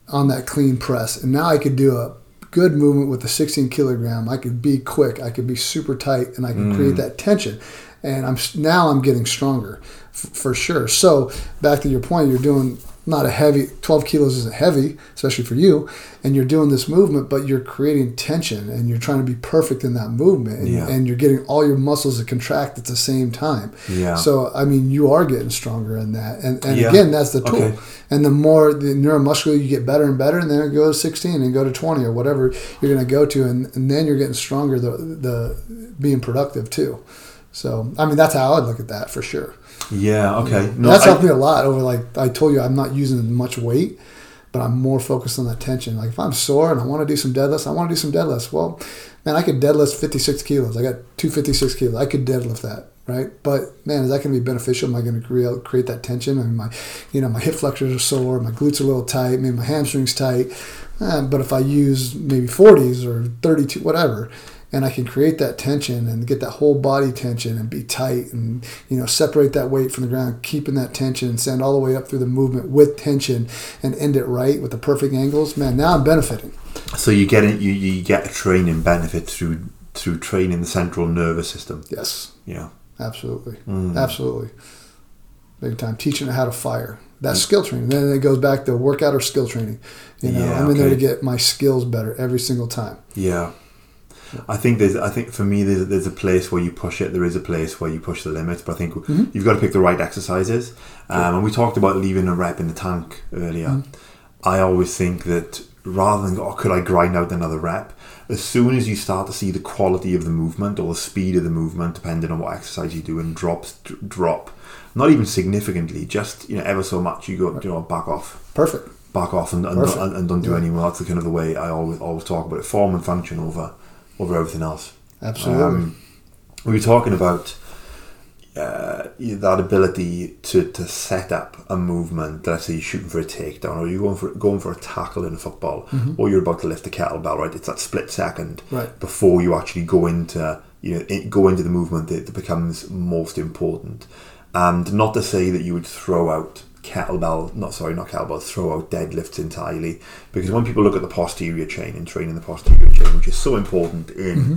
on that clean press. And now I could do a good movement with the 16 kilogram. I could be quick. I could be super tight, and I can create that tension. And I'm now I'm getting stronger f- for sure. So back to your point, you're doing not a heavy 12 kilos isn't heavy, especially for you, and you're doing this movement, but you're creating tension and you're trying to be perfect in that movement, and, Yeah. and you're getting all your muscles to contract at the same time. Yeah. So I mean, you are getting stronger in that, and and Yeah. again, that's the tool. Okay. And the more the neuromuscular you get better and better, and then it goes to 16 and go to 20 or whatever you're going to go to, and, and then you're getting stronger. The the being productive too. So I mean, that's how I would look at that for sure. Yeah okay no that's I- helped me a lot over like I told you, I'm not using much weight, but I'm more focused on that tension. Like if I'm sore and I want to do some deadlifts, I want to do some deadlifts. Well, man, I could deadlift 56 kilos. I got 256 kilos. I could deadlift that, right? But man, is that going to be beneficial? Am I going to create create that tension? I mean, my, you know, my hip flexors are sore, my glutes are a little tight, maybe my hamstrings tight. Uh, but if I use maybe 40s or 32, whatever, and I can create that tension and get that whole body tension and be tight and you know separate that weight from the ground, keeping that tension and send all the way up through the movement with tension and end it right with the perfect angles. Man, now I'm benefiting. so you get it you, you get a training benefit through through training the central nervous system Yes, yeah absolutely, Mm. absolutely, big time. Teaching how to fire. That's skill training. Then it goes back to workout or skill training. You know, Yeah, I'm in there to get my skills better every single time. Yeah. I think there's. I think for me, there's, there's a place where you push it. There is a place where you push the limits. But I think Mm-hmm. you've got to pick the right exercises. Um, and we talked about leaving a rep in the tank earlier. Mm-hmm. I always think that rather than oh, could I grind out another rep, as soon as you start to see the quality of the movement or the speed of the movement, depending on what exercise you do, and drops d- drop, not even significantly, just you know ever so much, you go you know back off Perfect. back off and, and, Perfect. and, don't do Yeah. any more. That's the kind of the way I always always talk about it. Form and function over over everything else. Absolutely. Um, we were talking about uh, that ability to, to set up a movement. Let's say you're shooting for a takedown, or you're going for going for a tackle in football, or you're about to lift a kettlebell. Right, it's that split second Mm-hmm. Right. before you actually go into you know it, go into the movement that, that becomes most important. And not to say that you would throw out kettlebell, not sorry, not kettlebell, throw out deadlifts entirely, because when people look at the posterior chain and training the posterior chain, which is so important in Mm-hmm.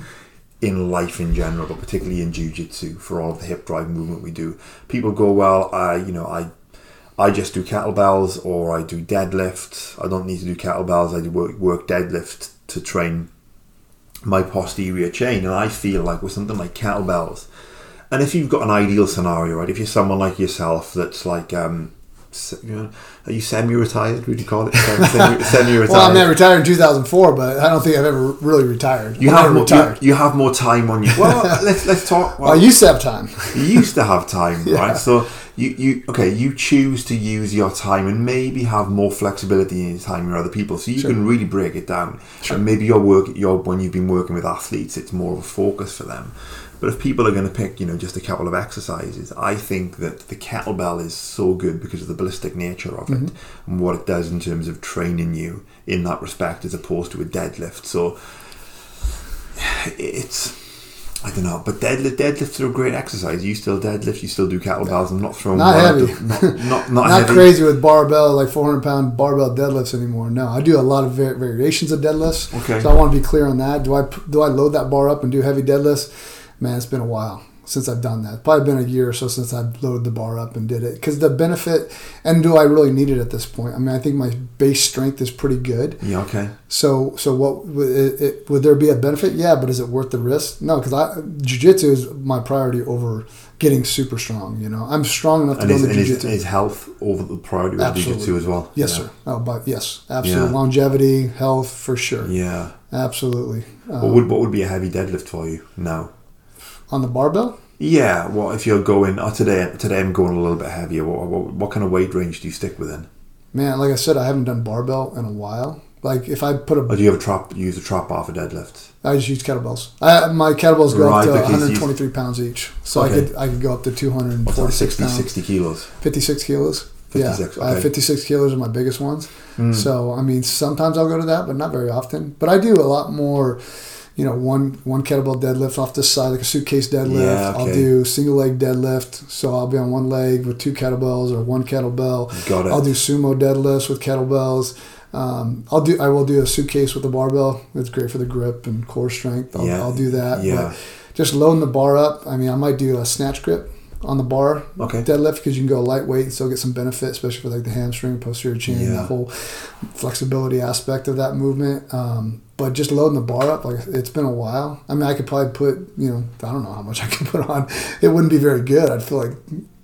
in life in general, but particularly in jiu-jitsu for all of the hip drive movement we do. People go, well, I, you know, I, I just do kettlebells or I do deadlifts. I don't need to do kettlebells. I do work, work deadlift to train my posterior chain. And I feel like with something like kettlebells, and if you've got an ideal scenario, right? If you're someone like yourself that's like, um, se- you know, are you semi-retired? Would you call it Semi- semi-retired? Well, I'm not retired in 2004, but I don't think I've ever really retired. you I'm have more, retired. you, you have more time on you. Well, let's let's talk. Well, I used to have time. you used to have time, Yeah. right? So you, you okay, you choose to use your time and maybe have more flexibility in your time with other people. So you Sure. can really break it down. And maybe your work your when you've been working with athletes, it's more of a focus for them. But if people are going to pick, you know, just a couple of exercises, I think that the kettlebell is so good because of the ballistic nature of it mm-hmm. and what it does in terms of training you in that respect, as opposed to a deadlift. So it's I don't know, but deadlift deadlifts are a great exercise. You still deadlift, you still do kettlebells. I'm not throwing Not heavy. not not not, Not heavy. crazy with barbell, like 400 pound barbell deadlifts anymore. No, I do a lot of variations of deadlifts. Okay. So I want to be clear on that. Do I do I load that bar up and do heavy deadlifts? Man, it's been a while since I've done that. Probably been a year or so since I've loaded the bar up and did it. Because the benefit, and do I really need it at this point? I mean, I think my base strength is pretty good. Yeah, okay. So, so what would it, it, would there be a benefit? Yeah, but is it worth the risk? No, because I jujitsu is my priority over getting super strong. You know, I'm strong enough to And go is, into and is, jujitsu. is health over the priority of jiu-jitsu as well? Yes, yeah. sir. Oh, but yes, absolutely. Yeah. Longevity, health, for sure. Yeah. Absolutely. what Um, would what would be a heavy deadlift for you now? On the barbell, Yeah. Well, if you're going oh, today, today I'm going a little bit heavier. What, what, what kind of weight range do you stick within? man. Like I said, I haven't done barbell in a while. Like if I put a, do you have a trap? Use a trap bar for deadlifts? I just use kettlebells. I, my kettlebells go Right, up to because you- 123 pounds each, so Okay. I could I could go up to What's 246 60, pounds. 60 kilos. 56 kilos. 56, yeah, I have 56 kilos are my biggest ones. Hmm. So I mean, sometimes I'll go to that, but not very often. But I do a lot more. You know, one one kettlebell deadlift off this side, like a suitcase deadlift. Yeah, I'll do single leg deadlift, so I'll be on one leg with two kettlebells or one kettlebell. Got it. I'll do sumo deadlifts with kettlebells. Um, I'll do. I will do a suitcase with a barbell. It's great for the grip and core strength. I'll, Yeah, I'll do that. yeah. But just loading the bar up. I mean, I might do a snatch grip on the bar Okay. deadlift because you can go lightweight and still get some benefit, especially for like the hamstring, posterior chain, Yeah. that whole flexibility aspect of that movement. Um, but just loading the bar up, like it's been a while. I mean, I could probably put, you know, I don't know how much I can put on. It wouldn't be very good. I'd feel like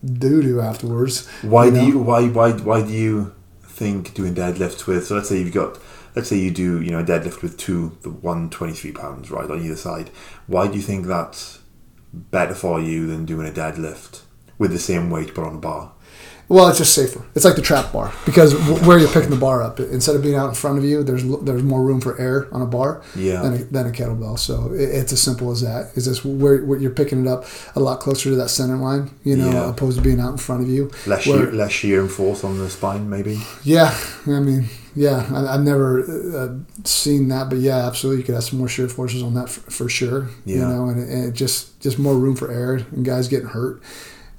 doo doo afterwards. Why do know? you why why why do you think doing deadlifts with so let's say you've got let's say you do you know a deadlift with two the one twenty three pounds right on either side why do you think that's better for you than doing a deadlift with the same weight but on a bar Well, it's just safer. It's like the trap bar because w- where you're picking the bar up, instead of being out in front of you, there's there's more room for air on a bar Yeah. than a, than a kettlebell. So it, it's as simple as that. Is this where, where you're picking it up a lot closer to that center line, you know, Yeah. opposed to being out in front of you. less Where- shear, less shear and force on the spine maybe Yeah, I mean, yeah, I, I've never uh, seen that, but yeah, absolutely, you could have some more shear forces on that for, for sure. You know, and, it, and it just just more room for air and guys getting hurt.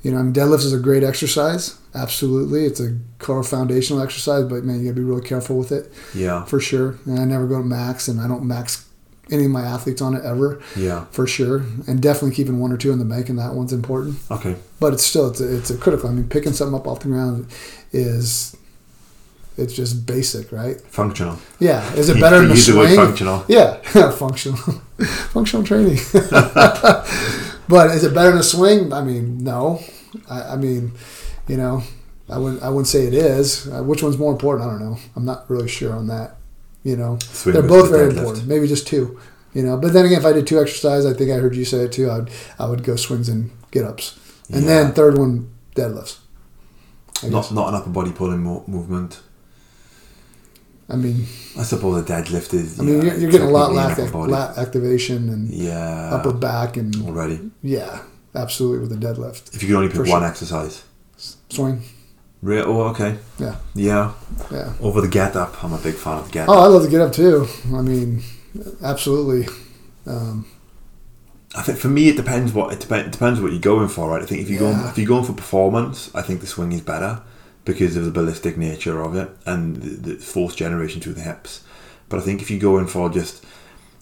You know, I mean, deadlifts is a great exercise. Absolutely, it's a core foundational exercise, but man, you gotta be really careful with it yeah for sure. And I never go to max, and I don't max any of my athletes on it ever yeah for sure. And definitely keeping one or two in the bank, and that one's important okay but it's still it's a, it's a critical. I mean, picking something up off the ground is it's just basic, right? functional Yeah. Is it better than a swing? functional. Yeah, functional, functional training. but is it better than a swing? I mean, no. I, I mean, you know, I wouldn't I wouldn't say it is. Uh, which one's more important? I don't know. I'm not really sure on that. You know, Swing they're both very important. Maybe just two. You know, but then again, if I did two exercises, I think I heard you say it too. I'd I would go swings and get ups, and Yeah. then third one deadlifts. I not guess. not an upper body pulling mo- movement I mean, I suppose a deadlift is I mean, yeah, you're, you're getting a lot lat, lat activation and yeah upper back and already yeah, absolutely with a deadlift. If you could only pick one sure. exercise. Swing, Real, oh, okay. yeah, Yeah. yeah. Over the get up. I'm a big fan of the get up. Oh. I love the get up too. I mean, absolutely. Um, I think for me, it depends what it, dep- it depends what you're going for, right? I think if you're going if you're going for performance, I think the swing is better because of the ballistic nature of it and the, the force generation through the hips. But I think if you're going for just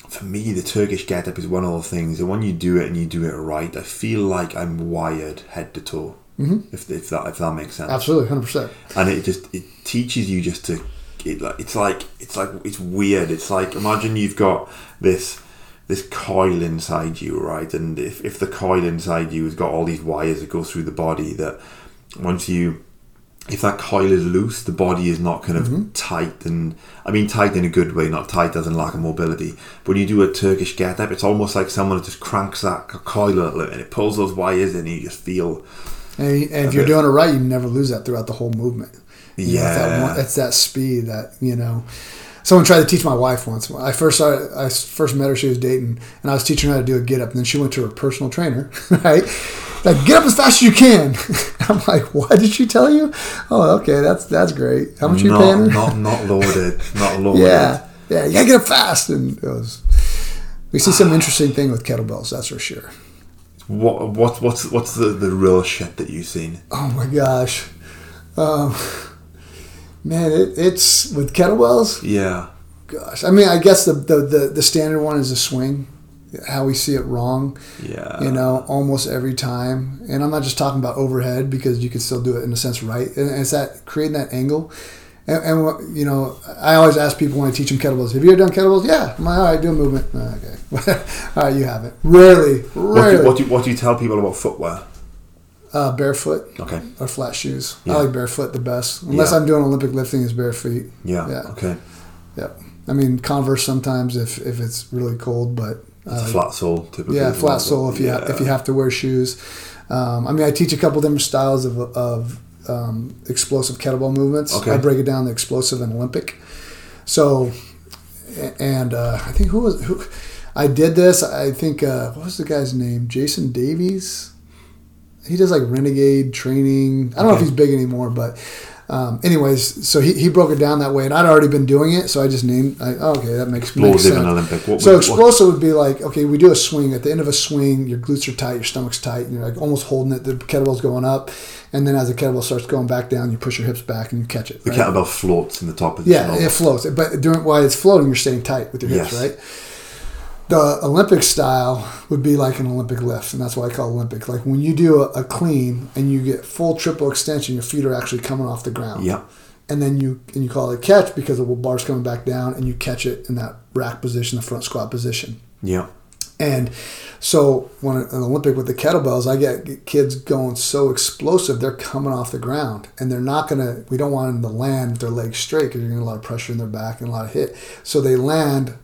for me, the Turkish get up is one of the things. And when you do it and you do it right, I feel like I'm wired head to toe. Mm-hmm. If, if that if that makes sense. absolutely, hundred percent. and it just it teaches you just to it like it's like it's like it's weird it's like imagine you've got this this coil inside you right and if, if the coil inside you has got all these wires that go through the body that once you if that coil is loose the body is not kind of tight and i mean tight in a good way not tight as in lack of mobility but when you do a turkish get up it's almost like someone just cranks that coil a little bit and it pulls those wires in and you just feel And, and if you're doing it right, you never lose that throughout the whole movement. You that, Yeah. one, it's that speed that you know. Someone tried to teach my wife once. When I first started, I first met her. She was dating, and I was teaching her how to do a get up. And then she went to her personal trainer, right? Like get up as fast as you can. I'm like, what did she tell you? Oh, okay, that's that's great. How much are you not, paying her? not not loaded not loaded yeah, yeah, you gotta get up fast. And it was. We see some ah. interesting thing with kettlebells. That's for sure. What what what's what's the, the real shit that you've seen? Oh my gosh, um, man, it, it's with kettlebells. Yeah, Gosh, I mean, I guess the, the the the standard one is a swing. How we see it wrong, yeah. you know, almost every time. And I'm not just talking about overhead because you can still do it in a sense right. And it's that creating that angle. And, and you know, I always ask people when I teach them kettlebells, "Have you ever done kettlebells?" Yeah. I'm like, all right, do a movement. "Ah, Okay. all right, you haven't. Rarely, What do, rarely. what do what do you tell people about footwear? uh, barefoot Okay. or flat shoes. Yeah. I like barefoot the best. Unless Yeah. I'm doing Olympic lifting, is bare feet. Yeah. Yeah. Okay. Yep. I mean Converse sometimes if if it's really cold, but It's a uh, flat sole typically. yeah, flat sole if you ha- if you have to wear shoes. Um, I mean, I teach a couple different styles of of um, explosive kettlebell movements. Okay. I break it down the explosive and Olympic. So, and uh, I think who was who. I did this. I think uh, what was the guy's name? Jason Davies. He does like renegade training. I don't know if he's big anymore, but um, anyways, so he, he broke it down that way, and I'd already been doing it, so I just named. I, oh, okay, that makes, makes Explosive sense. Olympic. What So explosive would be like, okay, we do a swing. At the end of a swing, your glutes are tight, your stomach's tight, and you're like almost holding it. The kettlebell's going up, and then as the kettlebell starts going back down, you push your hips back and you catch it. The right? kettlebell floats in the top of the Yeah, it floats. But during while it's floating, you're staying tight with your hips, Yes. right? The Olympic style would be like an Olympic lift, and that's why I call it Olympic. Like when you do a, a clean and you get full triple extension, your feet are actually coming off the ground. Yeah. And then you and you call it a catch because the bar's coming back down, and you catch it in that rack position, the front squat position. Yeah. And so when an Olympic with the kettlebells, I get kids going so explosive, they're coming off the ground, and they're not gonna. We don't want them to land with their legs straight because you're gonna get a lot of pressure in their back and a lot of hit. So they land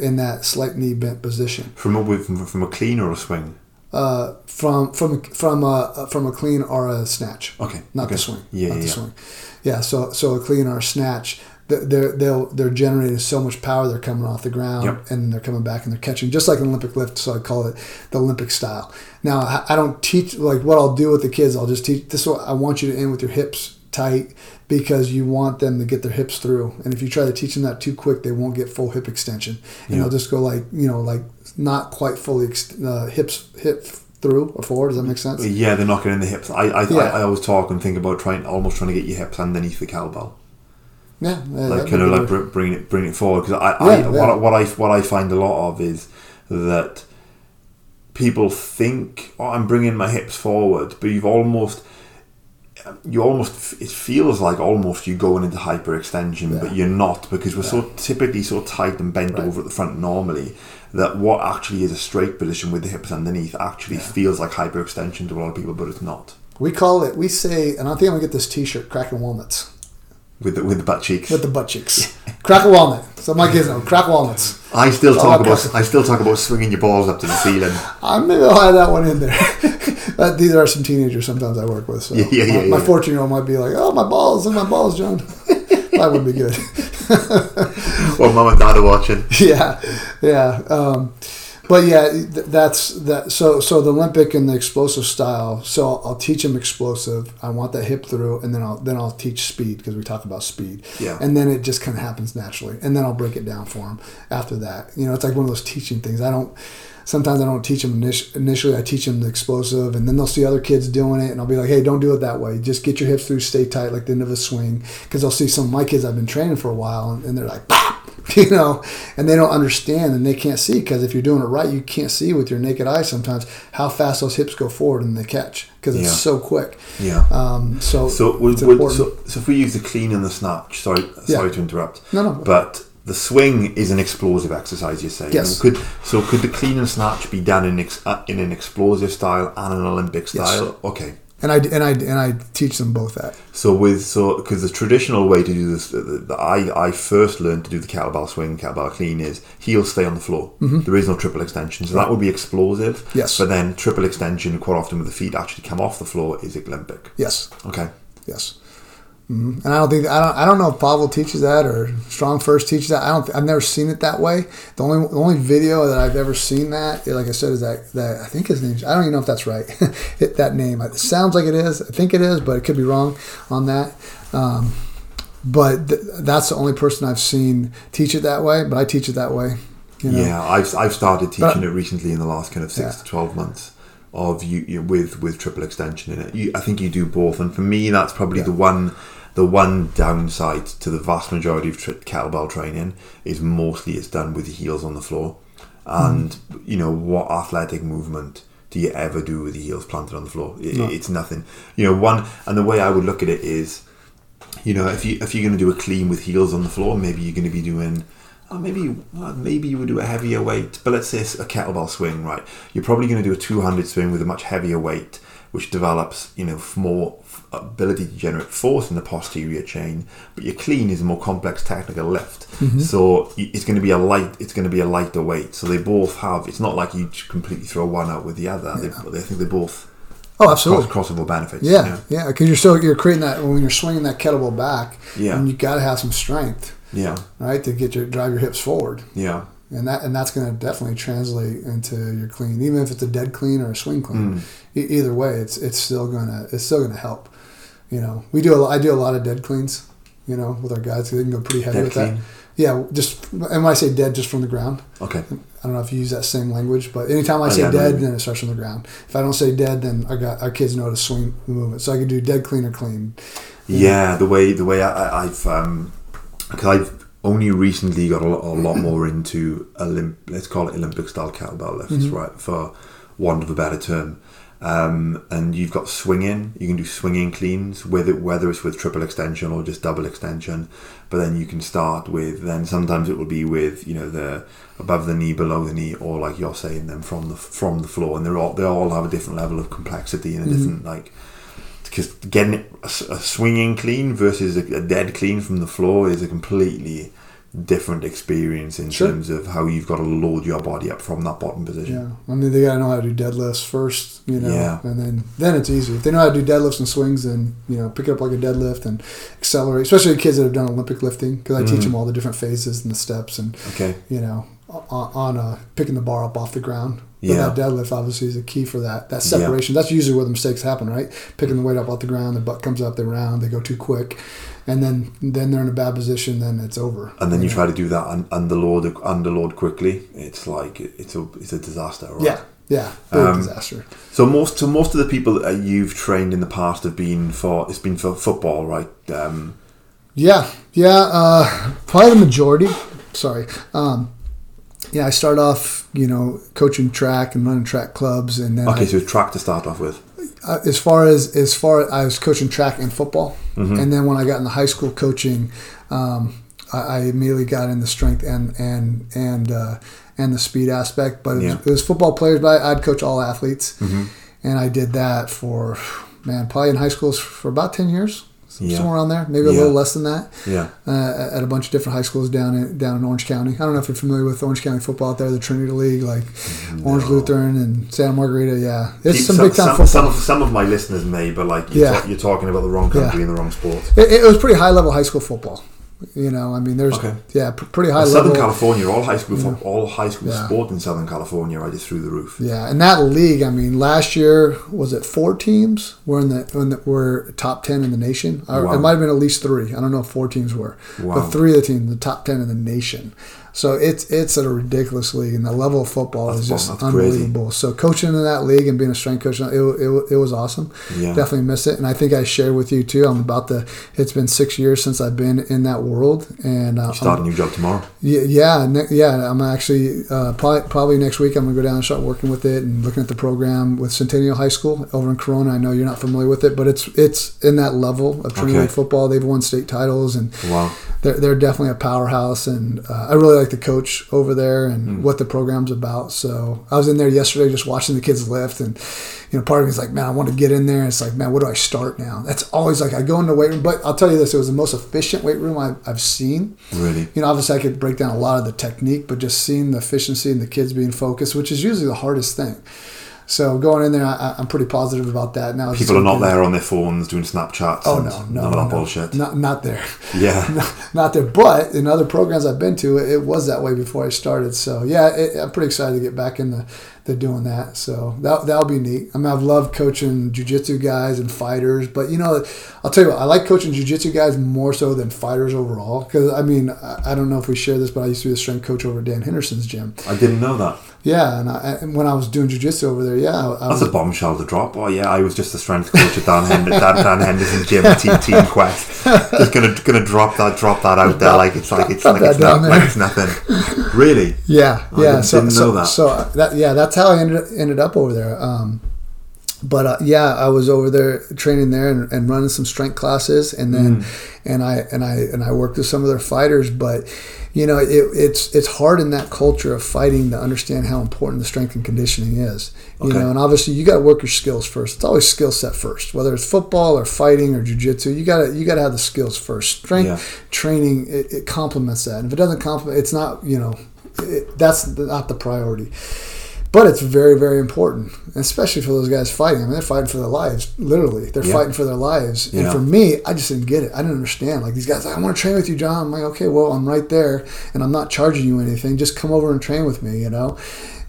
in that slight knee bent position From a from a clean or a swing. uh, from from from a from a clean or a snatch. Okay. Not okay. the swing. Yeah. not yeah, the yeah. swing. Yeah. So so a clean or a snatch. Th- They're they'll they're generating so much power. They're coming off the ground Yep. and they're coming back and they're catching just like an Olympic lift. So I call it the Olympic style. Now I- don't teach like what I'll do with the kids. I'll just teach this. Is what I want you to end with your hips tight because you want them to get their hips through. And if you try to teach them that too quick, they won't get full hip extension, and Yeah. they'll just go like you know like not quite fully ex- uh, hips hip through or forward. Does that make sense? Yeah, they're knocking in the hips. I I, Yeah. I I always talk and think about trying almost trying to get your hips underneath the kettlebell. Yeah, yeah, like kind of like br- bring it bring it forward because I, Yeah, I yeah. what, I- what I what I find a lot of is that people think oh I'm bringing my hips forward but you've almost you almost it feels like almost you're going into hyperextension but you're not because we're so typically so tight and bent Right. over at the front normally that what actually is a straight position with the hips underneath actually feels like hyperextension to a lot of people but it's not we call it. We say, and I think I'm gonna get this T-shirt, cracking walnuts with the, with the butt cheeks with the butt cheeks. crack a walnut. So my kids know crack walnuts. I still Oh, talk about I still talk about swinging your balls up to the ceiling I maybe I'll add that one in there. but these are some teenagers sometimes I work with. So Yeah, yeah, yeah, my yeah. 14 year old might be like, "Oh, my balls, and my balls, John." that would be good. Well, mum and dad are watching. yeah, yeah. Um, but yeah, that's that. So so the Olympic and the explosive style. So I'll, I'll teach him explosive. I want that hip through, and then I'll then I'll teach speed because we talk about speed. Yeah. And then it just kind of happens naturally, and then I'll break it down for him after that. You know, it's like one of those teaching things. I don't. Sometimes I don't teach them init- initially. I teach them the explosive, and then they'll see other kids doing it, and I'll be like, "Hey, don't do it that way. Just get your hips through, stay tight, like the end of a swing." Because they'll see some of my kids I've been training for a while, and, and they're like, "Pop!" you know, and they don't understand and they can't see because if you're doing it right, you can't see with your naked eye sometimes how fast those hips go forward and they catch because it's Yeah. so quick. Yeah. Um, so So, would, so, so if we use the clean and the snatch, sorry, sorry Yeah. to interrupt. No, no. But the swing is an explosive exercise. You're saying. Yes. Could so could the clean and snatch be done in ex, uh, in an explosive style and an Olympic style? Yes. Okay. and I and I and I teach them both that. So with so because the traditional way to do this, the, the, I I first learned to do the kettlebell swing, kettlebell clean is heels stay on the floor. There is no triple extension, so that would be explosive. Mm-hmm. Yes. But then triple extension, quite often with the feet actually come off the floor, is Olympic. Yes, Okay. yes. Hmm And I don't think I don't I don't know if Pavel teaches that or Strong First teaches that. I don't. I've never seen it that way. The only the only video that I've ever seen that, like I said, is that that I think his name. I don't even know if that's right. Hit that name. It sounds like it is. I think it is, but it could be wrong on that. Um, but th- that's the only person I've seen teach it that way. But I teach it that way. You know? Yeah, I've, I've started teaching But- it recently in the last kind of six Yeah. to twelve months of you, you with with triple extension in it. You, I think you do both, and for me, that's probably the one the one downside to the vast majority of tri- kettlebell training is mostly it's done with your heels on the floor, and you know what athletic movement do you ever do with the heels planted on the floor? It, It's nothing. You know, one and the way I would look at it is you know, if you if you're going to do a clean with heels on the floor, maybe you're going to be doing, uh, maybe maybe you would do a heavier weight. But let's say it's a kettlebell swing, right? You're probably going to do a 200 swing with a much heavier weight, which develops, you know, more ability to generate force in the posterior chain. But your clean is a more complex technical lift, mm-hmm. so it's going to be a light. It's going to be a lighter weight. So they both have. It's not like you completely throw one out with the other. They, they think they both Oh, absolutely. cross, crossover benefits. Yeah, yeah, because you're still you're creating that when you're swinging that kettlebell back. Yeah. and you got to have some strength, yeah, right, to get your drive your hips forward, yeah. and that and that's going to definitely translate into your clean, even if it's a dead clean or a swing clean. Mm. E- either way, it's it's still gonna it's still gonna help. You know, we do a, I do a lot of dead cleans. You know, with our guys, they can go pretty heavy Dead with clean? that. Yeah, just and when I say dead, just from the ground. Okay. I don't know if you use that same language, but anytime I Oh, say yeah, dead, then it starts from the ground. If I don't say dead, then I got our kids know to swing the movement. So I can do dead, clean, or clean. Yeah, the way the way I, I've um, because I've only recently got a lot, a lot more into Olymp, let's call it Olympic style kettlebell lifts, Mm-hmm. right? For want of a better term. Um, and you've got swinging. You can do swinging cleans, whether whether it's with triple extension or just double extension. But then you can start with. Then sometimes it will be with you know the above the knee, below the knee, or like you're saying them from the from the floor. And they're all they all have a different level of complexity and a different like because getting it- a, a swinging clean versus a, a dead clean from the floor is a completely different experience in Sure. terms of how you've got to load your body up from that bottom position. Yeah, I mean they gotta know how to do deadlifts first, you know, Yeah. and then then it's easy. If they know how to do deadlifts and swings, then you know pick it up like a deadlift and accelerate. Especially the kids that have done Olympic lifting, because I teach them all the different phases and the steps, and Okay. you know on, on uh, picking the bar up off the ground. But Yeah. that deadlift obviously is a key for that. That separation. That's usually where the mistakes happen, right? Picking the weight up off the ground, the butt comes up, they round, they go too quick, and then then they're in a bad position. Then it's over. And then you know? try to do that un- underload underload quickly. It's like it's a it's a disaster. Right? Yeah, yeah, big Um, disaster. So most so most of the people that you've trained in the past have been for it's been for football, right? Um, Yeah, yeah, uh, probably the majority. Sorry. Um, yeah, I start off, you know, coaching track and running track clubs, and then okay, I, so track to start off with. Uh, as far as as far as I was coaching track and football, Mm-hmm. and then when I got into high school coaching, um, I, I immediately got in the strength and and and uh, and the speed aspect. But it was, it was football players, but I, I'd coach all athletes, and I did that for man probably in high school for about ten years, Yeah. somewhere around there, maybe a Yeah. little less than that Yeah. uh, at a bunch of different high schools down in down in Orange County. I don't know if you're familiar with Orange County football out there, the Trinity League, like Orange Lutheran and Santa Margarita. Yeah, it's some, big time football. some, of, some of my listeners may, but like you're, Yeah. ta- you're talking about the wrong country Yeah. and the wrong sport. it, it was pretty high level high school football. You know, I mean, there's Okay. yeah, pr- pretty high level. Southern California, all high school, all high school Yeah. sport in Southern California are just through the roof. Yeah, and that league, I mean, last year was it four teams were in the, in the were top ten in the nation. Wow. It might have been at least three. I don't know if four teams were, Wow. but three of the teams, the top ten in the nation. So it's it's a ridiculous league, and the level of football That's is just that's crazy. unbelievable. So coaching in that league and being a strength coach, it, it, it was awesome. Yeah. Definitely miss it, and I think I shared with you too. I'm about the. It's been six years since I've been in that world, and uh, Start I'm- a new job tomorrow. yeah, yeah, ne- yeah. I'm actually uh, probably, probably next week. I'm gonna go down and start working with it and looking at the program with Centennial High School over in Corona. I know you're not familiar with it, but it's it's in that level of Trinity Okay. League football. They've won state titles and Wow. they're, they're definitely a powerhouse. And uh, I really like the coach over there and Hmm. what the program's about. So I was in there yesterday just watching the kids lift and. You know, part of me is like, man, I want to get in there. And it's like, man, where do I start now? That's always like I go in the weight room, but I'll tell you this: it was the most efficient weight room I've, I've seen Really? you know, obviously I could break down a lot of the technique, but just seeing the efficiency and the kids being focused, which is usually the hardest thing. So going in there, I, I'm pretty positive about that. Now People are not there on their phones doing Snapchats. Oh no, no, none no, of that bullshit. Not not there. Yeah. not, not there. But in other programs I've been to, it was that way before I started. So yeah, it, I'm pretty excited to get back in the, the doing that. So that that'll be neat. I mean, I've loved coaching jujitsu guys and fighters, but you know, I'll tell you what, I like coaching jujitsu guys more so than fighters overall. Because I mean, I, I don't know if we share this, but I used to be the strength coach over at Dan Henderson's gym. I didn't know that. Yeah, and, I, and when I was doing jujitsu over there, yeah, I, I That's was, a bombshell to drop. Oh yeah, I was just the strength coach at Dan, Hend- Dan, Dan Henderson's gym, Team Team Quest. Just gonna gonna drop that drop that out there like it's like it's like it's, not, like it's nothing. Really? Yeah, I yeah. didn't- so, didn't so, that. So uh, that yeah, that's how I ended ended up over there. Um, but uh, yeah, I was over there training there and, and running some strength classes, and then Mm. and I and I and I worked with some of their fighters. But you know, it, it's it's hard in that culture of fighting to understand how important the strength and conditioning is. You Okay. know, and obviously you got to work your skills first. It's always skill set first, whether it's football or fighting or jujitsu. You got to you got to have the skills first. Strength Yeah. training it, it complements that. And if it doesn't complement, it's not you know it, that's not the priority. But it's very, very important, especially for those guys fighting. I mean, they're fighting for their lives, literally. They're Yeah. fighting for their lives. And for me, I just didn't get it. I didn't understand. Like these guys, I want to train with you, John. I'm like, okay, well, I'm right there, and I'm not charging you anything. Just come over and train with me, you know.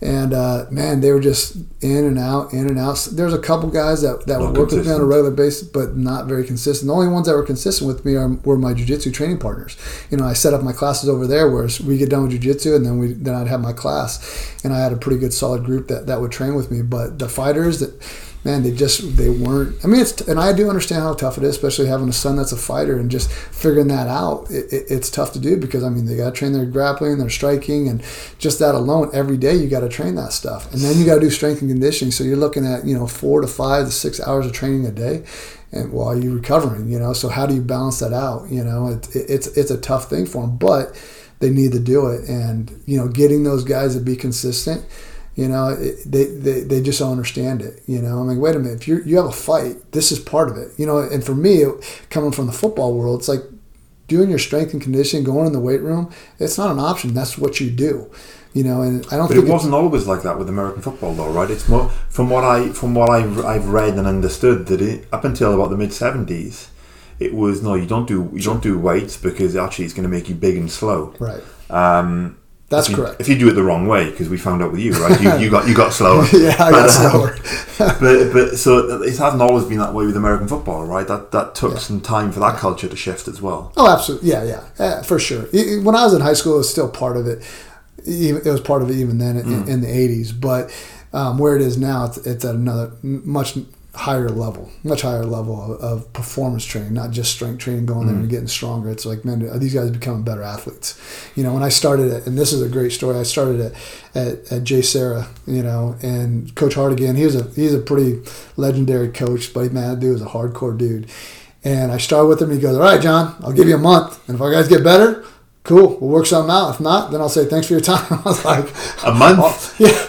And uh, man, they were just in and out, in and out. There's a couple guys that, that Not would work with me on a regular basis, but not very consistent. The only ones that were consistent with me are, were my jujitsu training partners. You know, I set up my classes over there, where we get done with jujitsu, and then we then I'd have my class, and I had a pretty good solid group that, that would train with me. But the fighters that man, they just they weren't. I mean, it's and I do understand how tough it is, especially having a son that's a fighter and just figuring that out. It, it, it's tough to do because I mean they got to train their grappling, their striking, and just that alone every day you got to train that stuff, and then you got to do strength and conditioning. So you're looking at you know four to five to six hours of training a day. And while you're recovering, you know, so how do you balance that out? You know, it, it, it's it's a tough thing for them, but they need to do it. And you know, getting those guys to be consistent, you know, it, they, they, they just don't understand it. You know, I mean, wait a minute. If you you have a fight, this is part of it. You know, and for me, coming from the football world, it's like doing your strength and conditioning, going in the weight room. It's not an option. That's what you do. You know, and I don't But think it wasn't always like that with American football, though, right? It's more from what I from what I've, I've read and understood that it, up until about the mid seventies, it was no, you don't do you don't do weights because actually it's going to make you big and slow. right. Um, That's if you, correct. If you do it the wrong way, because we found out with you, right? You, you got you got slower. yeah, I got But, um, slower. but but so it hasn't always been that way with American football, right? That that took some time for that culture to shift as well. Oh, absolutely. Yeah, yeah, yeah for sure. When I was in high school, it was still part of it. It was part of it even then in, in the '80s. But um, where it is now, it's, it's at another much higher level, much higher level of, of performance training, not just strength training, going there mm. and getting stronger. It's like, man, are these guys becoming better athletes? You know, when I started it, and this is a great story. I started at at, at JSerra, you know, and Coach Hardigan. He was a he's a pretty legendary coach, but man, that dude was a hardcore dude. And I started with him. He goes, "All right, John, I'll give you a month, and if our guys get better, cool, we'll work something out. If not, then I'll say thanks for your time." I was like, A month? "Oh, yeah."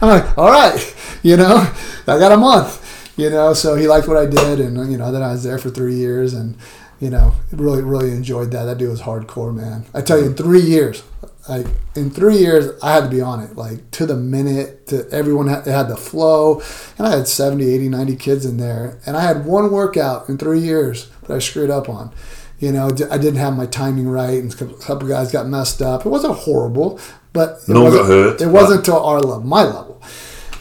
I'm like, "All right, you know, I got a month." You know, so he liked what I did, and you know, then I was there for three years, and you know, really, really enjoyed that. That dude was hardcore, man. I tell you, in three years, like in three years, I had to be on it, like to the minute. To everyone had, it had the flow, and I had 70, 80, 90 kids in there, and I had one workout in three years that I screwed up on. You know, I didn't have my timing right, and a couple- guys got messed up. It wasn't horrible, but it No one got wasn't, hurt, It wasn't to our level, my level.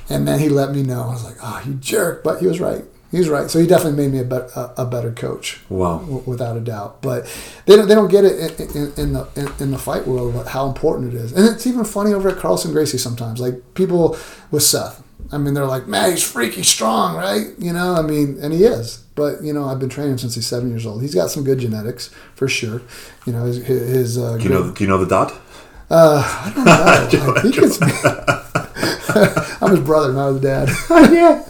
And then he let me know. I was like, "Oh, you jerk!" But he was right. He was right. So he definitely made me a, bet a, a better coach Wow. w- without a doubt. But they don't, they don't get it in, in, in the in, in the fight world what- how important it is, and it's even funny over at Carlson Gracie sometimes. Like people with Seth, I mean, they're like, "Man, he's freaky strong, right?" You know, I mean, and he is. But you know, I've been training him since he's seven years old. He's got some good genetics for sure. You know, his his, uh, Do you know? Do you know the dad? I don't know. I think it's. I'm his brother, not his dad. yeah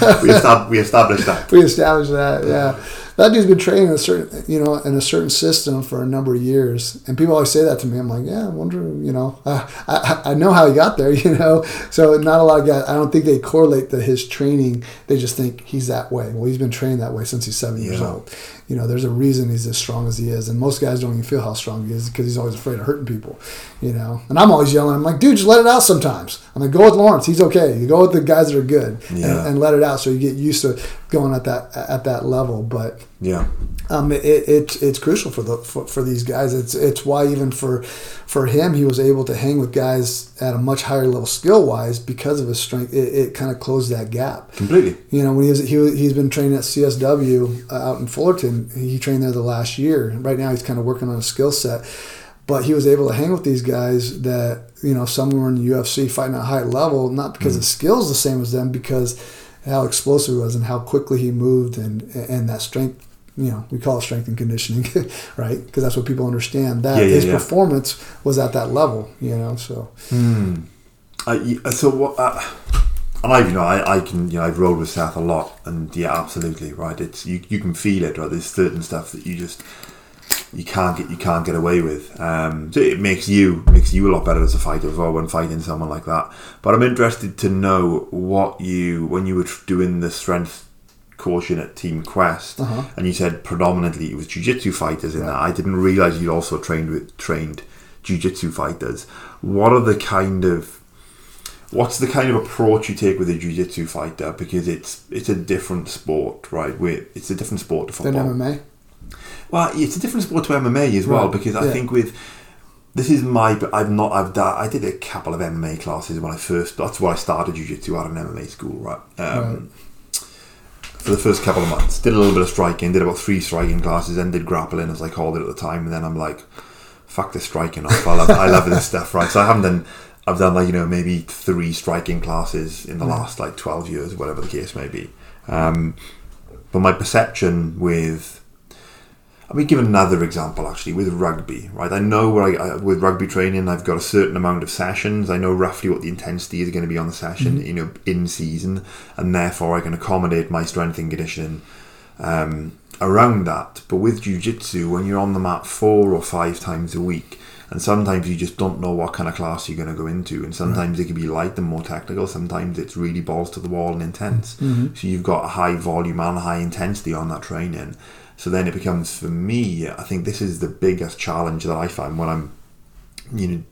We, estab- we established that. we established that. Yeah, that dude's been training in a certain, you know, in a certain system for a number of years, and people always say that to me. I'm like, yeah, I wonder, you know, uh, I, I I know how he got there, you know. So not a lot of guys. I don't think they correlate to his training. They just think he's that way. Well, he's been trained that way since he's seven years old. You know, there's a reason he's as strong as he is, and most guys don't even feel how strong he is because he's always afraid of hurting people. You know, and I'm always yelling. I'm like, dude, just let it out sometimes. I'm like, go with Lawrence. He's okay. You go with the guys that are good, Yeah. and, and let it out so you get used to going at that at that level. But Yeah. um, it, it it's crucial for the for, for these guys. It's it's why even for for him he was able to hang with guys at a much higher level skill wise because of his strength. It, it kind of closed that gap. Completely. You know, when he was, he, he's been training at CSW uh, out in Fullerton. He trained there the last year. Right now, he's kind of working on a skill set. But he was able to hang with these guys that you know some were in the UFC fighting at a high level, not because his skills the same as them, because how explosive he was and how quickly he moved and and that strength. You know, we call it strength and conditioning, right? Because that's what people understand. That Yeah, yeah, his yeah. performance was at that level. You know, so Uh, so what? Uh, and I, you know, I, I can, you know, I've rolled with Seth a lot, and yeah, absolutely, right. It's you, you can feel it, right? There's certain stuff that you just you can't get, you can't get away with. Um, so it makes you makes you a lot better as a fighter as well when fighting someone like that. But I'm interested to know what you when you were doing the strength caution at Team Quest, Uh-huh. and you said predominantly it was jiu-jitsu fighters in that. I didn't realize you'd also trained with trained jiu-jitsu fighters. What are the kind of what's the kind of approach you take with a jiu-jitsu fighter because it's it's a different sport right Where it's a different sport to football MMA. well it's a different sport to MMA as well Right, because I yeah. think with this is my I've not I've done I did a couple of MMA classes when I first that's where I started jiu-jitsu at an MMA school right um, for the first couple of months did a little bit of striking did about three striking classes then did grappling as I called it at the time and then I'm like fuck the striking off. I love, I love this stuff, right? So I haven't done, I've done like, you know, maybe three striking classes in the last like 12 years, whatever the case may be. Um, but my perception with, I mean, give another example actually with rugby, right? I know where I, I with rugby training, I've got a certain amount of sessions. I know roughly what the intensity is going to be on the session, you know, in season, and therefore I can accommodate my strength and conditioning um, around that. But with jiu-jitsu, when you're on the mat four or five times a week, and sometimes you just don't know what kind of class you're going to go into, and sometimes it can be light and more technical. Sometimes it's really balls to the wall and intense. Mm-hmm. So you've got high volume and high intensity on that training. So then it becomes for me. I think this is the biggest challenge that I find when I'm, you know,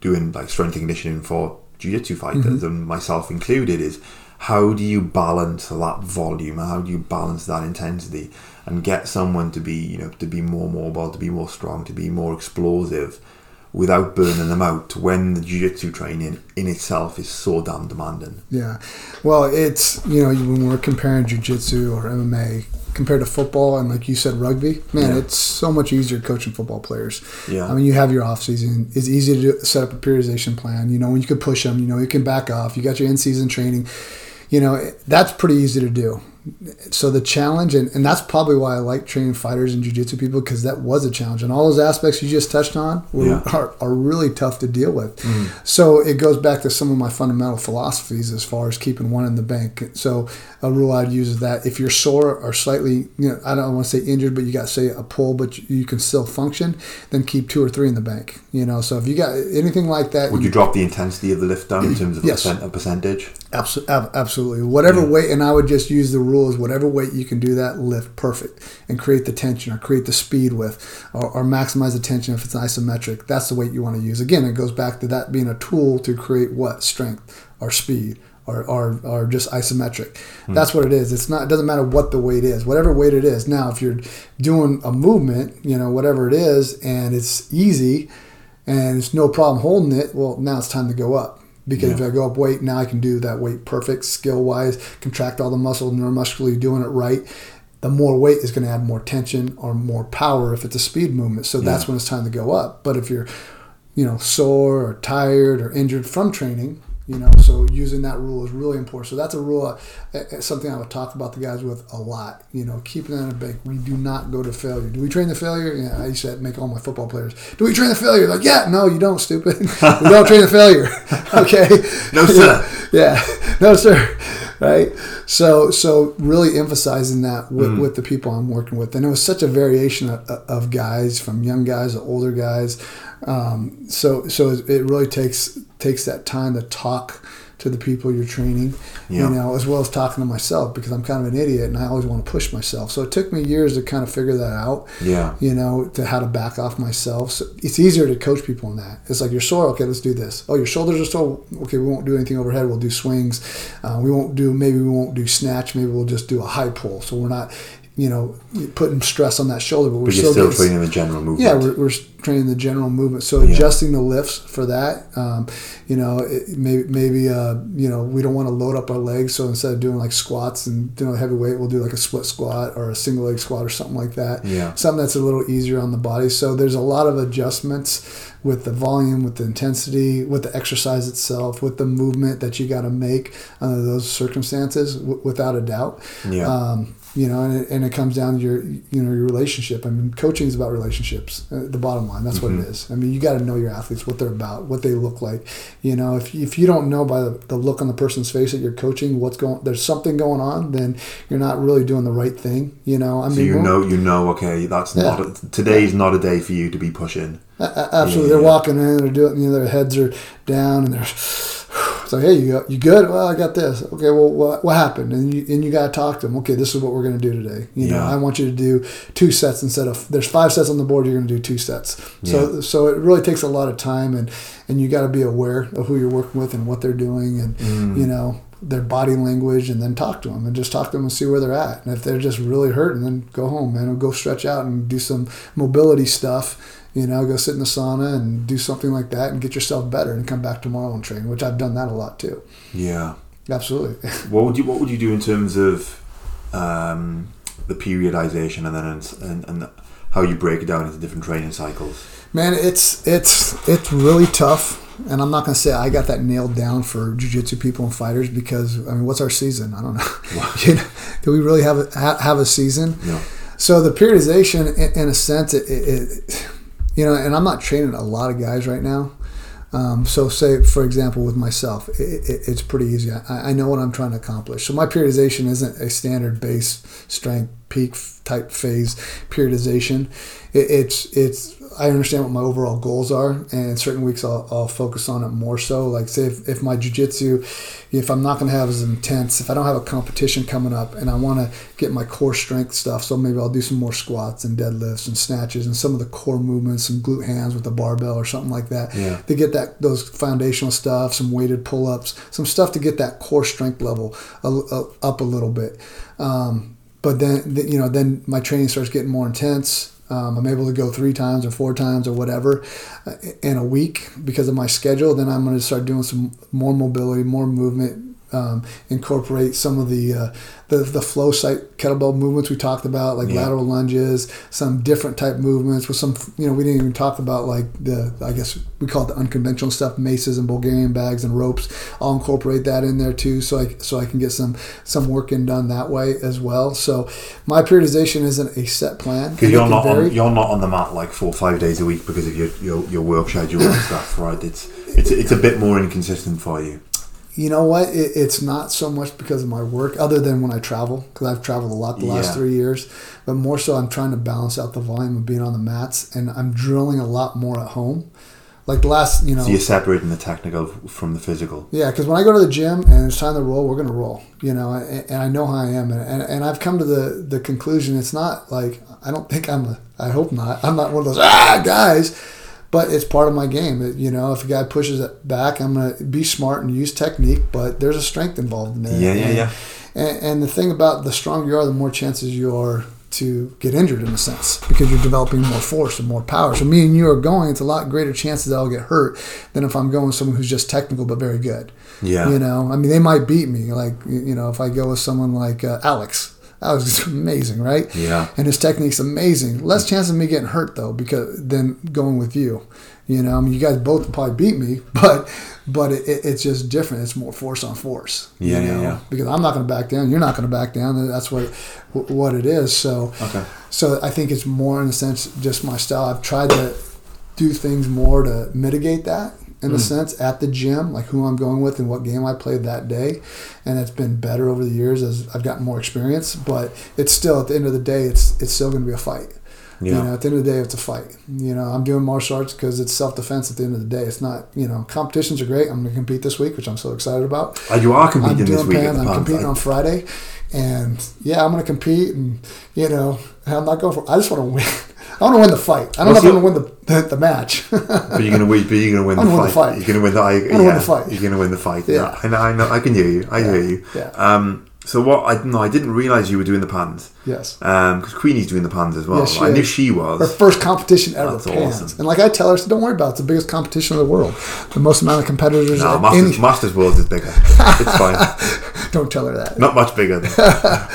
doing like strength and conditioning for jiu-jitsu fighters mm-hmm. and myself included is how do you balance that volume how do you balance that intensity and get someone to be you know to be more mobile to be more strong to be more explosive without burning them out when the jiu-jitsu training in itself is so damn demanding Yeah. Well, it's, you know, when we're comparing jujitsu or MMA compared to football and like you said, rugby, man, Yeah. it's so much easier coaching football players. Yeah. I mean, you have your off season. It's easy to do, set up a periodization plan. You know, when you can push them, you know, you can back off. You got your in season training. You know, that's pretty easy to do. So the challenge, and, and that's probably why I like training fighters and jujitsu people because that was a challenge. And all those aspects you just touched on were, Yeah. are, are really tough to deal with. Mm-hmm. So it goes back to some of my fundamental philosophies as far as keeping one in the bank. So a rule I'd use is that if you're sore or slightly, you know, I don't want to say injured, but you got say a pull, but you- you can still function, then keep two or three in the bank. You know, so if you got anything like that, would you drop the intensity of the lift down in terms of Yes. a, percent, a percentage Abso- ab- absolutely. Whatever weight, and I would just use the rules. Whatever weight you can do that, lift perfect, and create the tension or create the speed with, or, or maximize the tension if it's isometric. That's the weight you want to use. Again, it goes back to that being a tool to create what strength or speed are, are just isometric. Hmm. That's what it is. It's not. It doesn't matter what the weight is. Whatever weight it is. Now, if you're doing a movement, you know, whatever it is, and it's easy, and it's no problem holding it, well, now it's time to go up. Because if I go up weight, now I can do that weight perfect, skill wise, contract all the muscle, neuromuscularly doing it right. The more weight is going to add more tension or more power if it's a speed movement. So that's Yeah. when it's time to go up. But if you're, you know, sore or tired or injured from training, you know, so using that rule is really important. So that's a rule, uh, uh, something I would talk about the guys with a lot. You know, keeping that in a bank. We do not go to failure. Do we train the failure? Yeah, I used to make all my football players. Do we train the failure? Like, yeah, no, you don't, stupid. we don't train the failure. okay. No, sir. yeah, no, sir. Right. So, so really emphasizing that with, with the people I'm working with, and it was such a variation of, of guys, from young guys to older guys. Um, so, so it really takes takes that time to talk to the people you're training, Yeah. you know, as well as talking to myself because I'm kind of an idiot and I always want to push myself. So it took me years to kind of figure that out Yeah. you know, to how to back off myself. So it's easier to coach people in that. It's like you're sore, okay, let's do this. Oh, your shoulders are sore, okay, we won't do anything overhead. We'll do swings. Uh, we won't do maybe we won't do snatch. Maybe we'll just do a high pull. So we're not, you know, putting stress on that shoulder, but we're But still, still training the general movement. yeah, we're, we're training the general movement. So Yeah. adjusting the lifts for that, um, you know, it, maybe maybe uh, you know we don't want to load up our legs. So instead of doing like squats and doing a heavy weight, we'll do like a split squat or a single leg squat or something like that. Yeah. something that's a little easier on the body. So there's a lot of adjustments with the volume, with the intensity, with the exercise itself, with the movement that you got to make under those circumstances, w- without a doubt. Yeah. Um, you know, and it, and it comes down to your, you know, your relationship. I mean, coaching is about relationships. Uh, the bottom line, that's what it Mm-hmm. is. I mean, you got to know your athletes, what they're about, what they look like. You know, if if you don't know by the, the look on the person's face that you're coaching, what's going, there's something going on, then you're not really doing the right thing. You know, I mean, So you know, you know. Okay, that's Yeah. not a, today's not a day for you to be pushing. Absolutely, Yeah, they're yeah. walking in, they're doing, you know, their heads are down, and they're so hey, you got, you good? Well, I got this. Okay, well, what, what happened? And you and you got to talk to them. Okay, this is what we're going to do today. You know, I want you to do two sets instead of there's five sets on the board. You're going to do two sets. So so it really takes a lot of time, and and you got to be aware of who you're working with and what they're doing, and Mm. you know their body language, and then talk to them and just talk to them and see where they're at. And if they're just really hurting, then go home, man, and go stretch out and do some mobility stuff you know, go sit in the sauna and do something like that and get yourself better and come back tomorrow and train, which I've done that a lot too. Yeah. Absolutely. What would you What would you do in terms of um, the periodization and then and, and how you break it down into different training cycles? Man, it's it's it's really tough. And I'm not going to say I got that nailed down for jiu-jitsu people and fighters because I mean, what's our season? I don't know. you know do we really have a, have a season? No. So the periodization, in, in a sense, it, it, it, you know, and I'm not training a lot of guys right now. Um, so say, for example, with myself, it, it, it's pretty easy. I, I know what I'm trying to accomplish. So my periodization isn't a standard base strength peak type phase periodization. It, it's it's I understand what my overall goals are, and certain weeks I'll, I'll focus on it more so. Like say if, if my jujitsu, if I'm not going to have as intense, if I don't have a competition coming up, and I want to get my core strength stuff, so maybe I'll do some more squats and deadlifts and snatches and some of the core movements, some glute hands with the barbell or something like that. Yeah. To get that those foundational stuff, some weighted pull ups, some stuff to get that core strength level up a little bit. Um, but then you know then my training starts getting more intense. Um, I'm able to go three times or four times or whatever uh, in a week because of my schedule. Then I'm going to start doing some more mobility, more movement, um, incorporate some of the, uh, the the flow site kettlebell movements we talked about, like Yeah. lateral lunges, some different type movements with some you know we didn't even talk about like the I guess we call it the unconventional stuff, maces and Bulgarian bags and ropes. I'll incorporate that in there too, so I so I can get some some work in done that way as well. So my periodization isn't a set plan. Because you're not vary. on, you're not on the mat like four or five days a week because of your your, your work schedule and stuff, right? It's it's it's a bit more inconsistent for you. You know what? It, it's not so much because of my work, other than when I travel, because I've traveled a lot the last Yeah. three years. But more so, I'm trying to balance out the volume of being on the mats, and I'm drilling a lot more at home. Like the last, you know, So you're separating the technical from the physical. yeah, because when I go to the gym and it's time to roll, we're gonna roll. You know, and, and I know how I am, and, and, and I've come to the the conclusion it's not like I don't think I'm a I hope not I'm not one of those ah guys, but it's part of my game. It- you know, if a guy pushes it back, I'm gonna be smart and use technique, but there's a strength involved in it. Yeah, yeah, And- yeah. And, and the thing about the stronger you are, the more chances you are to get injured in a sense because you're developing more force and more power. So me and you are going, it's a lot greater chances that I'll get hurt than if I'm going with someone who's just technical but very good. Yeah. You know, I mean, they might beat me. Like, you you know, if I go with someone like uh, Alex, Alex is amazing, right? Yeah. And his technique's amazing. Less chance of me getting hurt though, because than going with you. You know, I mean, you guys both probably beat me, but but it, it, it's just different. It's more force on force. Yeah, yeah, know? yeah. Because I'm not going to back down. You're not going to back down. That's what what it is. So Okay. so I think it's more in a sense just my style. I've tried to do things more to mitigate that in a sense at the gym, like who I'm going with and what game I played that day, and it's been better over the years as I've gotten more experience. But it's still at the end of the day, it's it's still going to be a fight. You Yeah. know, at the end of the day, it's a fight. You know, I'm doing martial arts because it's self defense. At the end of the day, it's not. You know, competitions are great. I'm going to compete this week, which I'm so excited about. Oh, you are I'm competing doing this week I'm competing on Friday, and yeah, I'm going to compete. And you know, I'm not going for. I just want to win. I want to win the fight. I don't What's know if I'm going to win the the, match. But you're gonna win. But you're gonna win I'm the win fight. the fight. You're gonna win the. I, yeah, win the fight. You're gonna win the fight. Yeah. Yeah. I know. I know. I can hear you. I hear you. Yeah. Um. So what? I no. I didn't realize you were doing the pans. yes. Um. Because Queenie's doing the pans as well. Yes, she I knew she Her first competition ever, That's pans. awesome. And like I tell her, I said, don't worry about it. It's the biggest competition in the world. The most amount of competitors. No, Masters, any- Masters Worlds is bigger. It's fine. don't tell her that. Not much bigger. Than,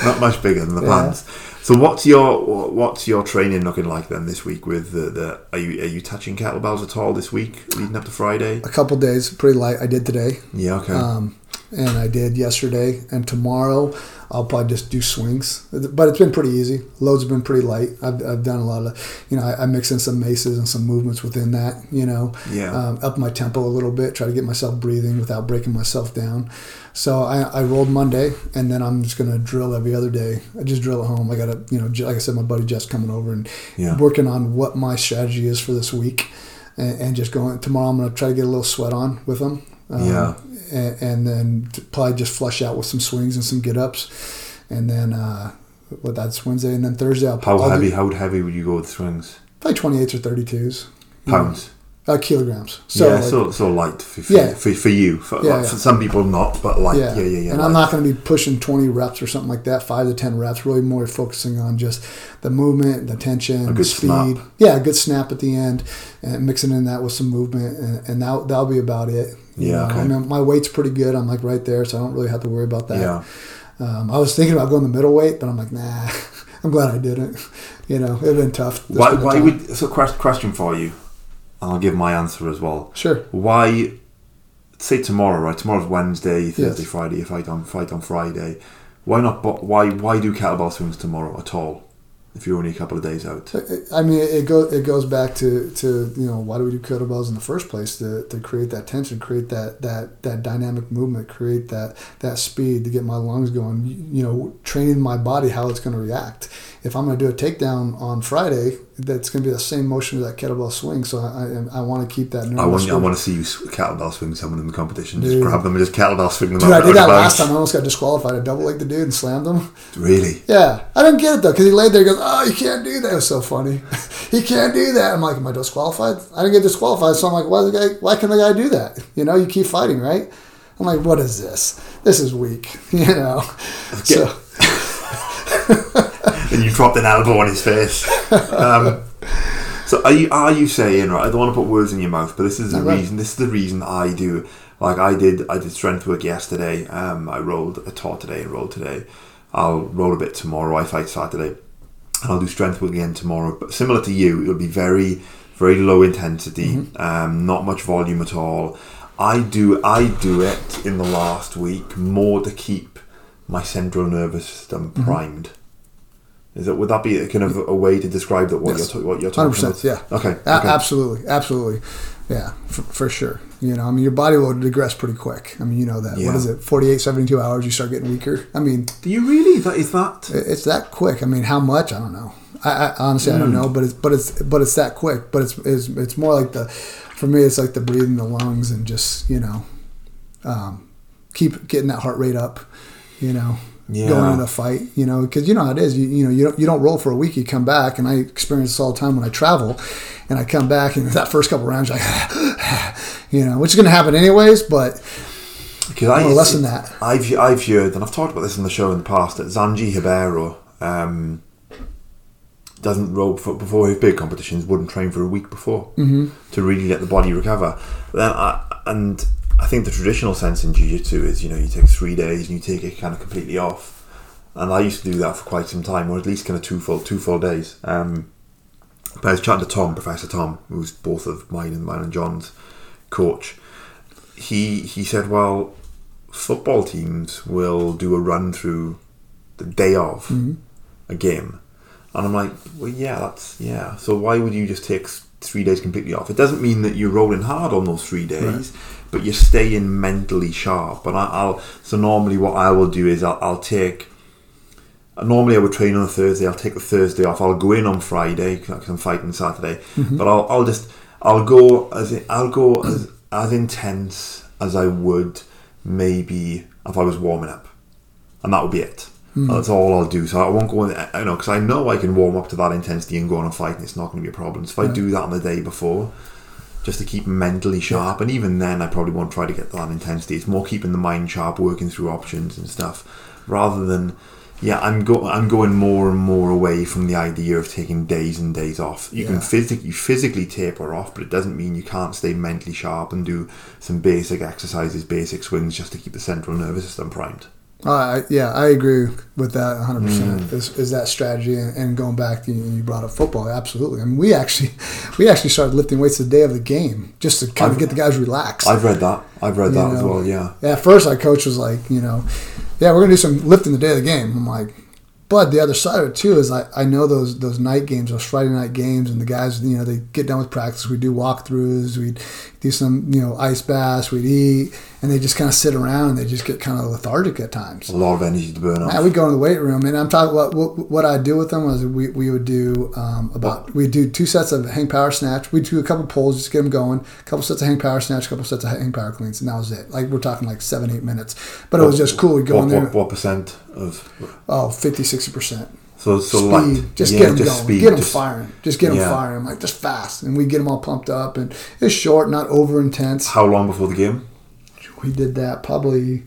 not much bigger than the Yeah. pans. So what's your what's your training looking like then this week? With the, the are you are you touching kettlebells at all this week leading up to Friday? A couple days, pretty light. I did today. Yeah. Okay. um, and I did yesterday. And tomorrow, I'll probably just do swings. But it's been pretty easy. Loads have been pretty light. I've, I've done a lot of, you know, I, I mix in some maces and some movements within that. You know, Yeah. um, up my tempo a little bit, try to get myself breathing without breaking myself down. So I, I rolled Monday, and then I'm just gonna drill every other day. I just drill at home. I got to, you know, like I said, my buddy Jeff's coming over and Yeah. working on what my strategy is for this week. And, and just going tomorrow, I'm gonna try to get a little sweat on with him. Um, Yeah. And, and then probably just flush out with some swings and some get ups, and then uh, what that's Wednesday, and then Thursday I'll, how I'll heavy? do How heavy would you go with swings? probably twenty eights or thirty twos, Pounds. uh, kilograms. So yeah, like, so so light for, for, Yeah. for, for you. For, Yeah, like, yeah. for some people, not, but like yeah, yeah, yeah, yeah. And like- I'm not going to be pushing twenty reps or something like that, five to ten reps. Really more focusing on just the movement, the tension, the speed. snap. Yeah, a good snap at the end, and mixing in that with some movement, and, and that that'll be about it. Yeah, okay. I mean, my weight's pretty good. I'm like right there, so I don't really have to worry about that. Yeah. Um, I was thinking about going the middleweight, but I'm like, nah. I'm glad I didn't. You know, it'd been tough. Why? Why would? So, question for you, and I'll give my answer as well. Sure. Why? Say tomorrow, right? Tomorrow's Wednesday, Thursday, Yes. Friday. I fight on fight on Friday. Why not? Why? Why do kettlebell swings tomorrow at all? If you're only a couple of days out. I mean, it goes it goes back to, to you know why do we do kettlebells in the first place to, to create that tension, create that, that that dynamic movement, create that that speed to get my lungs going. You, know, training my body how it's going to react. If I'm going to do a takedown on Friday, that's going to be the same motion as that kettlebell swing. So I I, I want to keep that. I want. I want to see you kettlebell swing someone in the competition. Just grab them and just kettlebell swing them. Dude, I did that last time. I almost got disqualified. I double legged the dude and slammed him. Really? Yeah, I didn't get it though because he laid there. and goes, "Oh, you can't do that." It was so funny. he can't do that. I'm like, "Am I disqualified?" I didn't get disqualified, so I'm like, "Why the guy? Why can the guy do that?" You know, you keep fighting, right? I'm like, "What is this? This is weak." You know. So and you dropped an elbow on his face. Um, so are you are you saying right? I don't want to put words in your mouth, but this is the right. reason. This is the reason I do. Like I did, I did strength work yesterday. Um, I rolled, I taught today and rolled today. I'll roll a bit tomorrow. I fight Saturday, and I'll do strength work again tomorrow. But similar to you, it'll be very, very low intensity. Mm-hmm. Um, not much volume at all. I do, I do it in the last week more to keep my central nervous system Mm-hmm. Is that would that be a kind of a way to describe that what Yes. you're what you're talking percent, about? yeah. Okay. A- okay. absolutely, absolutely, yeah, for, for sure. You know, I mean, your body will digress pretty quick. I mean, you know that. Yeah. What is it? 48, 72 hours, you start getting weaker. I mean, Do you really? That is that. It's that quick. I mean, how much? I don't know. I, I honestly I don't Hmm. know, but it's but it's but it's that quick. But it's it's, it's more like the for me it's like the breathing, the lungs, and just you know, um, keep getting that heart rate up. You know, Yeah. going into a fight. You know, because you know how it is. You, you know, you don't you don't roll for a week. You come back, and I experience this all the time when I travel, and I come back, and that first couple rounds, you're like, you know, which is going to happen anyways. But Because I less than that. I've I've heard, and I've talked about this in the show in the past, that Xande Ribeiro um, doesn't rope for, before his big competitions. Wouldn't train for a week before Mm-hmm. to really let the body recover. Then I, and I think the traditional sense in jiu-jitsu is you know you take three days and you take it kind of completely off. And I used to do that for quite some time, or at least kind of two full two full days. Um, but I was chatting to Tom, Professor Tom, who's both of mine and mine and John's coach. He he said, well, football teams will do a run through the day of a game, and I'm like, well, yeah, that's yeah. So why would you just take three days completely off? It doesn't mean that you're rolling hard on those three days, but you're staying mentally sharp. And I, I'll so normally what I will do is I'll, I'll take. Normally, I would train on a Thursday. I'll take the Thursday off. I'll go in on Friday because I'm fighting Saturday. Mm-hmm. But I'll, I'll just I'll go as I'll go as as intense as I would maybe if I was warming up, and that would be it. Hmm. That's all I'll do. So I won't go. In, you know because I know I can warm up to that intensity and go on a fight, and it's not going to be a problem. So if I do that on the day before, just to keep mentally sharp, and even then, I probably won't try to get that intensity. It's more keeping the mind sharp, working through options and stuff, rather than. Yeah, I'm go. I'm going more and more away from the idea of taking days and days off. You can Yeah. physically physically taper off, but it doesn't mean you can't stay mentally sharp and do some basic exercises, basic swings, just to keep the central nervous system primed. Uh, yeah, I agree with that 100. Mm. percent Is, is that strategy and, going back? You, you brought up football, absolutely. I mean, we actually we actually started lifting weights the day of the game just to kind of I've- get the guys relaxed. I've read that. I've read you that as know? well. Yeah. At first, our coach was like, you know, yeah, we're gonna do some lifting the day of the game. I'm like, but the other side of it too is I, I know those those night games, those Friday night games, and the guys, you know, they get done with practice. We do walkthroughs, we do some, you know, ice baths, we'd eat, and they just kind of sit around and they just get kind of lethargic at times. A lot of energy to burn off. Yeah, we go in the weight room, and I'm talking about what, what I do with them was we, we would do um, about we do two sets of hang power snatch. we'd do a couple pulls just to get them going, a couple sets of hang power snatch, a couple sets of hang power cleans, and that was it. Like we're talking like seven eight minutes, but it was just cool. We go what, in there, what, what percent of oh 50 60 percent so speed. just yeah, get them just going, speed, get them just- firing, just get them Yeah. firing, like just fast, and we get them all pumped up, and it's short, not over intense. How long before the game? We did that probably.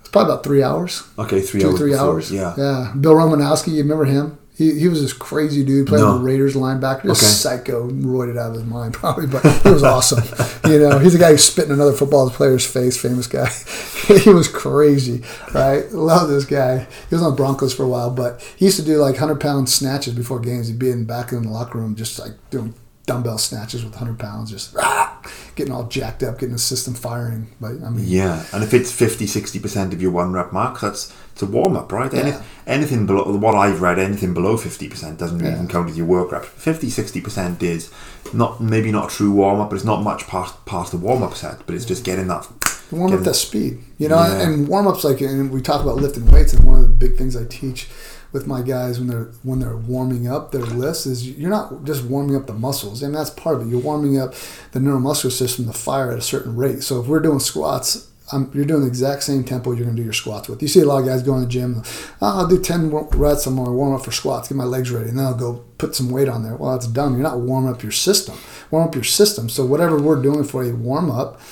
It's probably about three hours. Okay, three two hours. three before, hours. Yeah. yeah. Bill Romanowski, you remember him? He, he was this crazy dude playing No. the Raiders linebacker, just Okay. psycho, roided out of his mind probably, but he was awesome. you know, he's a guy who's spitting another football player's face, famous guy. he was crazy, right? Love this guy. He was on the Broncos for a while, but he used to do like hundred pound snatches before games. He'd be in back in the locker room, just like doing dumbbell snatches with hundred pounds, just ah, getting all jacked up, getting the system firing. But I mean, Yeah, and if it's 50 60% of your one rep mark, that's it's a warm up, right? Any, Yeah. anything below what I've read, anything below 50% doesn't Yeah. even count as your work reps. 50 60% is not maybe not a true warm up, but it's not much past past the warm up set, but it's just getting that. warm up that speed. You know, Yeah. and warm ups like, and we talk about lifting weights, and one of the big things I teach with my guys when they're when they're warming up their lifts is you're not just warming up the muscles, and that's part of it. You're warming up the neuromuscular system to fire at a certain rate. So if we're doing squats. You're doing the exact same tempo you're going to do your squats with. You see a lot of guys go in the gym. Oh, I'll do 10 reps. I'm going to warm up for squats, get my legs ready, and then I'll go put some weight on there. Well, that's dumb. You're not warming up your system. Warm up your system. So whatever we're doing for a warm up,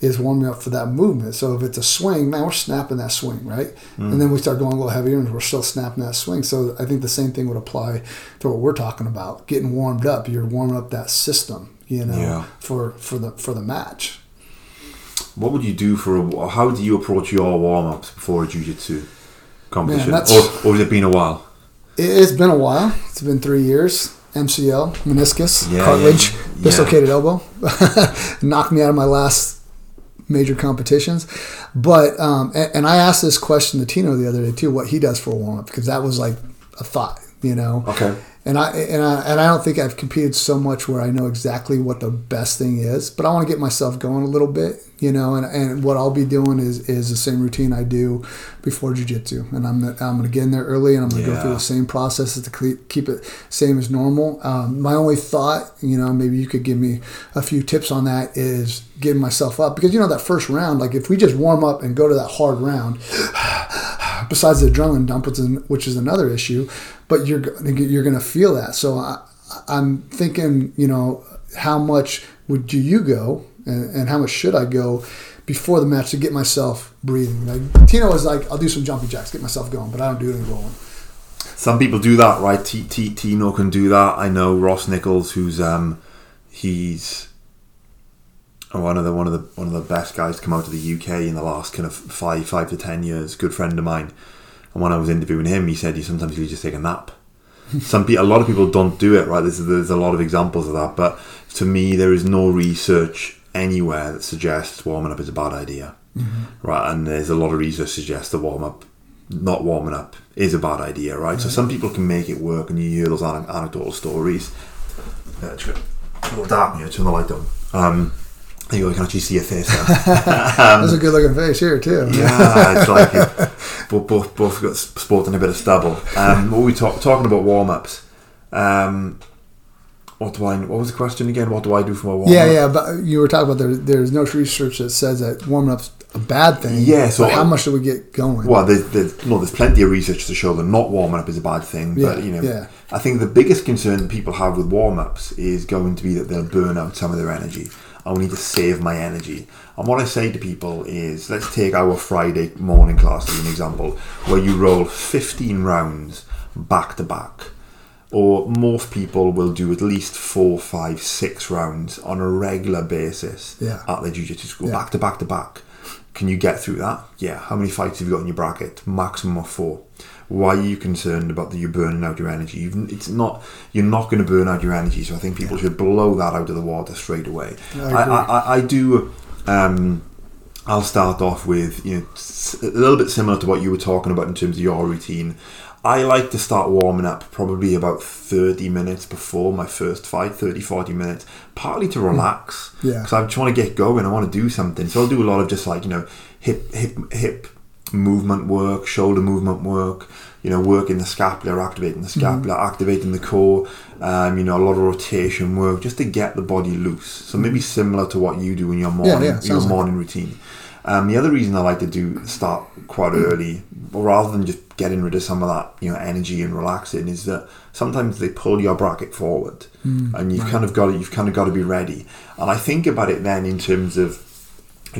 is warming up for that movement. So if it's a swing, man, we're snapping that swing, right? And then we start going a little heavier and we're still snapping that swing. So I think the same thing would apply to what we're talking about. Getting warmed up, you're warming up that system, you know, Yeah. for for the for the match. What would you do for a? How do you approach your warm ups before a jiu jitsu competition? Man, or, or has it been a while? It, it's been a while. It's been three years. MCL, meniscus, Yeah, cartilage, yeah. dislocated elbow, knocked me out of my last major competitions. But um, and, and I asked this question to Tino the other day too, what he does for a warm up because that was like a thought, you know. Okay. And I and I and I don't think I've competed so much where I know exactly what the best thing is, but I want to get myself going a little bit, you know. And, and what I'll be doing is is the same routine I do before jujitsu, and I'm I'm gonna get in there early, and I'm gonna go through the same processes to keep it same as normal. Um, my only thought, you know, maybe you could give me a few tips on that is getting myself up because you know that first round, like if we just warm up and go to that hard round, besides the adrenaline dump, which is, another issue, but you're you're going to feel that. So I, I'm thinking, you know, how much would do you go, and, and how much should I go before the match to get myself breathing? Like Tino is like, I'll do some jumping jacks, get myself going, but I don't do any rolling. Some people do that, right? T- T- Tino can do that. I know Ross Nichols, who's um, he's one of the one of the one of the best guys to come out of the UK in the last kind of five five to ten years. Good friend of mine, and when I was interviewing him, he said he sometimes he just take a nap. Some people, a lot of people don't do it, right? There's there's a lot of examples of that, but to me, there is no research anywhere that suggests warming up is a bad idea, right? And there's a lot of research suggests that warm up, not warming up, is a bad idea, right? So some people can make it work, and you hear those anecdotal stories. Uh, it's a little dark here. Turn the light on. Um, you can actually see your face now. That's a good looking face here too. Yeah, it's like it. Both, both, both got sporting a bit of stubble. Um, what were we talk, talking about warm ups? Um, what do I? What was the question again? What do I do for my warm up? Yeah, yeah, but you were talking about there, there's no research that says that warming up's a bad thing. Yeah, so but how much do we get going? Well, there's, there's no, there's plenty of research to show that not warming up is a bad thing. But Yeah, you know, yeah. I think the biggest concern that people have with warm ups is going to be that they'll burn out some of their energy. I will need to save my energy. And what I say to people is, let's take our Friday morning class as an example, where you roll 15 rounds back to back. Or most people will do at least four, five, six rounds on a regular basis Yeah. at their jiu-jitsu school, Yeah. back to back to back. Can you get through that? Yeah. How many fights have you got in your bracket? Maximum of four. Why are you concerned about that you're burning out your energy? You've, it's not. You're not going to burn out your energy. So I think people should blow that out of the water straight away. I I. I, I, do. Um, I'll start off with you know a little bit similar to what you were talking about in terms of your routine. I like to start warming up probably about 30 minutes before my first fight, 30, 40 minutes, partly to relax. Yeah. Because I'm trying to get going, I want to do something. So I'll do a lot of just like, you know, hip, hip, hip movement work, shoulder movement work, you know, working the scapula, activating the scapula, Mm-hmm. activating the core, um, you know, a lot of rotation work just to get the body loose. So maybe similar to what you do in your morning, Mm-hmm. yeah, your like morning routine. Um, the other reason I like to do start quite early, rather than just getting rid of some of that you know energy and relaxing, is that sometimes they pull your bracket forward, and you've kind of got to, you've kind of got to be ready. And I think about it then in terms of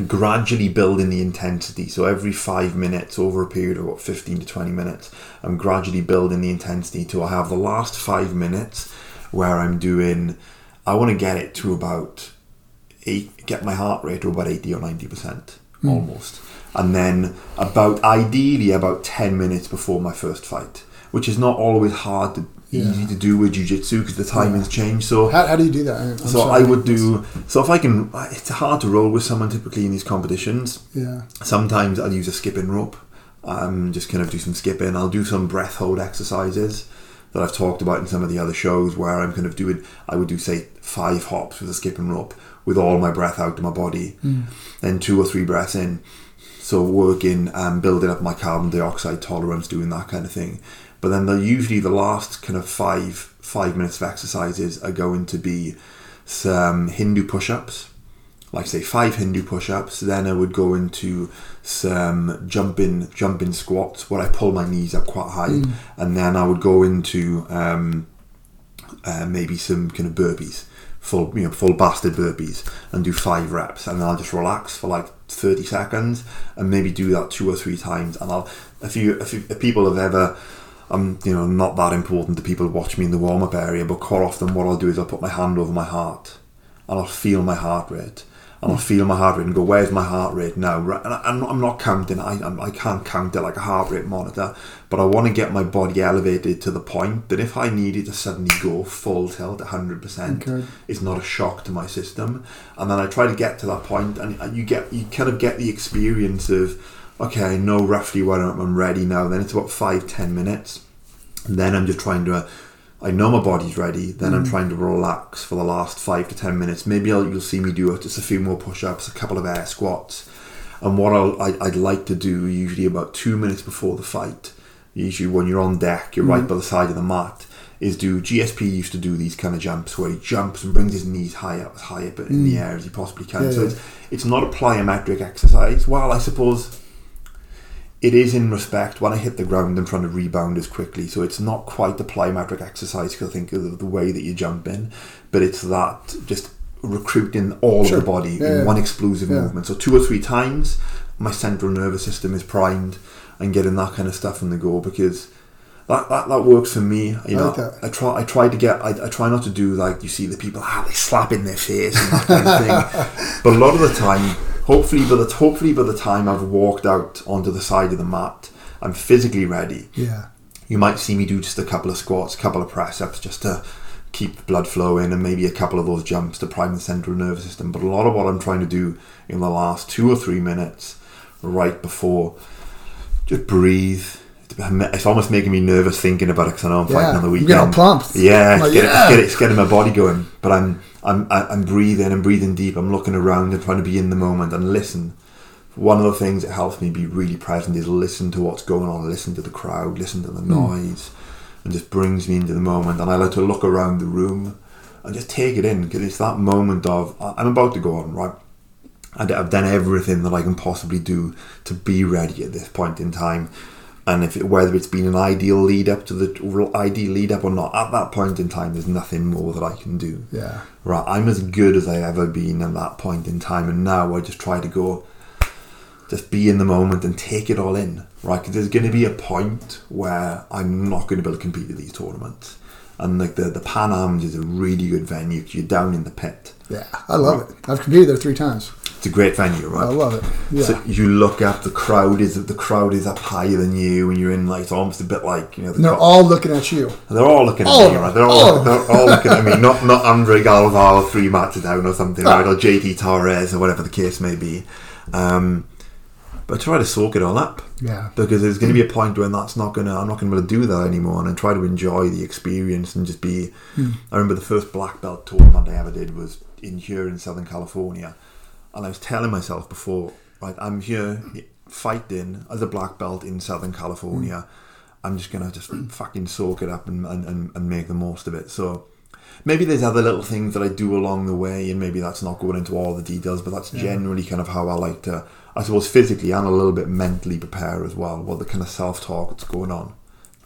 gradually building the intensity. So every five minutes over a period of what fifteen to twenty minutes, I'm gradually building the intensity till I have the last five minutes where I'm doing. I want to get it to about eight, get my heart rate to about 80 or 90 percent hmm. almost and then about ideally about 10 minutes before my first fight which is not always hard to Yeah. easy to do with jiu-jitsu because the timings change so How, how do you do that? I'm so. I would do so if I can it's hard to roll with someone typically in these competitions Yeah. sometimes I'll use a skipping rope. Um, just kind of do some skipping. I'll do some breath hold exercises that I've talked about in some of the other shows where I'm kind of doing. I would do say five hops with a skipping rope with all my breath out to my body, then two or three breaths in. So working and building up my carbon dioxide tolerance, doing that kind of thing. But then the usually the last kind of five five minutes of exercises are going to be some Hindu push-ups like say five Hindu push-ups. Then I would go into some jumping jumping squats where I pull my knees up quite high, and then I would go into um, uh, maybe some kind of burpees, full you know full bastard burpees, and do five reps, and then I'll just relax for like thirty seconds, and maybe do that two or three times. And I'll if you if, you, if people have ever I'm you know not that important to people who watch me in the warm up area, but quite often what I'll do is I'll put my hand over my heart and I'll feel my heart rate. And I'll hmm. feel my heart rate and go, where's my heart rate now? Right, And I, I'm, not, I'm not counting. I, I'm, can't count it like a heart rate monitor. But I want to get my body elevated to the point that if I needed to suddenly go full tilt, 100%, Okay. it's not a shock to my system. And then I try to get to that point, and, and you get you kind of get the experience of, okay, I know roughly when I'm ready now. Then it's about five, ten minutes. And then I'm just trying to, uh, I know my body's ready. Then I'm trying to relax for the last five to ten minutes. Maybe I'll, you'll see me do it, just a few more push-ups, a couple of air squats. And what I'll, I, I'd like to do usually about two minutes before the fight, usually when you're on deck, you're right by the side of the mat, is do GSP used to do these kind of jumps where he jumps and brings his knees high up, as high up in the air as he possibly can. Yeah, so yeah. it's, it's not a plyometric exercise. Well, I suppose it is in respect when I hit the ground, I'm trying to rebound as quickly. So it's not quite the plyometric exercise because I think of the way that you jump in, but it's that just recruiting all Sure. of the body Yeah, in yeah. one explosive Yeah. movement. So two or three times, my central nervous system is primed and getting that kind of stuff in the go because. That, that, that works for me. You I know. I try I try to get I, I try not to do like you see the people ah they slap in their face and that kind of thing. But a lot of the time, hopefully by the hopefully by the time I've walked out onto the side of the mat, I'm physically ready. Yeah. You might see me do just a couple of squats, a couple of press ups just to keep the blood flowing and maybe a couple of those jumps to prime the central nervous system. But a lot of what I'm trying to do in the last two or three minutes right before just breathe. It's almost making me nervous thinking about it because I know I'm fighting Yeah, on the weekend. getting all pumped. Yeah, like, it's, getting, yeah. It's, getting, it's getting my body going. But I'm I'm I- I'm breathing. I'm breathing deep. I'm looking around and trying to be in the moment and listen. One of the things that helps me be really present is listen to what's going on, listen to the crowd, listen to the Hmm. noise, and just brings me into the moment. And I like to look around the room and just take it in because it's that moment of I'm about to go on right. I've done everything that I can possibly do to be ready at this point in time. And if it, whether it's been an ideal lead up to the real ideal lead up or not, at that point in time, there's nothing more that I can do. Yeah. Right, I'm as good as I've ever been at that point in time, and now I just try to go, just be in the moment and take it all in. Right, because there's going to be a point where I'm not going to be able to compete at these tournaments, and like the the Pan Am's is a really good venue. you're down in the pit. Yeah. I love it. I've competed there three times. It's a great venue, right? I love it. Yeah. So you look up, the crowd is the crowd is up higher than you, and you're in like it's almost a bit like you know. The they're all looking at you. they're all looking at all of me, right? They're all, All they're all looking at me. Not not Andre Galvao three matches down or something, right? Or JT Torres or whatever the case may be. Um, but try to soak it all up. Yeah. Because there's going to be a point when that's not going to. I'm not going to be able to do that anymore, and I try to enjoy the experience and just be. Hmm. I remember the first black belt tournament I ever did was in here in Southern California, and I was telling myself before, right, I'm here fighting as a black belt in Southern California. I'm just gonna just fucking soak it up and, and, and, and make the most of it. So maybe there's other little things that I do along the way, and maybe that's not going into all the details, but that's generally kind of how I like to, I suppose, physically and a little bit mentally prepare as well. What the kind of self talk that's going on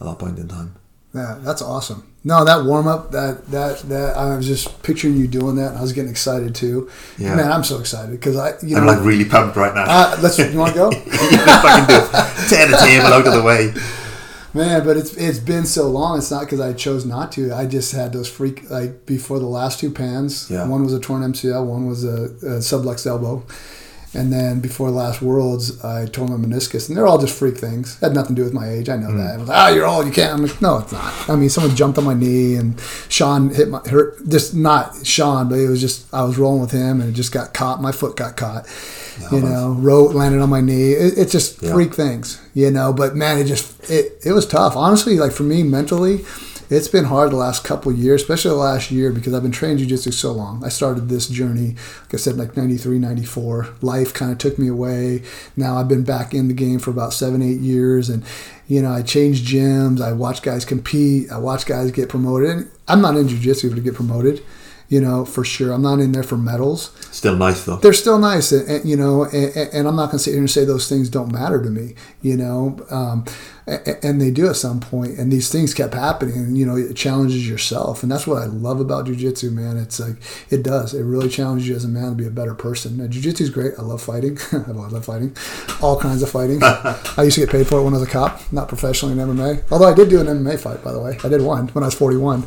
at that point in time. Yeah, that's awesome. No, that warm up, that that that I was just picturing you doing that. and I was getting excited too. Yeah. Man, I'm so excited because I, you know, I'm like really pumped right now. uh, let's. You want to go? Just fucking do it. Tear the table out of the way. Man, but it's it's been so long. It's not because I chose not to. I just had those freak like before the last two pans. Yeah. One was a torn MCL. One was a, a subluxed elbow. And then before last Worlds, I tore my meniscus, and they're all just freak things. Had nothing to do with my age. I know that. I was like, "Ah, you're old. You can't." I'm like, "No, it's not." I mean, someone jumped on my knee, and Sean hit my hurt. Just not Sean, but it was just I was rolling with him, and it just got caught. My foot got caught. you know, rope landed on my knee. It, it's just Yeah. freak things, you know. But man, it just it it was tough. Honestly, like for me mentally, it's been hard the last couple of years, especially the last year because I've been training jiu-jitsu so long. I started this journey, like I said, like 93, 94. Life kind of took me away. Now I've been back in the game for about seven, eight years. And, you know, I changed gyms. I watch guys compete. I watch guys get promoted. And I'm not in jiu-jitsu to get promoted, you know, for sure. I'm not in there for medals Still nice though. they're still nice, and, and, you know. And, and I'm not going to sit here and say those things don't matter to me, you know. Um, and they do at some point, and these things kept happening, and you know, it challenges yourself, and that's what I love about jujitsu, man. It's like it does, it really challenges you as a man to be a better person. Now, jujitsu is great. I love fighting. I love fighting, all kinds of fighting. I used to get paid for it when I was a cop, not professionally in MMA. Although I did do an MMA fight, by the way. I did one when I was 41.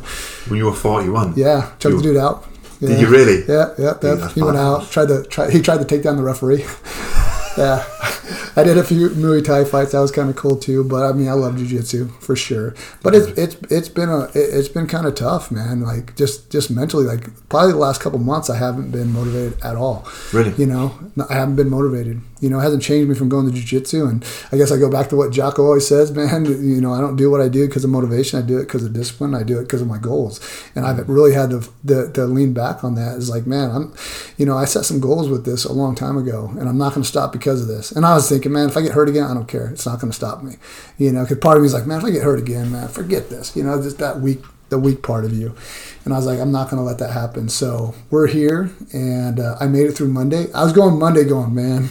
When you were 41. Yeah, You- the dude out. Did you really? Yeah, yeah. yeah. He went out. Tried to try. He tried to take down the referee. yeah, I did a few Muay Thai fights. That was kind of cool too. But I mean, I love jujitsu for sure. But it's it's it's been a it- it's been kind of tough, man. Like just just mentally, like probably the last couple months, I haven't been motivated at all. Really? You know, I haven't been motivated. You know, it hasn't changed me from going to jujitsu. And I guess I go back to what Jocko always says, man. You know, I don't do what I do because of motivation. I do it because of discipline. I do it because of my goals. And I've really had to, to, to lean back on that. It's like, man, I'm, you know, I set some goals with this a long time ago, and I'm not going to stop because of this. And I was thinking, man, if I get hurt again, I don't care. It's not going to stop me. You know, because part of me is like, man, if I get hurt again, man, forget this. You know, just that weak the weak part of you. And I was like, I'm not going to let that happen. So we're here, and uh, I made it through Monday. I was going Monday, going, man,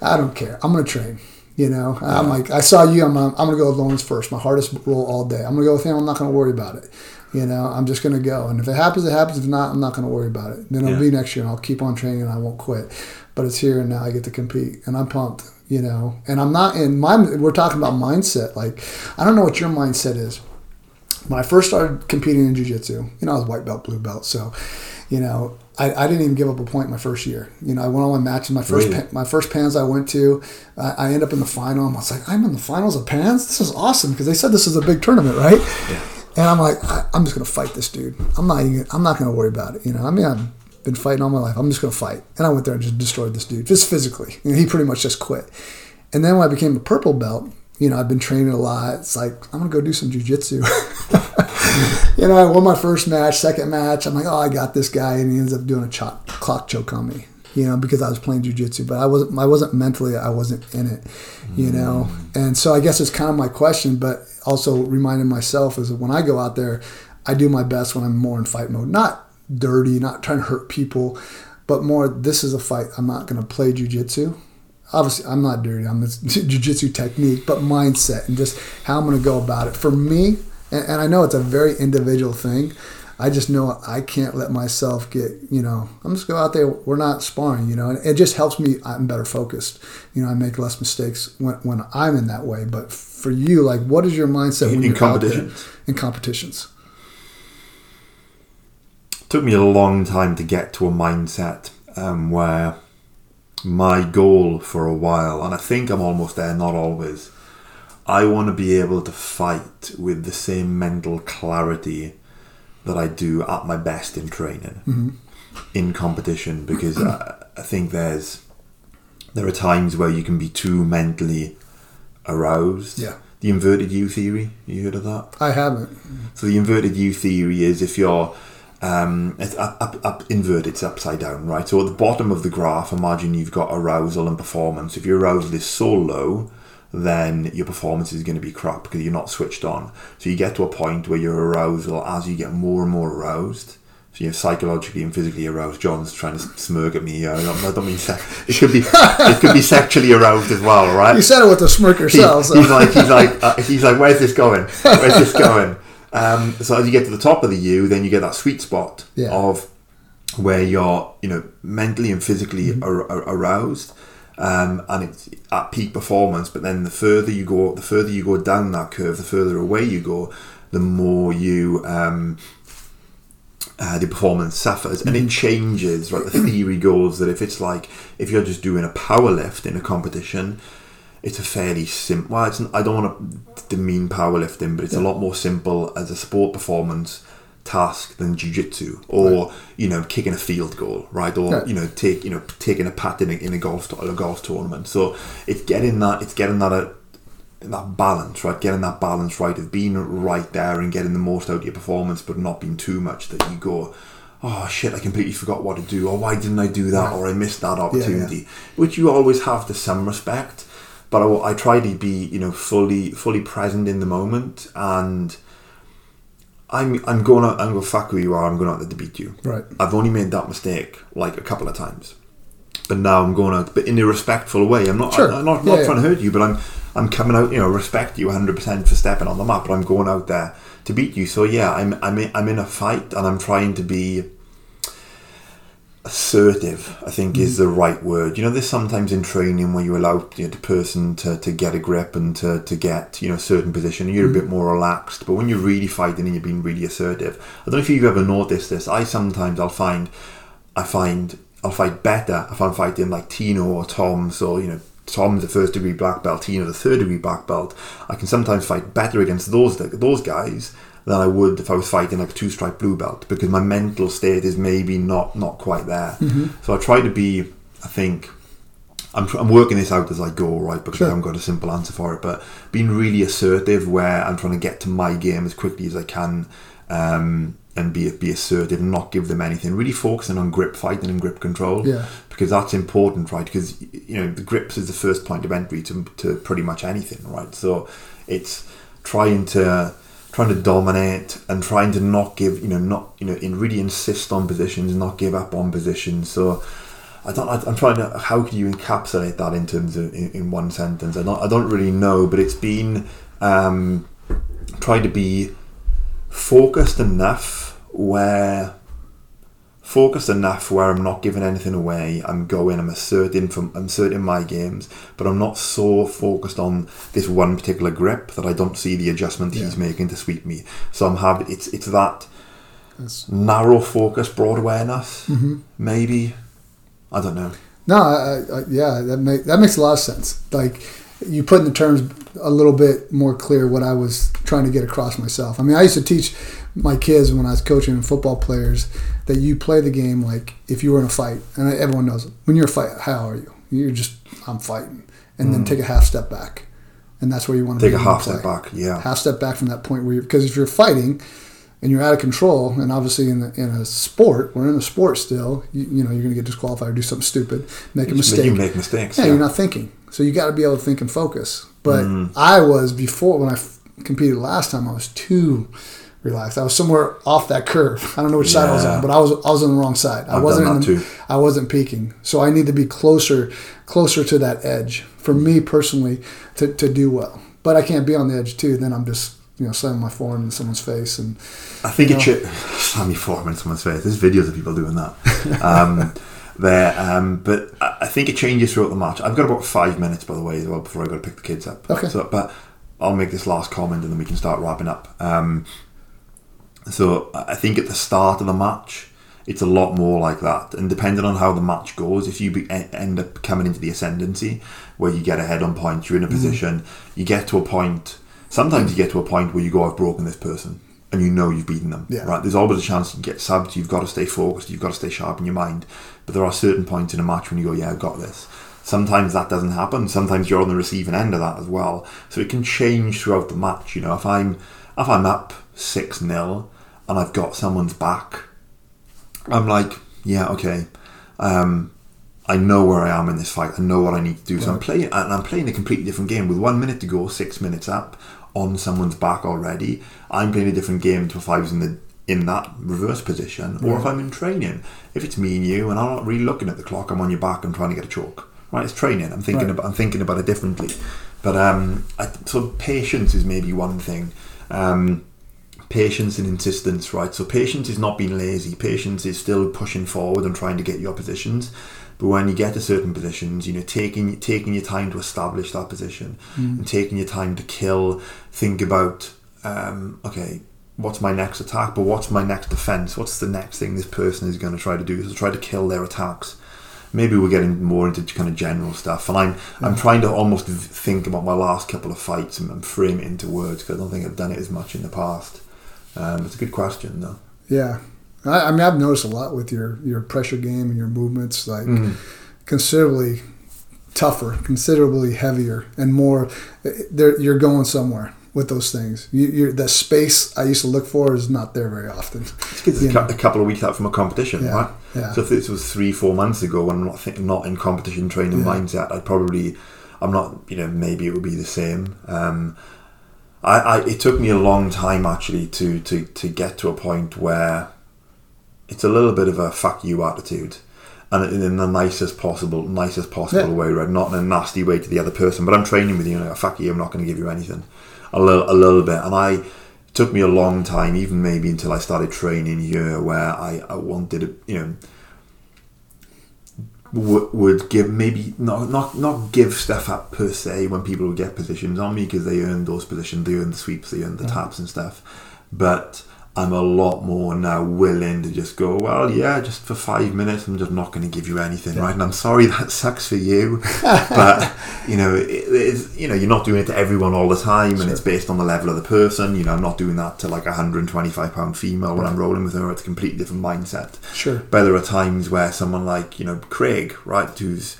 I don't care. I'm going to train. You know, I'm like, I saw you. I'm, I'm gonna go with Lawrence first. My hardest roll all day. I'm gonna go with him. I'm not gonna worry about it. You know, I'm just gonna go. And if it happens, it happens. If not, I'm not gonna worry about it. Then it'll Yeah. be next year, and I'll keep on training, and I won't quit. But it's here and now. I get to compete, and I'm pumped. You know, and I'm not in my. We're talking about mindset. Like, I don't know what your mindset is when I first started competing in jiu-jitsu, you know, I was white belt, blue belt. So, you know, I, I didn't even give up a point my first year. You know, I went all my matches. My first Really? pa- my first pans I went to, I, I ended up in the final. I was like, I'm in the finals of pans. This is awesome because they said this is a big tournament, right? Yeah. And I'm like, I, I'm just gonna fight this dude. I'm not even. I'm not gonna worry about it. You know, I mean, I've been fighting all my life. I'm just gonna fight. And I went there and just destroyed this dude, just physically. You know, he pretty much just quit. And then when I became a purple belt, you know, I've been training a lot. It's like I'm gonna go do some jujitsu. you know, I won my first match, second match. I'm like, oh, I got this guy, and he ends up doing a clock choke on me. You know, because I was playing jujitsu, but I wasn't. I wasn't mentally. I wasn't in it. You know, mm. and so I guess it's kind of my question, but also reminding myself is that when I go out there, I do my best when I'm more in fight mode. Not dirty, not trying to hurt people, but more. This is a fight. I'm not going to play jujitsu obviously I'm not dirty. I'm a jiu-jitsu technique, but mindset and just how I'm going to go about it. For me, and, and I know it's a very individual thing. I just know I can't let myself get, you know, I'm just go out there. We're not sparring, you know, and it just helps me. I'm better focused. You know, I make less mistakes when, when I'm in that way. But for you, like, what is your mindset when In you're out there in competitions? Took me a long time to get to a mindset um, where my goal for a while, and I think I'm almost there, not always. I want to be able to fight with the same mental clarity that I do at my best in training, in competition, because I, I think there's there are times where you can be too mentally aroused. Yeah. The inverted U theory, you heard of that? I haven't. So the inverted U theory is if you're um, it's up, up, up inverted, it's upside down, right? So at the bottom of the graph, imagine you've got arousal and performance. If your arousal is so low, then your performance is going to be crap because you're not switched on. So you get to a point where your arousal, as you get more and more aroused, so you're psychologically and physically aroused. John's trying to smirk at me. I don't, I don't mean se- it could be it could be sexually aroused as well, right? You said it with a smirk He- yourself. so- he's like he's like uh, he's like where's this going where's this going um, so as you get to the top of the U then you get that sweet spot Yeah. of where you're you know mentally and physically Mm-hmm. ar- ar- aroused um, and it's at peak performance but then the further you go the further you go down that curve the further away you go the more you um, uh, the performance suffers and Mm-hmm. it changes right the theory goes that if it's like if you're just doing a power lift in a competition it's a fairly simple well it's, I don't want to demean powerlifting but it's a lot more simple as a sport performance task than jiu-jitsu or you know kicking a field goal right or Yeah. you know take you know taking a pat in a, in a golf to- a golf tournament so it's getting that it's getting that uh, that balance, right? Getting that balance right of being right there and getting the most out of your performance, but not being too much that you go, oh shit, I completely forgot what to do, or why didn't I do that, or I missed that opportunity, which you always have to some respect. But I, I try to be, you know, fully fully present in the moment, and I'm I'm going out, I'm going to fuck who you are. I'm going out there to beat you. Right. I've only made that mistake like a couple of times, but now I'm going out, but in a respectful way. I'm not, Sure. I'm not, Yeah, not trying yeah. to hurt you, but I'm, I'm coming out. You know, respect you 100 percent for stepping on the map, but I'm going out there to beat you. So yeah, I'm, I'm, in, I'm in a fight, and I'm trying to be assertive. I think is mm. the right word. You know, there's sometimes in training where you allow you know, the person to, to get a grip and to, to get you know a certain position. You're a mm. bit more relaxed, but when you're really fighting and you're being really assertive, I don't know if you've ever noticed this. I sometimes I'll find I find I'll fight better if I'm fighting like Tino or Tom. So you know. Tom's the first degree black belt, Tino the third degree black belt. I can sometimes fight better against those those guys than I would if I was fighting like a two stripe blue belt because my mental state is maybe not not quite there. So I try to be. I think I'm, I'm working this out as I go, right? Because Sure. I haven't got a simple answer for it. But being really assertive, where I'm trying to get to my game as quickly as I can, um, and be be assertive and not give them anything. Really focusing on grip fighting and grip control, Yeah. because that's important, right? Because you know the grips is the first point of entry to to pretty much anything, right? So it's trying to trying to dominate and trying to not give you know not you know in really insist on positions, not give up on positions. So I don't. I, I'm trying to. How can you encapsulate that in terms of in, in one sentence? I don't. I don't really know, but it's been um, trying to be focused enough where focused enough where I'm not giving anything away. I'm going. I'm asserting from. I'm asserting my games, but I'm not so focused on this one particular grip that I don't see the adjustment he's making to sweep me. So I'm having. It's it's that That's- narrow focus, broad awareness. Mm-hmm. Maybe. I don't know. No, I, I, yeah, that make, that makes a lot of sense. Like you put in the terms a little bit more clear what I was trying to get across myself. I mean, I used to teach my kids when I was coaching football players that you play the game like if you were in a fight, and everyone knows it. when you're a fight, how are you? You're just I'm fighting, and then take a half step back, and that's where you want to Mm. Take a half step back. Yeah. half step back from that point where you're because if you're fighting and you're out of control and obviously in the, in a sport we're in a sport still you, you know you're going to get disqualified or do something stupid make a mistake You make mistakes. yeah, Yeah. you're not thinking so you got to be able to think and focus but Mm. i was before when i f- competed last time i was too relaxed i was somewhere off that curve i don't know which side i was on but i was i was on the wrong side i I've wasn't done that the, too. i wasn't peaking so i need to be closer closer to that edge for me personally to, to do well but i can't be on the edge too then i'm just you know slamming my forearm in someone's face and I think you it should. Slam your forearm in someone's face. There's videos of people doing that. Um, there, um, but I I think it changes throughout the match. I've got about five minutes, by the way, as well, before I got to pick the kids up. Okay. So, but I'll make this last comment and then we can start wrapping up. Um, so I think at the start of the match, it's a lot more like that. And depending on how the match goes, if you be, end up coming into the ascendancy, where you get ahead on points, you're in a mm. position, you get to a point. Sometimes you get to a point where you go, "I've broken this person," and you know you've beaten them. Yeah. Right? There's always a chance you get subbed. You've got to stay focused. You've got to stay sharp in your mind. But there are certain points in a match when you go, "Yeah, I've got this." Sometimes that doesn't happen. Sometimes you're on the receiving end of that as well. So it can change throughout the match. You know, if I'm if I'm up six 0 and I've got someone's back, I'm like, yeah, okay. Um, I know where I am in this fight. I know what I need to do. So I'm playing, and I'm playing a completely different game with one minute to go, six minutes up, on someone's back already. I'm playing a different game to if I was in the in that reverse position, or if I'm in training. If it's me and you, and I'm not really looking at the clock, I'm on your back. I'm trying to get a choke. Right, it's training. I'm thinking Right. about. I'm thinking about it differently. But um, I, so patience is maybe one thing. Um, patience and insistence, right? So patience is not being lazy. Patience is still pushing forward and trying to get your positions. But when you get to certain positions, you know, taking taking your time to establish that position and taking your time to kill, think about, um, okay, what's my next attack? But what's my next defense? What's the next thing this person is going to try to do? So try to kill their attacks. Maybe we're getting more into kind of general stuff, and I'm I'm trying to almost think about my last couple of fights and, and frame it into words because I don't think I've done it as much in the past. Um, it's a good question, though. Yeah, I, I mean, I've noticed a lot with your your pressure game and your movements, like Mm-hmm. considerably tougher, considerably heavier, and more. You're going somewhere with those things. You, you're the space I used to look for is not there very often. It's it's a, a couple of weeks out from a competition, Yeah, right? yeah. So if this was three, four months ago when I'm not think, not in competition training Yeah. mindset, I'd probably, I'm not, you know, maybe it would be the same. Um, I, I, it took me a long time actually to, to, to get to a point where it's a little bit of a fuck you attitude. And in the nicest possible, nicest possible Yeah. way, right? Not in a nasty way to the other person, but I'm training with you, and like, fuck you, I'm not going to give you anything, a little, a little bit. And I, it took me a long time, even maybe until I started training here, where I, I wanted to, you know, w- would give maybe not not not give stuff up per se when people would get positions on me because they earned those positions, they earned the sweeps, they earned the mm. taps and stuff. But I'm a lot more now willing to just go, well, yeah, just for five minutes, I'm just not going to give you anything, right? And I'm sorry that sucks for you, but you know, it, it's you know, you're not doing it to everyone all the time, and it's based on the level of the person. You know, I'm not doing that to like a 125 pound female when I'm rolling with her. It's a completely different mindset. Sure. But there are times where someone like, you know, Craig, right, who's,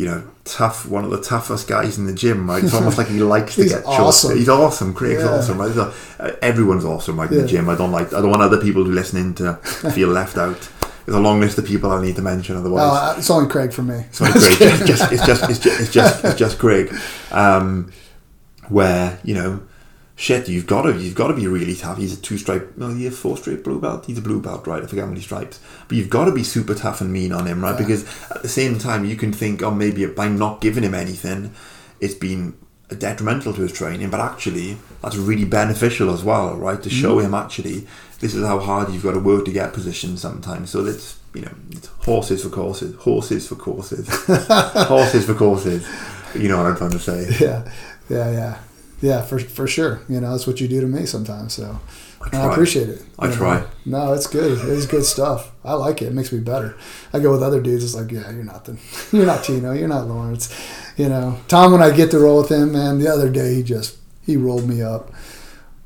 you know, tough, one of the toughest guys in the gym, right? It's almost like he likes to get awesome. He's awesome. Craig's Yeah. awesome, right? So, uh, everyone's awesome, right, in Yeah. the gym. I don't like, I don't want other people who listening to feel left out. There's a long list of people I need to mention otherwise. Uh, it's only Craig for me. Sorry, Craig. It's just, it's just, it's just, it's just, it's just Craig. Um, where you know, shit, you've got to you've got to be really tough. He's a two stripe, no, he's a four stripe blue belt. He's a blue belt, right? I forget how many stripes, but you've got to be super tough and mean on him, right? Yeah. Because at the same time, you can think, oh, maybe by not giving him anything, it's been detrimental to his training, but actually that's really beneficial as well, right? To mm-hmm. show him actually this is how hard you've got to work to get positions sometimes. So that's you know, it's horses for courses, horses for courses, horses for courses. You know what I'm trying to say. Yeah, yeah, yeah, yeah. For for sure. You know, that's what you do to me sometimes. So I I, appreciate it. I know. try. No, it's good. It's good stuff. I like it. It makes me better. I go with other dudes. It's like, yeah, you're nothing. You're not Tino. You're not Lawrence. You know, Tom. When I get to roll with him, man, the other day he just he rolled me up.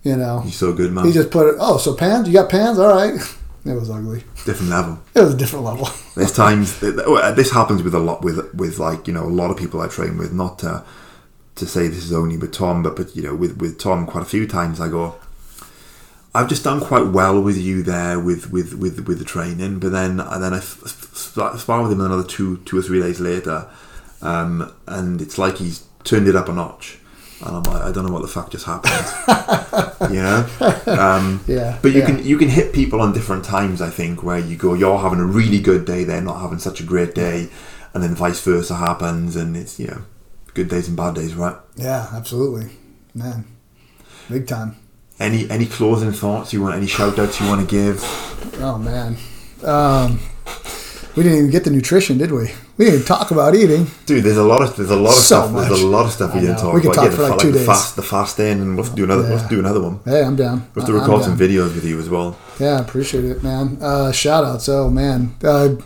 You know, You're so good, man. he just put it. Oh, so pans? You got pans? All right. It was ugly. Different level. It was a different level. There's times this happens with a lot with with like you know a lot of people I train with. Not to to say this is only with Tom, but but you know with with Tom quite a few times I go. I've just done quite well with you there with with with, with the training, but then and then I f- f- sp- spar with him another two two or three days later, um, and it's like he's turned it up a notch, and I'm like I don't know what the fuck just happened, you know. Um, Yeah. but you yeah. can you can hit people on different times. I think where you go, you're having a really good day, they're not having such a great day, and then vice versa happens, and it's you know, good days and bad days, right? Yeah, absolutely, man. Big time. Any any closing thoughts you want? Any shout outs you want to give? Oh man. Um, we didn't even get the nutrition, did we? We didn't talk about eating. Dude, there's a lot of there's a lot of So stuff. There's a lot of stuff we didn't talk We could about. talk the for like fa- two the days. fast the fasting, and we'll have to do another. We'll have to do another one. Hey, I'm down. We'll have to record some videos with you as well. Yeah, I appreciate it, man. Uh, shout outs. Oh man, uh,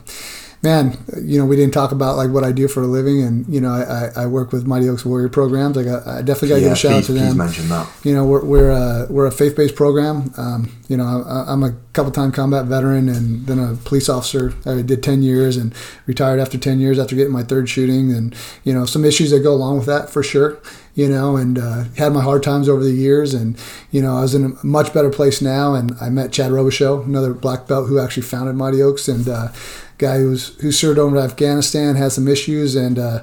man. You know, we didn't talk about like what I do for a living, and you know, I, I, I work with Mighty Oaks Warrior programs. I got, I definitely got to yeah, give a shout out please, to please them. mention that. You know, we're we're a, we're a faith based program. Um, you know, I, I'm a couple time combat veteran and then a police officer. I did ten years and retired after ten years after getting my third shooting, and you know, some issues that go along with that for sure. You know, and uh, had my hard times over the years, and you know, I was in a much better place now. And I met Chad Robichaux, another black belt who actually founded Mighty Oaks, and uh, guy who's who served over in Afghanistan, had some issues, and uh,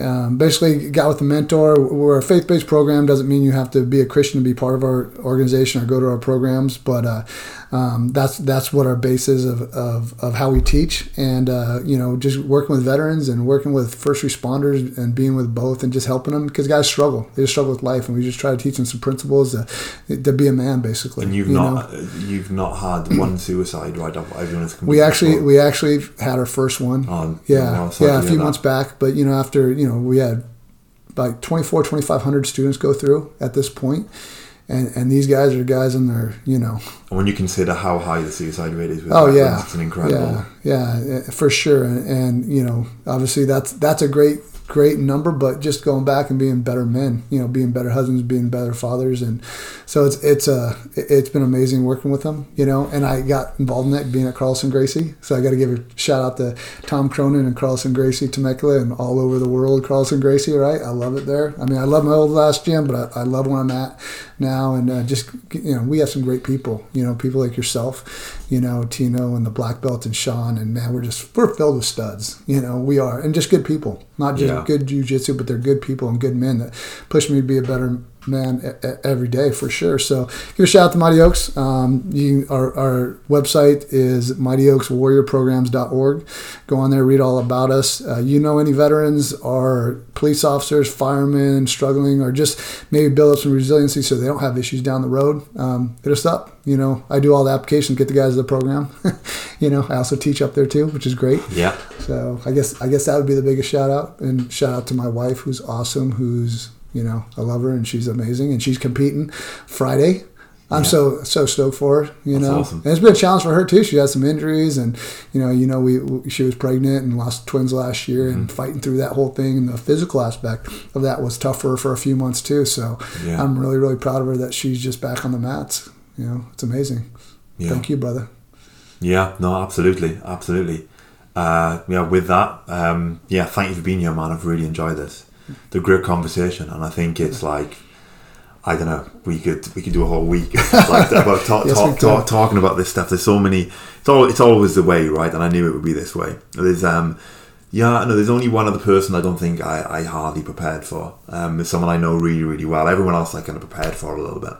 um, basically got with a mentor. We're a faith-based program. Doesn't mean you have to be a Christian to be part of our organization or go to our programs, but uh, um, that's that's what our base is of, of, of how we teach. And uh, you know, just working with veterans and working with first responders and being with both and just helping them because guys struggle. They just struggle with life, and we just try to teach them some principles to, to be a man, basically. And you've you not uh, you've not had one suicide, right? Has We actually we actually had our first one. Oh, yeah, yeah, a few months back. But you know, after you know, we had like 24, 2,500 students go through at this point, and and these guys are guys in their you know, And when you consider how high the suicide rate is with oh yeah, it's an incredible. yeah, yeah, eh, for sure. And, and you know, obviously that's that's a great great number, but just going back and being better men, you know, being better husbands, being better fathers, and so it's it's a it's been amazing working with them, you know. And I got involved in that being at Carlson Gracie, so I got to give a shout out to Tom Cronin and Carlson Gracie, Temecula, and all over the world, Carlson Gracie. Right, I love it there. I mean, I love my old last gym, but I, I love where I'm at now, and uh, just you know, we have some great people, you know, people like yourself, you know, Tino and the black belt and Sean, and man, we're just we're filled with studs, you know, we are, and just good people, not just Yeah. good jujitsu, but they're good people and good men that push me to be a better man every day for sure. So give a shout out to Mighty Oaks. Um, you, our, our website is mightyoakswarriorprograms.org. Go on there, read all about us. Uh, you know any veterans or police officers, firemen struggling, or just maybe build up some resiliency so they don't have issues down the road. Um, hit us up. You know, I do all the applications, get the guys to the program. you know, I also teach up there too, which is great. Yeah. So I guess I guess that would be the biggest shout out, and shout out to my wife, who's awesome, who's you know I love her and she's amazing, and she's competing Friday. I'm Yeah. so so stoked for her, you That's know. awesome. And it's been a challenge for her too. She had some injuries, and you know, you know, we, she was pregnant and lost twins last year, and Mm-hmm. fighting through that whole thing. And the physical aspect of that was tough for her for a few months too. So Yeah. I'm really really proud of her that she's just back on the mats. You know, it's amazing. Yeah. Thank you, brother. Yeah, no, absolutely, absolutely. Uh, yeah, with that, um, yeah, thank you for being here, man. I've really enjoyed this. The great conversation, and I think it's like, I don't know, we could we could do a whole week like about talk, Yes, talk, talk, talking about this stuff. There's so many. It's all it's always the way, right? And I knew it would be this way. There's um, Yeah, no, there's only one other person I don't think I, I hardly prepared for. Um, it's someone I know really, really well. Everyone else I kind of prepared for a little bit.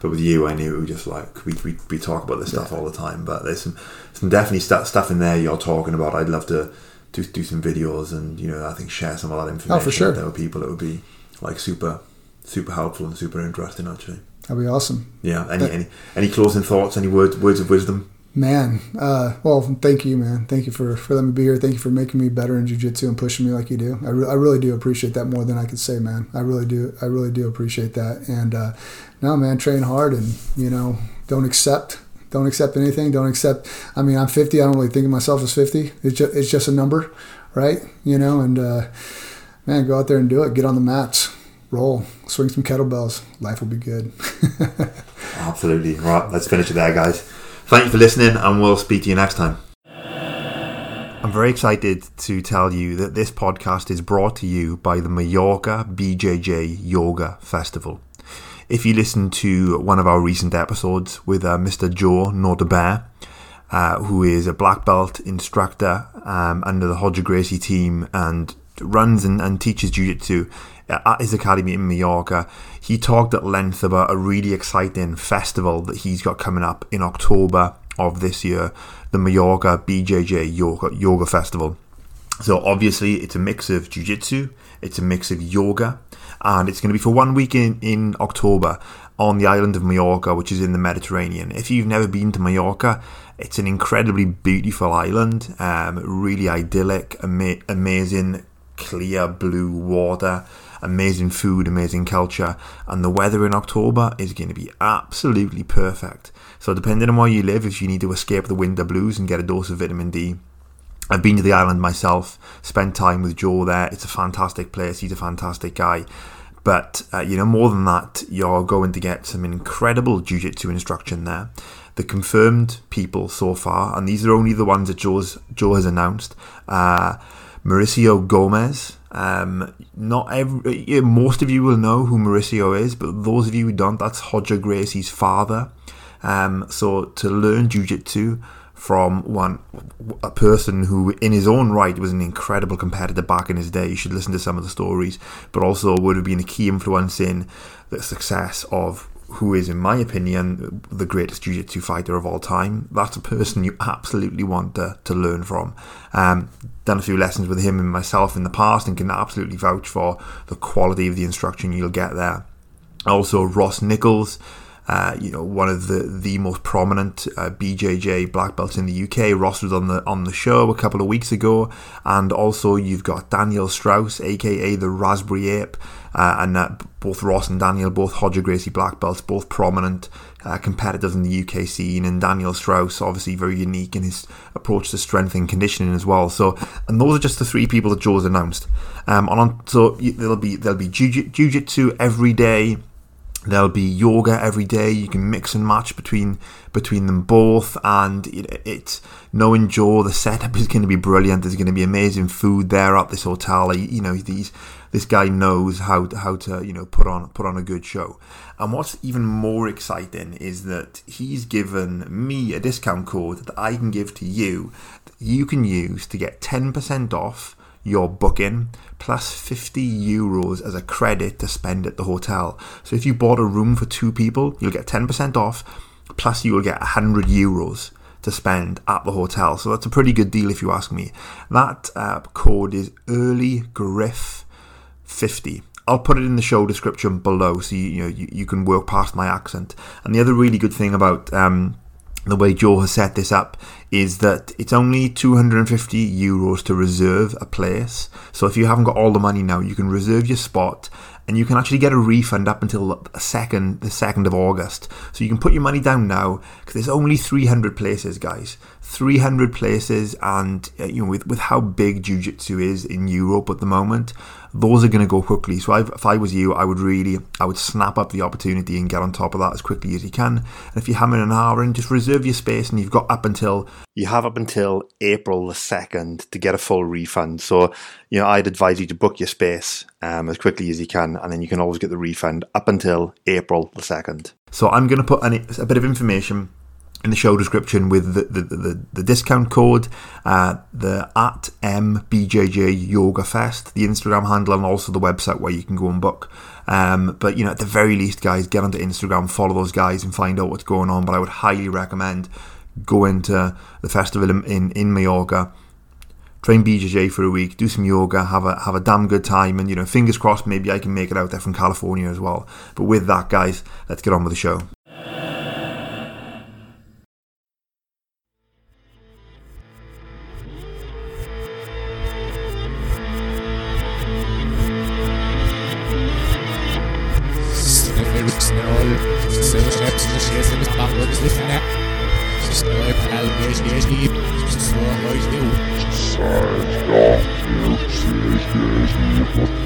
But with you, I knew it was just like we, we, we talk about this stuff all the time. But there's some some definitely stu- stuff in there you're talking about. I'd love to do, do some videos and you know I think share some of that information. Oh, for sure. with other people. It would be like super super helpful and super interesting actually. That'd be awesome. Yeah. Any any any closing thoughts? Any words words of wisdom? Man, uh, well, thank you, man. Thank you for, for letting me be here. Thank you for making me better in jujitsu and pushing me like you do. I, re- I really do appreciate that more than I could say, man. I really do. I really do appreciate that. And uh, no, man, train hard and you know, don't accept, don't accept anything. Don't accept. I mean, I'm 50. I don't really think of myself as 50. It's just, it's just a number, right? You know, and uh, man, go out there and do it. Get on the mats, roll, swing some kettlebells. Life will be good. Absolutely. Right, let's finish it there, guys. Thank you for listening, and we'll speak to you next time. I'm very excited to tell you that this podcast is brought to you by the Mallorca BJJ Yoga Festival. If you listen to one of our recent episodes with uh, Mr. Joe Notabert, uh, who is a black belt instructor um, under the Roger Gracie team and runs and, and teaches jiu-jitsu at his academy in Mallorca. He talked at length about a really exciting festival that he's got coming up in October of this year, the Mallorca BJJ Yoga, Yoga Festival. So obviously it's a mix of jiu-jitsu, it's a mix of yoga, and it's going to be for one week in, in October on the island of Mallorca, which is in the Mediterranean. If you've never been to Mallorca, it's an incredibly beautiful island, um, really idyllic, ama- amazing, clear blue water, amazing food, amazing culture, and the weather in October is going to be absolutely perfect. So, depending on where you live, if you need to escape the winter blues and get a dose of vitamin D, I've been to the island myself, spent time with Joe there. It's a fantastic place. He's a fantastic guy. But, uh, you know, more than that, you're going to get some incredible jiu-jitsu instruction there. The confirmed people so far, and these are only the ones that Joe's, Joe has announced, uh, Mauricio Gomes. Um, not every, most of you will know who Mauricio is, but those of you who don't, that's Roger Gracie's father. Um, so to learn jiu-jitsu from one a person who in his own right was an incredible competitor back in his day. You should listen to some of the stories. But also would have been a key influence in the success of who is in my opinion the greatest jiu-jitsu fighter of all time. That's a person you absolutely want to, to learn from. Um, done a few lessons with him and myself in the past and can absolutely vouch for the quality of the instruction you'll get there. Also Ross Nicholls uh, you know, one of the the most prominent uh, BJJ black belts in the UK. Ross was on the on the show a couple of weeks ago, and also you've got Daniel Strauss, aka the Raspberry Ape, uh, and both Ross and Daniel, both Roger Gracie black belts, both prominent uh, competitors in the UK scene, and Daniel Strauss obviously very unique in his approach to strength and conditioning as well. So, and those are just the three people that Joe's announced. Um, on so there'll be there'll be jiu- jiu-jitsu every day. There'll be yoga every day. You can mix and match between between them both, and it, it's knowing Joe. The setup is going to be brilliant. There's going to be amazing food there at this hotel. You know, these this guy knows how to, how to you know put on put on a good show. And what's even more exciting is that he's given me a discount code that I can give to you. That you can use to get ten percent off your booking plus 50 euros as a credit to spend at the hotel. So if you bought a room for two people, you'll get 10% off, plus you will get 100 euros to spend at the hotel. So that's a pretty good deal if you ask me. That uh, code is early griff 50. I'll put it in the show description below so you, you know you, you can work past my accent. And the other really good thing about um, the way Joe has set this up is that it's only 250 euros to reserve a place. So if you haven't got all the money now, you can reserve your spot and you can actually get a refund up until the second the second of August. So you can put your money down now because there's only 300 places, guys. 300 places, and uh, you know with with how big jiu-jitsu is in Europe at the moment, those are going to go quickly. So I've, if I was you, I would really I would snap up the opportunity and get on top of that as quickly as you can. And if you're an hour in, just reserve your space, and you've got up until you have up until April the second to get a full refund. So you know I'd advise you to book your space um, as quickly as you can, and then you can always get the refund up until April the second. So I'm going to put an, a bit of information in the show description with the, the, the, the discount code, uh, the at MBJJ Yoga Fest, the Instagram handle, and also the website where you can go and book. Um, but you know, at the very least, guys, get onto Instagram, follow those guys, and find out what's going on. But I would highly recommend going to the festival in in, in Mallorca. Train BJJ for a week, do some yoga, have a have a damn good time, and you know, fingers crossed, maybe I can make it out there from California as well. But with that, guys, let's get on with the show. Stand